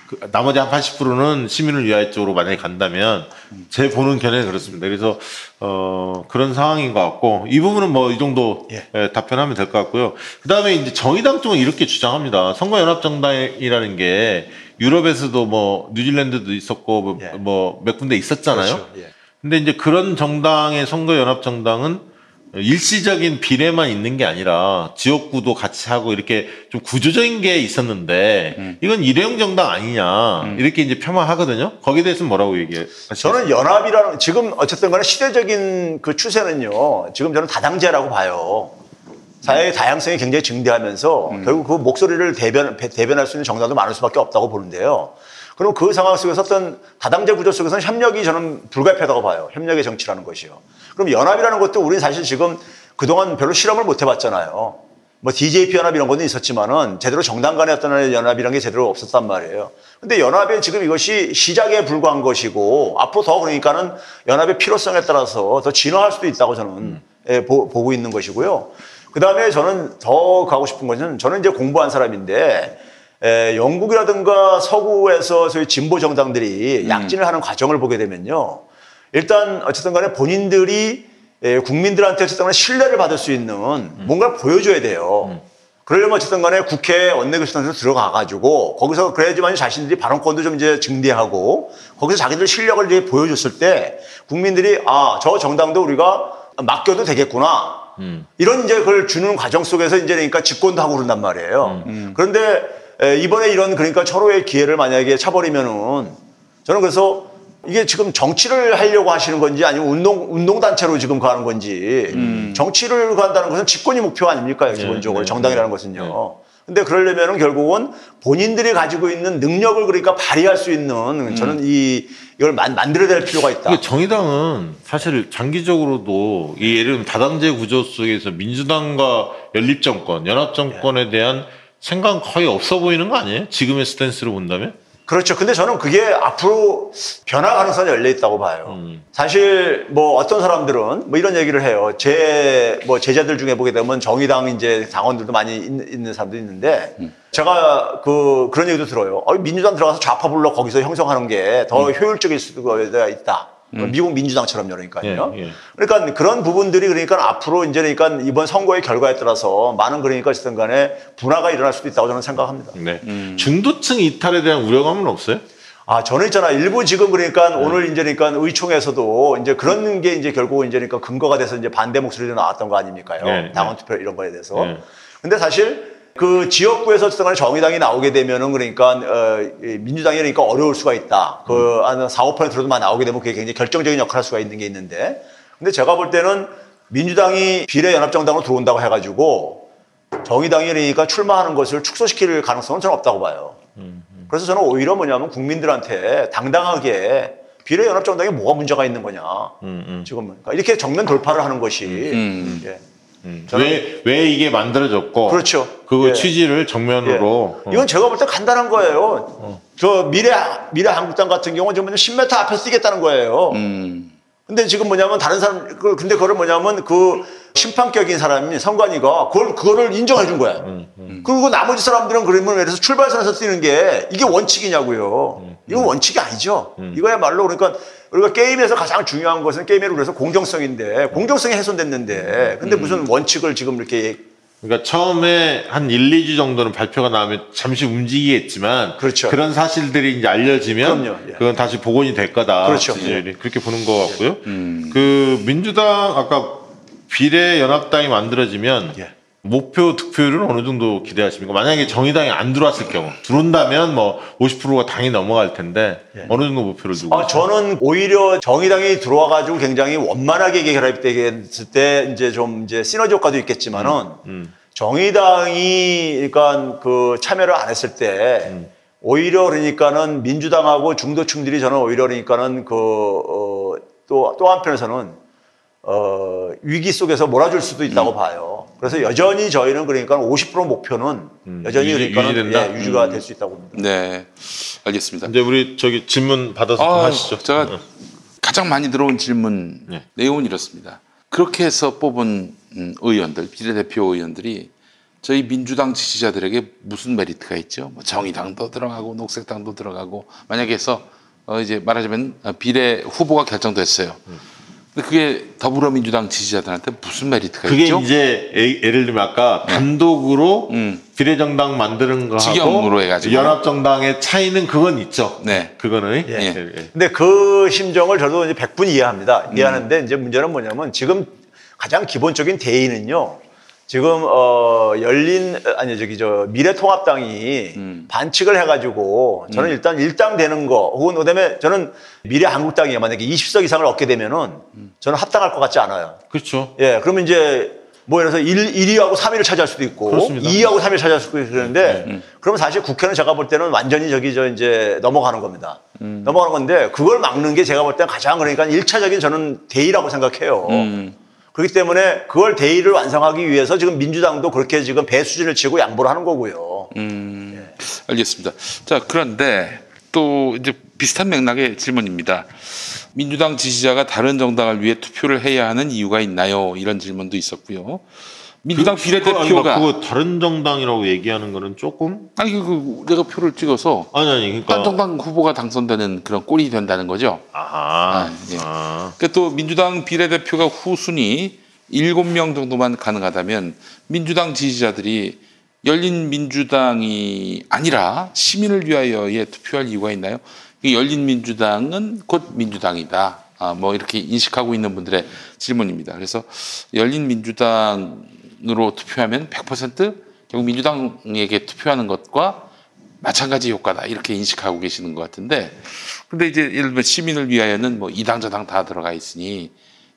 Speaker 2: 그 나머지 한 80%는 시민을 위하여 쪽으로 만약에 간다면 제 보는 견해는 그렇습니다. 그래서 어 그런 상황인 것 같고 이 부분은 뭐 이 정도 예, 답변하면 될 것 같고요. 그 다음에 이제 정의당 쪽은 이렇게 주장합니다. 선거연합정당이라는 게 유럽에서도 뭐 뉴질랜드도 있었고 뭐, 뭐몇 군데 있었잖아요.
Speaker 24: 그렇죠. 예.
Speaker 2: 근데 이제 그런 정당의 선거 연합 정당은 일시적인 비례만 있는 게 아니라 지역구도 같이 하고 이렇게 좀 구조적인 게 있었는데 이건 일회용 정당 아니냐 이렇게 이제 폄하하거든요. 거기에 대해서는 뭐라고 얘기하시죠?
Speaker 24: 저는 연합이라는 지금 어쨌든 간에 시대적인 그 추세는요. 지금 저는 다당제라고 봐요. 사회의 다양성이 굉장히 증대하면서 결국 그 목소리를 대변, 배- 대변할 수 있는 정당도 많을 수밖에 없다고 보는데요. 그럼 그 상황 속에서 어떤 다당제 구조 속에서는 협력이 저는 불가피하다고 봐요. 협력의 정치라는 것이요. 그럼 연합이라는 것도 우리는 사실 지금 그동안 별로 실험을 못 해봤잖아요. 뭐 DJP 연합 이런 것도 있었지만은 제대로 정당 간의 어떤 연합이라는 게 제대로 없었단 말이에요. 근데 연합의 지금 이것이 시작에 불과한 것이고 앞으로 더 그러니까는 연합의 필요성에 따라서 더 진화할 수도 있다고 저는 예, 보, 보고 있는 것이고요. 그 다음에 저는 더 가고 싶은 것은 저는 이제 공부한 사람인데 에, 영국이라든가 서구에서 소위 진보 정당들이 약진을 하는 과정을 보게 되면요. 일단 어쨌든 간에 본인들이 에, 국민들한테 어쨌든 간에 신뢰를 받을 수 있는 뭔가를 보여줘야 돼요. 그러려면 어쨌든 간에 국회 원내교섭단에서 들어가가지고 거기서 그래야지만 자신들이 발언권도 좀 이제 증대하고 거기서 자기들 실력을 이제 보여줬을 때 국민들이 아, 저 정당도 우리가 맡겨도 되겠구나. 이런 이제 그걸 주는 과정 속에서 이제 그러니까 집권도 하고 그런단 말이에요. 그런데 에, 이번에 이런 그러니까 철호의 기회를 만약에 차버리면은 저는 그래서 이게 지금 정치를 하려고 하시는 건지 아니면 운동 운동단체로 지금 가는 건지 정치를 간다는 것은 집권이 목표 아닙니까? 기본적으로
Speaker 2: 네,
Speaker 24: 정당이라는 것은요. 근데 그러려면은 결국은 본인들이 가지고 있는 능력을 그러니까 발휘할 수 있는 저는 이 이걸 만, 만들어야 될 필요가 있다.
Speaker 2: 정의당은 사실 장기적으로도 이 예를 들면 다당제 구조 속에서 민주당과 연립정권, 연합정권에 대한 생각은 거의 없어 보이는 거 아니에요? 지금의 스탠스로 본다면?
Speaker 24: 그렇죠. 근데 저는 그게 앞으로 변화 가능성이 열려 있다고 봐요. 사실 뭐 어떤 사람들은 뭐 이런 얘기를 해요. 제 뭐 제자들 중에 보게 되면 정의당 이제 당원들도 많이 있, 는 사람도 있는데 제가 그 그런 얘기도 들어요. 어, 민주당 들어가서 좌파 불러 거기서 형성하는 게 더 효율적일 수가 있다. 미국 민주당처럼요, 그러니까요.
Speaker 2: 예, 예.
Speaker 24: 그러니까 그런 부분들이 그러니까 앞으로 이제 그러니까 이번 선거의 결과에 따라서 많은 그러니까 어쨌든 간에 분화가 일어날 수도 있다고 저는 생각합니다.
Speaker 2: 네. 중도층 이탈에 대한 우려감은 없어요?
Speaker 24: 아, 저는 있잖아. 일부 지금 그러니까 오늘 이제 그러니까 의총에서도 이제 그런 게 이제 결국 이제 그러니까 근거가 돼서 이제 반대 목소리도 나왔던 거 아닙니까요?
Speaker 2: 네,
Speaker 24: 당원 투표 이런 거에 대해서.
Speaker 2: 네.
Speaker 24: 근데 사실 그 지역구에서 어쨌든 간에 정의당이 나오게 되면은 그러니까 어, 이 민주당이 그러니까 어려울 수가 있다. 그한 4, 5%만 나오게 되면 그게 굉장히 결정적인 역할을 할 수가 있는 게 있는데 근데 제가 볼 때는 민주당이 비례연합정당으로 들어온다고 해가지고 정의당이 그러니까 출마하는 것을 축소시킬 가능성은 저는 없다고 봐요. 그래서 저는 오히려 뭐냐면 국민들한테 당당하게 비례연합정당에 뭐가 문제가 있는 거냐. 지금 그러니까 이렇게 정면 돌파를 하는 것이 예. 저는-
Speaker 2: 왜, 왜 이게 만들어졌고.
Speaker 24: 그렇죠.
Speaker 2: 그
Speaker 24: 예.
Speaker 2: 취지를 정면으로. 어.
Speaker 24: 이건 제가 볼 때 간단한 거예요. 저 미래 미래 한국당 같은 경우는 지금 10m 앞에서 뛰겠다는 거예요. 근데 지금 뭐냐면 다른 사람 그- 근데 그걸 뭐냐면 그 심판격인 사람이 선관위가 그걸 그거를 인정해 준 거야. 그리고 나머지 사람들은 그러면 예를 들어서 출발선에서 뛰는 게 이게 원칙이냐고요. 이건 원칙이 아니죠. 이거야말로 그러니까 우리가 게임에서 가장 중요한 것은 게임의 룰에서 공정성인데 공정성이 훼손됐는데 근데 무슨 원칙을 지금 이렇게
Speaker 2: 그러니까 처음에 한 1, 2주 정도는 발표가 나오면 잠시 움직이겠지만
Speaker 24: 그렇죠.
Speaker 2: 런 사실들이 이제 알려지면.
Speaker 24: 예.
Speaker 2: 그건 다시 복원이 될 거다.
Speaker 24: 그렇죠.
Speaker 2: 이제 그렇게 보는 것 같고요. 그 민주당 아까 비례 연합당이 만들어지면
Speaker 24: 예.
Speaker 2: 목표 득표율은 어느 정도 기대하십니까? 만약에 정의당이 안 들어왔을 경우 들어온다면 뭐 50%가 당이 넘어갈 텐데 어느 정도 목표를 두고
Speaker 24: 아, 저는 오히려 정의당이 들어와가지고 굉장히 원만하게 결합되겠을 때 이제 좀 이제 시너지 효과도 있겠지만은
Speaker 2: 음.
Speaker 24: 정의당이 그러니까 그 참여를 안 했을 때 오히려 그러니까는 민주당하고 중도층들이 저는 오히려 그러니까는 그, 어, 그또또 한편에서는 어, 위기 속에서 몰아줄 수도 있다고 봐요. 그래서 여전히 저희는 그러니까 50% 목표는 여전히
Speaker 2: 음, 유지-
Speaker 24: 그러니까? 예, 유지가
Speaker 2: 음.
Speaker 24: 될수 있다고 봅니다.
Speaker 1: 네, 알겠습니다.
Speaker 2: 이제 우리 저기 질문 받아서 좀
Speaker 1: 아,
Speaker 2: 하시죠.
Speaker 1: 제가 가장 많이 들어온 질문
Speaker 2: 네.
Speaker 1: 내용은 이렇습니다. 그렇게 해서 뽑은 음, 의원들, 비례대표 의원들이 저희 민주당 지지자들에게 무슨 메리트가 있죠? 뭐 정의당도 들어가고 녹색당도 들어가고 만약에 해서 어 이제 말하자면 어, 비례 후보가 결정됐어요. 근데 그게 더불어민주당 지지자들한테 무슨 메리트가
Speaker 2: 그게
Speaker 1: 있죠?
Speaker 2: 이제 예- 예를 들면 아까 단독으로 비례정당 만드는 거하고
Speaker 1: 직영으로 해가지고.
Speaker 2: 연합정당의 차이는 그건 있죠.
Speaker 1: 네.
Speaker 2: 그거는
Speaker 24: 예.
Speaker 2: 예, 예.
Speaker 24: 근데 그 심정을 저도 이제 100분 이해합니다. 이해하는데 이제 문제는 뭐냐면 지금 가장 기본적인 대의는요. 지금 어 열린 아니 저기 저 미래통합당이 반칙을 해가지고 저는 일단 일당 되는 거 혹은 그다음에 저는 미래한국당이 만약에 20석 이상을 얻게 되면은 저는 합당할 것 같지 않아요.
Speaker 2: 그렇죠.
Speaker 24: 예, 그러면 이제 뭐 예를 들어서 1, 1위하고 3위를 차지할 수도 있고
Speaker 2: 그렇습니다.
Speaker 24: 2위하고 3위를 차지할 수도 있고 그러는데 그러면 사실 국회는 제가 볼 때는 완전히 저기 저 이제 넘어가는 겁니다. 넘어가는 건데 그걸 막는 게 제가 볼 때는 가장 그러니까 1차적인 저는 대의라고 생각해요. 그렇기 때문에 그걸 대의를 완성하기 위해서 지금 민주당도 그렇게 지금 배수진을 치고 양보를 하는 거고요.
Speaker 1: 음, 알겠습니다. 자, 그런데 또 이제 비슷한 맥락의 질문입니다. 민주당 지지자가 다른 정당을 위해 투표를 해야 하는 이유가 있나요? 이런 질문도 있었고요. 민주당
Speaker 2: 그-
Speaker 1: 비례대표가
Speaker 2: 그거 다른 정당이라고 얘기하는 거는 조금
Speaker 1: 아니 그 내가 표를 찍어서
Speaker 2: 아니 아니 그러니까
Speaker 1: 딴 정당 후보가 당선되는 그런 꼴이 된다는 거죠.
Speaker 2: 아하.
Speaker 1: 예. 그러니까 또 민주당 비례대표가 후순위 7명 정도만 가능하다면 민주당 지지자들이 열린 민주당이 아니라 시민을 위하여에 투표할 이유가 있나요? 이 열린 민주당은 곧 민주당이다. 아, 뭐 이렇게 인식하고 있는 분들의 질문입니다. 그래서 열린 민주당 으로 투표하면 100% 결국 민주당에게 투표하는 것과 마찬가지 효과다 이렇게 인식하고 계시는 것 같은데 근데 이제 예를 들면 시민을 위하여는 뭐 이당 저당 다 들어가 있으니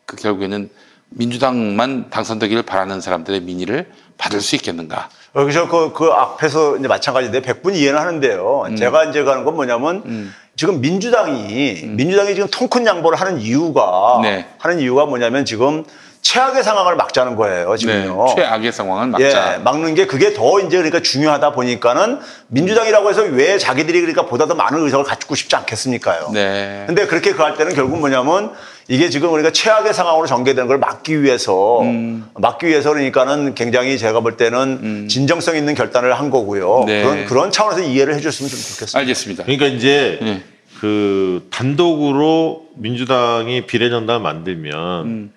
Speaker 1: 그 결국에는 민주당만 당선되기를 바라는 사람들의 민의를 받을 수 있겠는가?
Speaker 24: 그래서 그, 그 앞에서 이제 마찬가지인데 100분 이해는 하는데요. 제가 이제 가는 건 뭐냐면 지금 민주당이 민주당이 지금 통큰 양보를 하는 이유가
Speaker 1: 네.
Speaker 24: 하는 이유가 뭐냐면 지금 최악의 상황을 막자는 거예요. 지금요.
Speaker 1: 네, 최악의 상황은 막자.
Speaker 24: 예, 막는 게 그게 더 이제 그러니까 중요하다 보니까는 민주당이라고 해서 왜 자기들이 그러니까 보다 더 많은 의석을 갖고 싶지 않겠습니까요?
Speaker 1: 네.
Speaker 24: 근데 그렇게 그 할 때는 결국 뭐냐면 이게 지금 우리가 최악의 상황으로 전개되는 걸 막기 위해서
Speaker 1: 음.
Speaker 24: 막기 위해서 그러니까는 굉장히 제가 볼 때는 진정성 있는 결단을 한 거고요.
Speaker 1: 네.
Speaker 24: 그런 그런 차원에서 이해를 해줬으면 좀 좋겠습니다.
Speaker 1: 알겠습니다.
Speaker 2: 그러니까 이제
Speaker 1: 네.
Speaker 2: 그 단독으로 민주당이 비례정당을 만들면
Speaker 1: 음.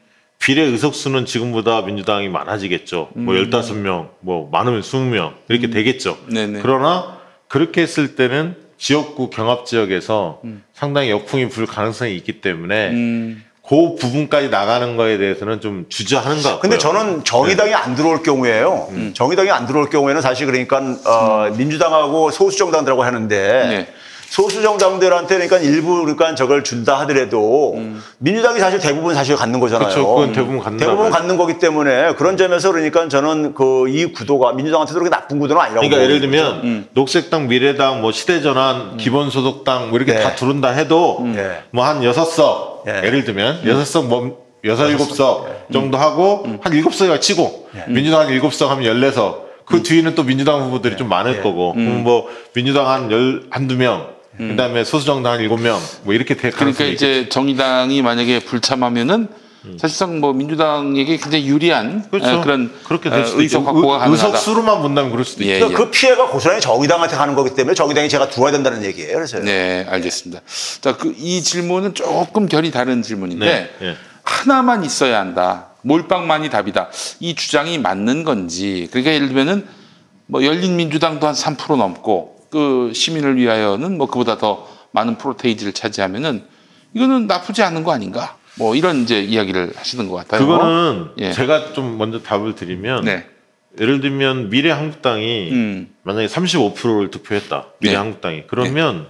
Speaker 2: 비례 의석수는 지금보다 민주당이 많아지겠죠. 뭐
Speaker 1: 음.
Speaker 2: 15명, 뭐 많으면 20명 이렇게 되겠죠.
Speaker 1: 네네.
Speaker 2: 그러나 그렇게 했을 때는 지역구 경합 지역에서 상당히 역풍이 불 가능성이 있기 때문에
Speaker 1: 음.
Speaker 2: 그 부분까지 나가는 거에 대해서는 좀 주저하는 것 같고요.
Speaker 24: 근데 저는 정의당이 안 들어올 경우에요. 정의당이 안 들어올 경우에는 사실 그러니까 어, 민주당하고 소수 정당들하고 하는데
Speaker 1: 네.
Speaker 24: 소수 정당들한테 그러니까 일부 그러니까 저걸 준다 하더라도 민주당이 사실 대부분 사실 갖는 거잖아요.
Speaker 2: 그렇죠. 그건 대부분 갖는다고요.
Speaker 24: 대부분 갖는 거기 때문에 그런 점에서 그러니까 저는 그 이 구도가 민주당한테도 그렇게 나쁜 구도는 아니라고.
Speaker 2: 그러니까 예를. 들면 녹색당, 미래당, 뭐 시대전환, 기본소득당 뭐 이렇게
Speaker 24: 네.
Speaker 2: 다 들어온다 해도
Speaker 24: 네.
Speaker 2: 뭐한 여섯 석 예를 들면 여섯 석뭐 여섯 일곱 석 정도 하고 한 일곱 석이가 치고 민주당 한 일곱 석 하면 열네 석. 그 뒤에는 또 민주당 후보들이 좀 많을 거고. 그럼 뭐 민주당 한 열 한두 명 그다음에 소수정당 한 일곱 명뭐 이렇게 될
Speaker 1: 그러니까
Speaker 2: 가능성이
Speaker 1: 이제 정의당이 만약에 불참하면은 사실상 뭐 민주당에게 굉장히 유리한
Speaker 2: 그렇죠.
Speaker 1: 어, 그런
Speaker 2: 그렇게
Speaker 1: 어,
Speaker 2: 될 수도
Speaker 1: 의석
Speaker 2: 있죠.
Speaker 1: 확보가
Speaker 2: 의-
Speaker 1: 가능하다.
Speaker 2: 의석 수로만 본다면 그럴 수도
Speaker 1: 예,
Speaker 2: 있죠.
Speaker 1: 예.
Speaker 24: 그 피해가 고스란히 정의당한테 가는 거기 때문에 정의당이 제가 들어와야 된다는 얘기예요. 그래서
Speaker 1: 네, 알겠습니다. 자, 그 이 질문은 조금 결이 다른 질문인데
Speaker 2: 네, 예.
Speaker 1: 하나만 있어야 한다. 몰빵만이 답이다. 이 주장이 맞는 건지. 그러니까 예를 들면은 뭐 열린민주당도 한 3% 넘고 그 시민을 위하여는 뭐 그보다 더 많은 프로테이지를 차지하면은 이거는 나쁘지 않은 거 아닌가? 뭐 이런 이제 이야기를 하시는 것 같아요.
Speaker 2: 그거는
Speaker 1: 예.
Speaker 2: 제가 좀 먼저 답을 드리면
Speaker 1: 네.
Speaker 2: 예를 들면 미래 한국당이
Speaker 1: 음.
Speaker 2: 만약에 35%를 투표했다.
Speaker 1: 네.
Speaker 2: 미래한국당이 그러면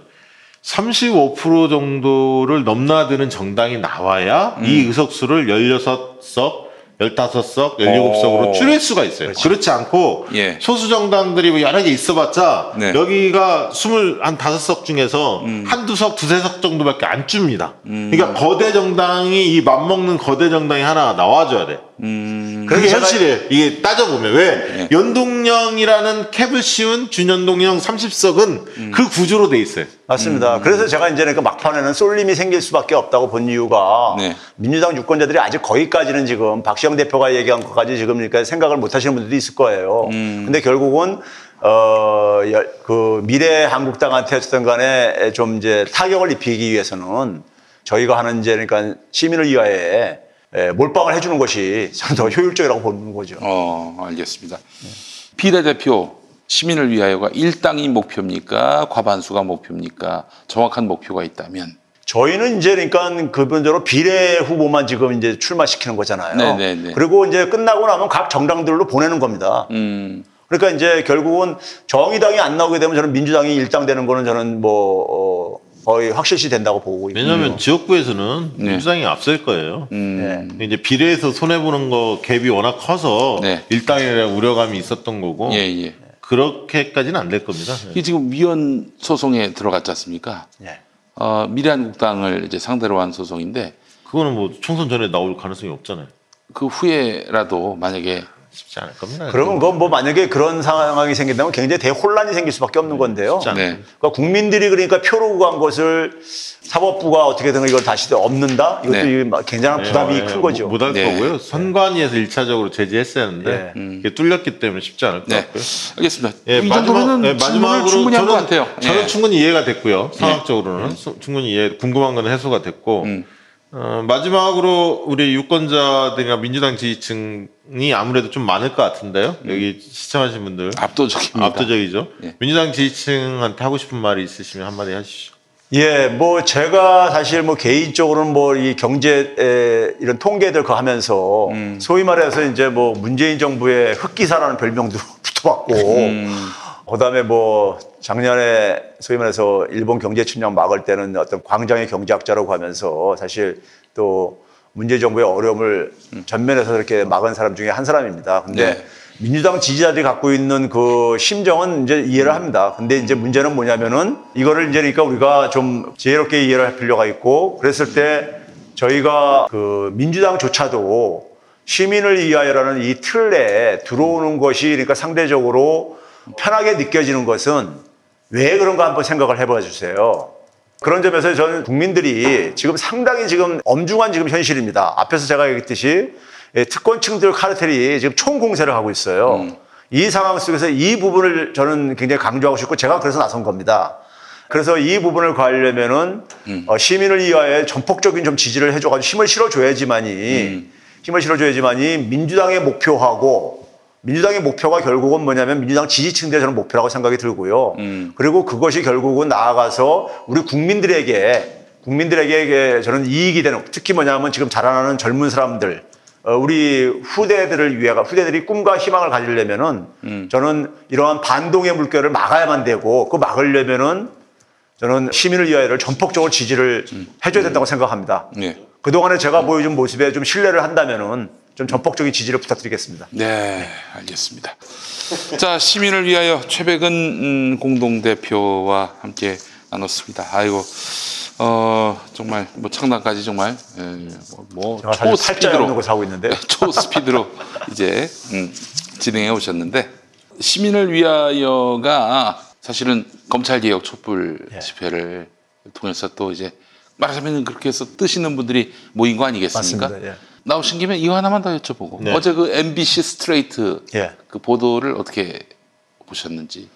Speaker 2: 35% 정도를 넘나드는 정당이 나와야
Speaker 1: 음.
Speaker 2: 이 의석수를 16석 15석, 17석으로
Speaker 1: 오.
Speaker 2: 줄일 수가 있어요. 그렇지 않고
Speaker 1: 예.
Speaker 2: 소수 정당들이 뭐 여러 개 있어봤자
Speaker 1: 네.
Speaker 2: 여기가 25석 중에서
Speaker 1: 음.
Speaker 2: 한두 석, 두세 석 정도밖에 안 줍니다. 그러니까 거대 정당이 이 맘먹는 거대 정당이 하나 나와줘야 돼.
Speaker 1: 음.
Speaker 2: 그게 현실이에요. 이게 따져보면 왜
Speaker 1: 예.
Speaker 2: 연동형이라는 캡을 씌운 준연동형 30석은 그 구조로 돼 있어요.
Speaker 24: 맞습니다. 그래서 제가 이제 그 막판에는 쏠림이 생길 수밖에 없다고 본 이유가
Speaker 1: 네.
Speaker 24: 민주당 유권자들이 아직 거기까지는 지금 박시 영 대표가 얘기한 것까지 지금 그러니까 생각을 못 하시는 분들도 있을 거예요. 근데 결국은 어, 여- 그 미래 한국당한테 어쨌든 간에 좀 이제 타격을 입히기 위해서는 저희가 하는 이제 그러니까 시민을 위하여 에, 몰빵을 해주는 것이 저는 더 효율적이라고 보는 거죠.
Speaker 1: 어, 알겠습니다. 비례대표 시민을 위하여가 일당이 목표입니까? 과반수가 목표입니까? 정확한 목표가 있다면
Speaker 24: 저희는 이제 그러니까 그분대로 비례 후보만 지금 이제 출마시키는 거잖아요.
Speaker 1: 네네네.
Speaker 24: 그리고 이제 끝나고 나면 각 정당들로 보내는 겁니다.
Speaker 1: 음.
Speaker 24: 그러니까 이제 결국은 정의당이 안 나오게 되면 저는 민주당이 일당되는 거는 저는 뭐 어, 거의 확실시 된다고 보고 있고요.
Speaker 2: 왜냐하면 지역구에서는 민주당이 앞설 거예요.
Speaker 1: 음.
Speaker 2: 이제 비례에서 손해 보는 거 갭이 워낙 커서 일당이라는 우려감이 있었던 거고
Speaker 1: 예, 예.
Speaker 2: 그렇게까지는 안 될 겁니다.
Speaker 1: 이게 지금 위헌 소송에 들어갔지 않습니까?
Speaker 24: 예.
Speaker 1: 어, 미래한국당을 이제 상대로 한 소송인데
Speaker 2: 그거는 뭐 총선 전에 나올 가능성이 없잖아요.
Speaker 1: 그 후에라도 만약에
Speaker 2: 쉽지 않을 겁니다.
Speaker 24: 그러면 그건 뭐 만약에 그런 상황이 생긴다면 굉장히 대혼란이 생길 수밖에 없는 건데요.
Speaker 1: 네.
Speaker 24: 그러니까 국민들이 그러니까 표로 구한 것을 사법부가 어떻게든 이걸 다시 없는다? 이것도
Speaker 2: 네.
Speaker 24: 이 굉장한 부담이 큰 거죠.
Speaker 2: 못할
Speaker 24: 네.
Speaker 2: 거고요. 선관위에서 일차적으로 제지했어야 했는데 이게 뚫렸기 때문에 쉽지 않을 것 같고요.
Speaker 1: 알겠습니다.
Speaker 2: 예,
Speaker 1: 이
Speaker 2: 마지막,
Speaker 1: 정도면은
Speaker 2: 예,
Speaker 1: 질문을
Speaker 2: 마지막으로
Speaker 1: 충분히 한것
Speaker 2: 저는,
Speaker 1: 같아요.
Speaker 2: 저는
Speaker 1: 예.
Speaker 2: 충분히 이해가 됐고요. 상황적으로는 수- 충분히 이해, 궁금한 건 해소가 됐고
Speaker 1: 음.
Speaker 2: 어, 마지막으로 우리 유권자들이나 민주당 지지층이 아무래도 좀 많을 것 같은데요. 여기 시청하신 분들
Speaker 1: 압도적입니다.
Speaker 2: 압도적이죠.
Speaker 1: 예.
Speaker 2: 민주당 지지층한테 하고 싶은 말이 있으시면 한마디 하시죠.
Speaker 24: 예, 뭐 제가 사실 뭐 개인적으로는 뭐 이 경제 에, 이런 통계들 그 하면서
Speaker 1: 음.
Speaker 24: 소위 말해서 이제 뭐 문재인 정부의 흑기사라는 별명도 붙어봤고
Speaker 1: 음.
Speaker 24: 그다음에 뭐 작년에 소위 말해서 일본 경제 침략 막을 때는 어떤 광장의 경제학자라고 하면서 사실 또 문재인 정부의 어려움을 전면에서 이렇게 막은 사람 중에 한 사람입니다. 근데
Speaker 1: 네.
Speaker 24: 민주당 지지자들이 갖고 있는 그 심정은 이제 이해를 합니다. 근데 이제 문제는 뭐냐면은 이거를 이제 그러니까 우리가 좀 지혜롭게 이해를 할 필요가 있고 그랬을 때 저희가 그 민주당조차도 시민을 위하여라는 이 틀 내에 들어오는 것이 그러니까 상대적으로 편하게 느껴지는 것은 왜 그런가 한번 생각을 해봐 주세요. 그런 점에서 저는 국민들이 지금 상당히 지금 엄중한 지금 현실입니다. 앞에서 제가 얘기했듯이 예, 특권층들 카르텔이 지금 총공세를 하고 있어요. 이 상황 속에서 이 부분을 저는 굉장히 강조하고 싶고 제가 그래서 나선 겁니다. 그래서 이 부분을 가려면은 어, 시민을 위하여 전폭적인 좀 지지를 해줘가지고 힘을 실어줘야지만이 힘을 실어줘야지만이 민주당의 목표하고 민주당의 목표가 결국은 뭐냐면 민주당 지지층들의 저는 목표라고 생각이 들고요. 그리고 그것이 결국은 나아가서 우리 국민들에게 국민들에게 저는 이익이 되는 특히 뭐냐면 지금 자라나는 젊은 사람들 어, 우리 후대들을 위해가 후대들이 꿈과 희망을 가지려면은 저는 이러한 반동의 물결을 막아야만 되고 그 막으려면은 저는 시민을 위하여를 전폭적으로 지지를 해줘야 된다고 생각합니다.
Speaker 1: 네.
Speaker 24: 그동안에 제가 보여준 모습에 좀 신뢰를 한다면은 좀 전폭적인 지지를 부탁드리겠습니다.
Speaker 1: 네, 알겠습니다. 자, 시민을 위하여 최백은 음, 공동대표와 함께 나눴습니다. 아이고, 어, 정말 뭐 창단까지 정말 예, 뭐, 뭐
Speaker 24: 곳에 하고 있는데
Speaker 1: 초 스피드로 이제 음, 진행해 오셨는데 시민을 위하여가 사실은 검찰 개혁 촛불
Speaker 24: 예.
Speaker 1: 집회를 통해서 또 이제 말하자면 그렇게 해서 뜨시는 분들이 모인 거 아니겠습니까?
Speaker 24: 맞습니다. 예.
Speaker 1: 나오신 김에 이거 하나만 더 여쭤보고
Speaker 24: 네.
Speaker 1: 어제 그 MBC 스트레이트
Speaker 24: 예.
Speaker 1: 그 보도를 어떻게 보셨는지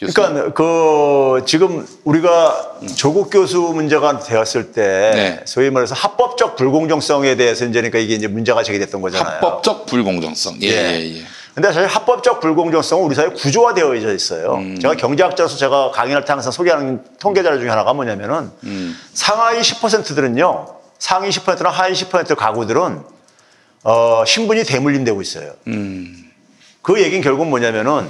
Speaker 1: 교수님.
Speaker 24: 그러니까 그 지금 우리가 조국 교수 문제가 되었을 때
Speaker 1: 네.
Speaker 24: 소위 말해서 합법적 불공정성에 대해서 이제 그러니까 이게 이제 문제가 제기됐던 거잖아요.
Speaker 1: 합법적 불공정성. 예,
Speaker 24: 예.
Speaker 1: 예, 예.
Speaker 24: 근데 사실 합법적 불공정성은 우리 사회 구조화되어 있어요.
Speaker 1: 음.
Speaker 24: 제가 경제학자로서 제가 강의할 때 항상 소개하는 통계 자료 중에 하나가 뭐냐면은
Speaker 1: 음.
Speaker 24: 상하이 10%들은요. 상위 10%나 하위 10% 가구들은 어, 신분이 대물림되고 있어요.
Speaker 1: 음.
Speaker 24: 그 얘기는 결국 뭐냐면은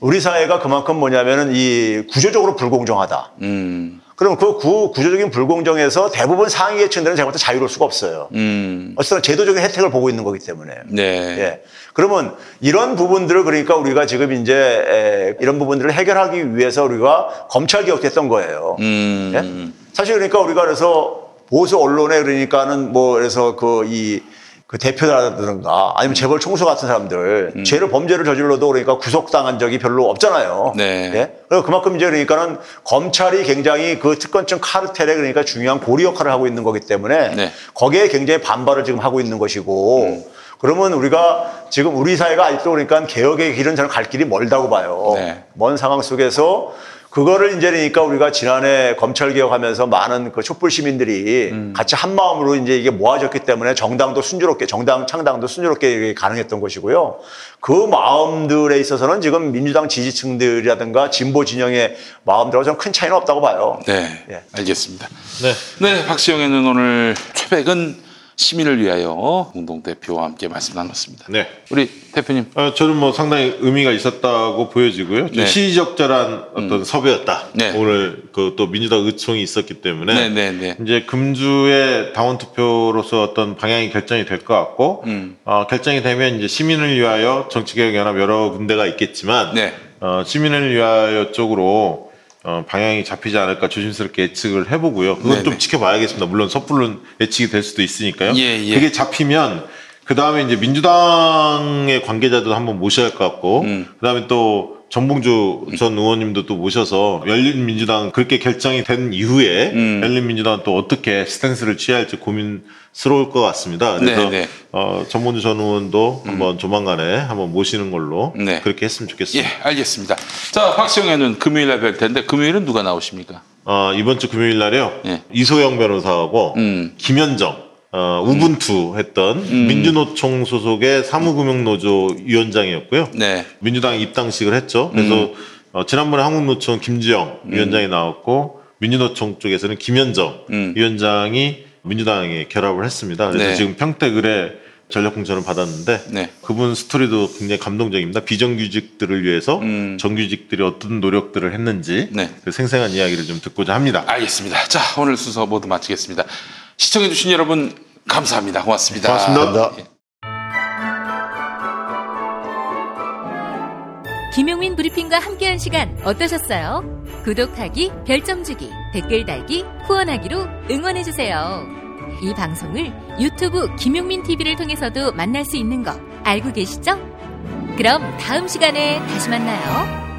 Speaker 24: 우리 사회가 그만큼 뭐냐면은 이 구조적으로 불공정하다.
Speaker 1: 음.
Speaker 24: 그럼 그 구, 구조적인 불공정에서 대부분 상위 계층들은 제가 볼 때 자유로울 수가 없어요.
Speaker 1: 음.
Speaker 24: 어쨌든 제도적인 혜택을 보고 있는 거기 때문에.
Speaker 1: 네.
Speaker 24: 예. 그러면 이런 부분들을 그러니까 우리가 지금 이제 에, 이런 부분들을 해결하기 위해서 우리가 검찰 개혁했던 거예요.
Speaker 1: 음.
Speaker 24: 예? 사실 그러니까 우리가 그래서 보수 언론에 그러니까는 뭐 그래서 그이 그 대표라든가 아니면 재벌 총수 같은 사람들
Speaker 1: 음.
Speaker 24: 죄를 범죄를 저질러도 그러니까 구속당한 적이 별로 없잖아요.
Speaker 1: 네.
Speaker 24: 예? 그리고 그만큼 이제 그러니까는 검찰이 굉장히 그 특권층 카르텔에 그러니까 중요한 고리 역할을 하고 있는 거기 때문에
Speaker 1: 네.
Speaker 24: 거기에 굉장히 반발을 지금 하고 있는 것이고
Speaker 1: 음.
Speaker 24: 그러면 우리가 지금 우리 사회가 아직도 그러니까 개혁의 길은 저는 갈 길이 멀다고 봐요.
Speaker 1: 네.
Speaker 24: 먼 상황 속에서 그거를 이제 그러니까 우리가 지난해 검찰 개혁하면서 많은 그 촛불 시민들이
Speaker 1: 음.
Speaker 24: 같이 한 마음으로 이제 이게 모아졌기 때문에 정당도 순조롭게 정당 창당도 순조롭게 이게 가능했던 것이고요. 그 마음들에 있어서는 지금 민주당 지지층들이라든가 진보 진영의 마음들하고 저는 큰 차이는 없다고 봐요.
Speaker 1: 네.
Speaker 24: 예.
Speaker 1: 알겠습니다.
Speaker 2: 네.
Speaker 1: 네, 박시영에는 오늘 최백은 시민을 위하여 공동 대표와 함께 말씀 나눴습니다.
Speaker 2: 네.
Speaker 1: 우리 대표님.
Speaker 2: 어, 저는 뭐 상당히 의미가 있었다고 보여지고요. 좀
Speaker 1: 네.
Speaker 2: 시의적절한 어떤
Speaker 1: 음.
Speaker 2: 섭외였다.
Speaker 1: 네.
Speaker 2: 오늘 그 또 민주당 의총이 있었기 때문에
Speaker 1: 네, 네, 네.
Speaker 2: 이제 금주의 당원 투표로서 어떤 방향이 결정이 될 것 같고
Speaker 1: 음.
Speaker 2: 어, 결정이 되면 이제 시민을 위하여 정치개혁 연합 여러 군데가 있겠지만
Speaker 1: 네.
Speaker 2: 어, 시민을 위하여 쪽으로 어, 방향이 잡히지 않을까 조심스럽게 예측을 해보고요. 그건
Speaker 1: 네네.
Speaker 2: 좀 지켜봐야겠습니다. 물론 섣불른 예측이 될 수도 있으니까요.
Speaker 1: 예, 예.
Speaker 2: 그게 잡히면 그 다음에 이제 민주당의 관계자도 한번 모셔야 할 것 같고,
Speaker 1: 음.
Speaker 2: 그 다음에 또 정봉주 전 의원님도 또 모셔서 열린민주당 그렇게 결정이 된 이후에
Speaker 1: 음.
Speaker 2: 열린민주당 또 어떻게 스탠스를 취할지 고민스러울 것 같습니다. 그래서
Speaker 1: 네, 네.
Speaker 2: 어, 정봉주 전 의원도 한번 조만간에 한번 모시는 걸로
Speaker 1: 네.
Speaker 2: 그렇게 했으면
Speaker 1: 예,
Speaker 2: 좋겠습니다.
Speaker 1: 알겠습니다. 자, 박시영에는 금요일 날뵐 텐데 금요일은 누가 나오십니까?
Speaker 2: 어, 이번 주 금요일 날에요.
Speaker 1: 예.
Speaker 2: 이소영 변호사하고
Speaker 1: 음.
Speaker 2: 김현정 어, 우분투 했던 민주노총 소속의 사무금융노조 위원장이었고요.
Speaker 1: 네.
Speaker 2: 민주당 입당식을 했죠. 그래서
Speaker 1: 음.
Speaker 2: 어, 지난번에 한국노총 김주영 위원장이 나왔고 민주노총 쪽에서는 김현정
Speaker 1: 음.
Speaker 2: 위원장이 민주당에 결합을 했습니다. 그래서
Speaker 1: 네.
Speaker 2: 지금 평택을에 전력 공천을 받았는데
Speaker 1: 네.
Speaker 2: 그분 스토리도 굉장히 감동적입니다. 비정규직들을 위해서
Speaker 1: 음.
Speaker 2: 정규직들이 어떤 노력들을 했는지
Speaker 1: 네.
Speaker 2: 그 생생한 이야기를 좀 듣고자 합니다.
Speaker 1: 알겠습니다. 자, 오늘 순서 모두 마치겠습니다. 시청해주신 여러분, 감사합니다. 고맙습니다.
Speaker 2: 고맙습니다.
Speaker 1: 예.
Speaker 5: 김용민 브리핑과 함께한 시간 어떠셨어요? 구독하기, 별점 주기, 댓글 달기, 후원하기로 응원해주세요. 이 방송을 유튜브 김용민 TV를 통해서도 만날 수 있는 거 알고 계시죠? 그럼 다음 시간에 다시 만나요.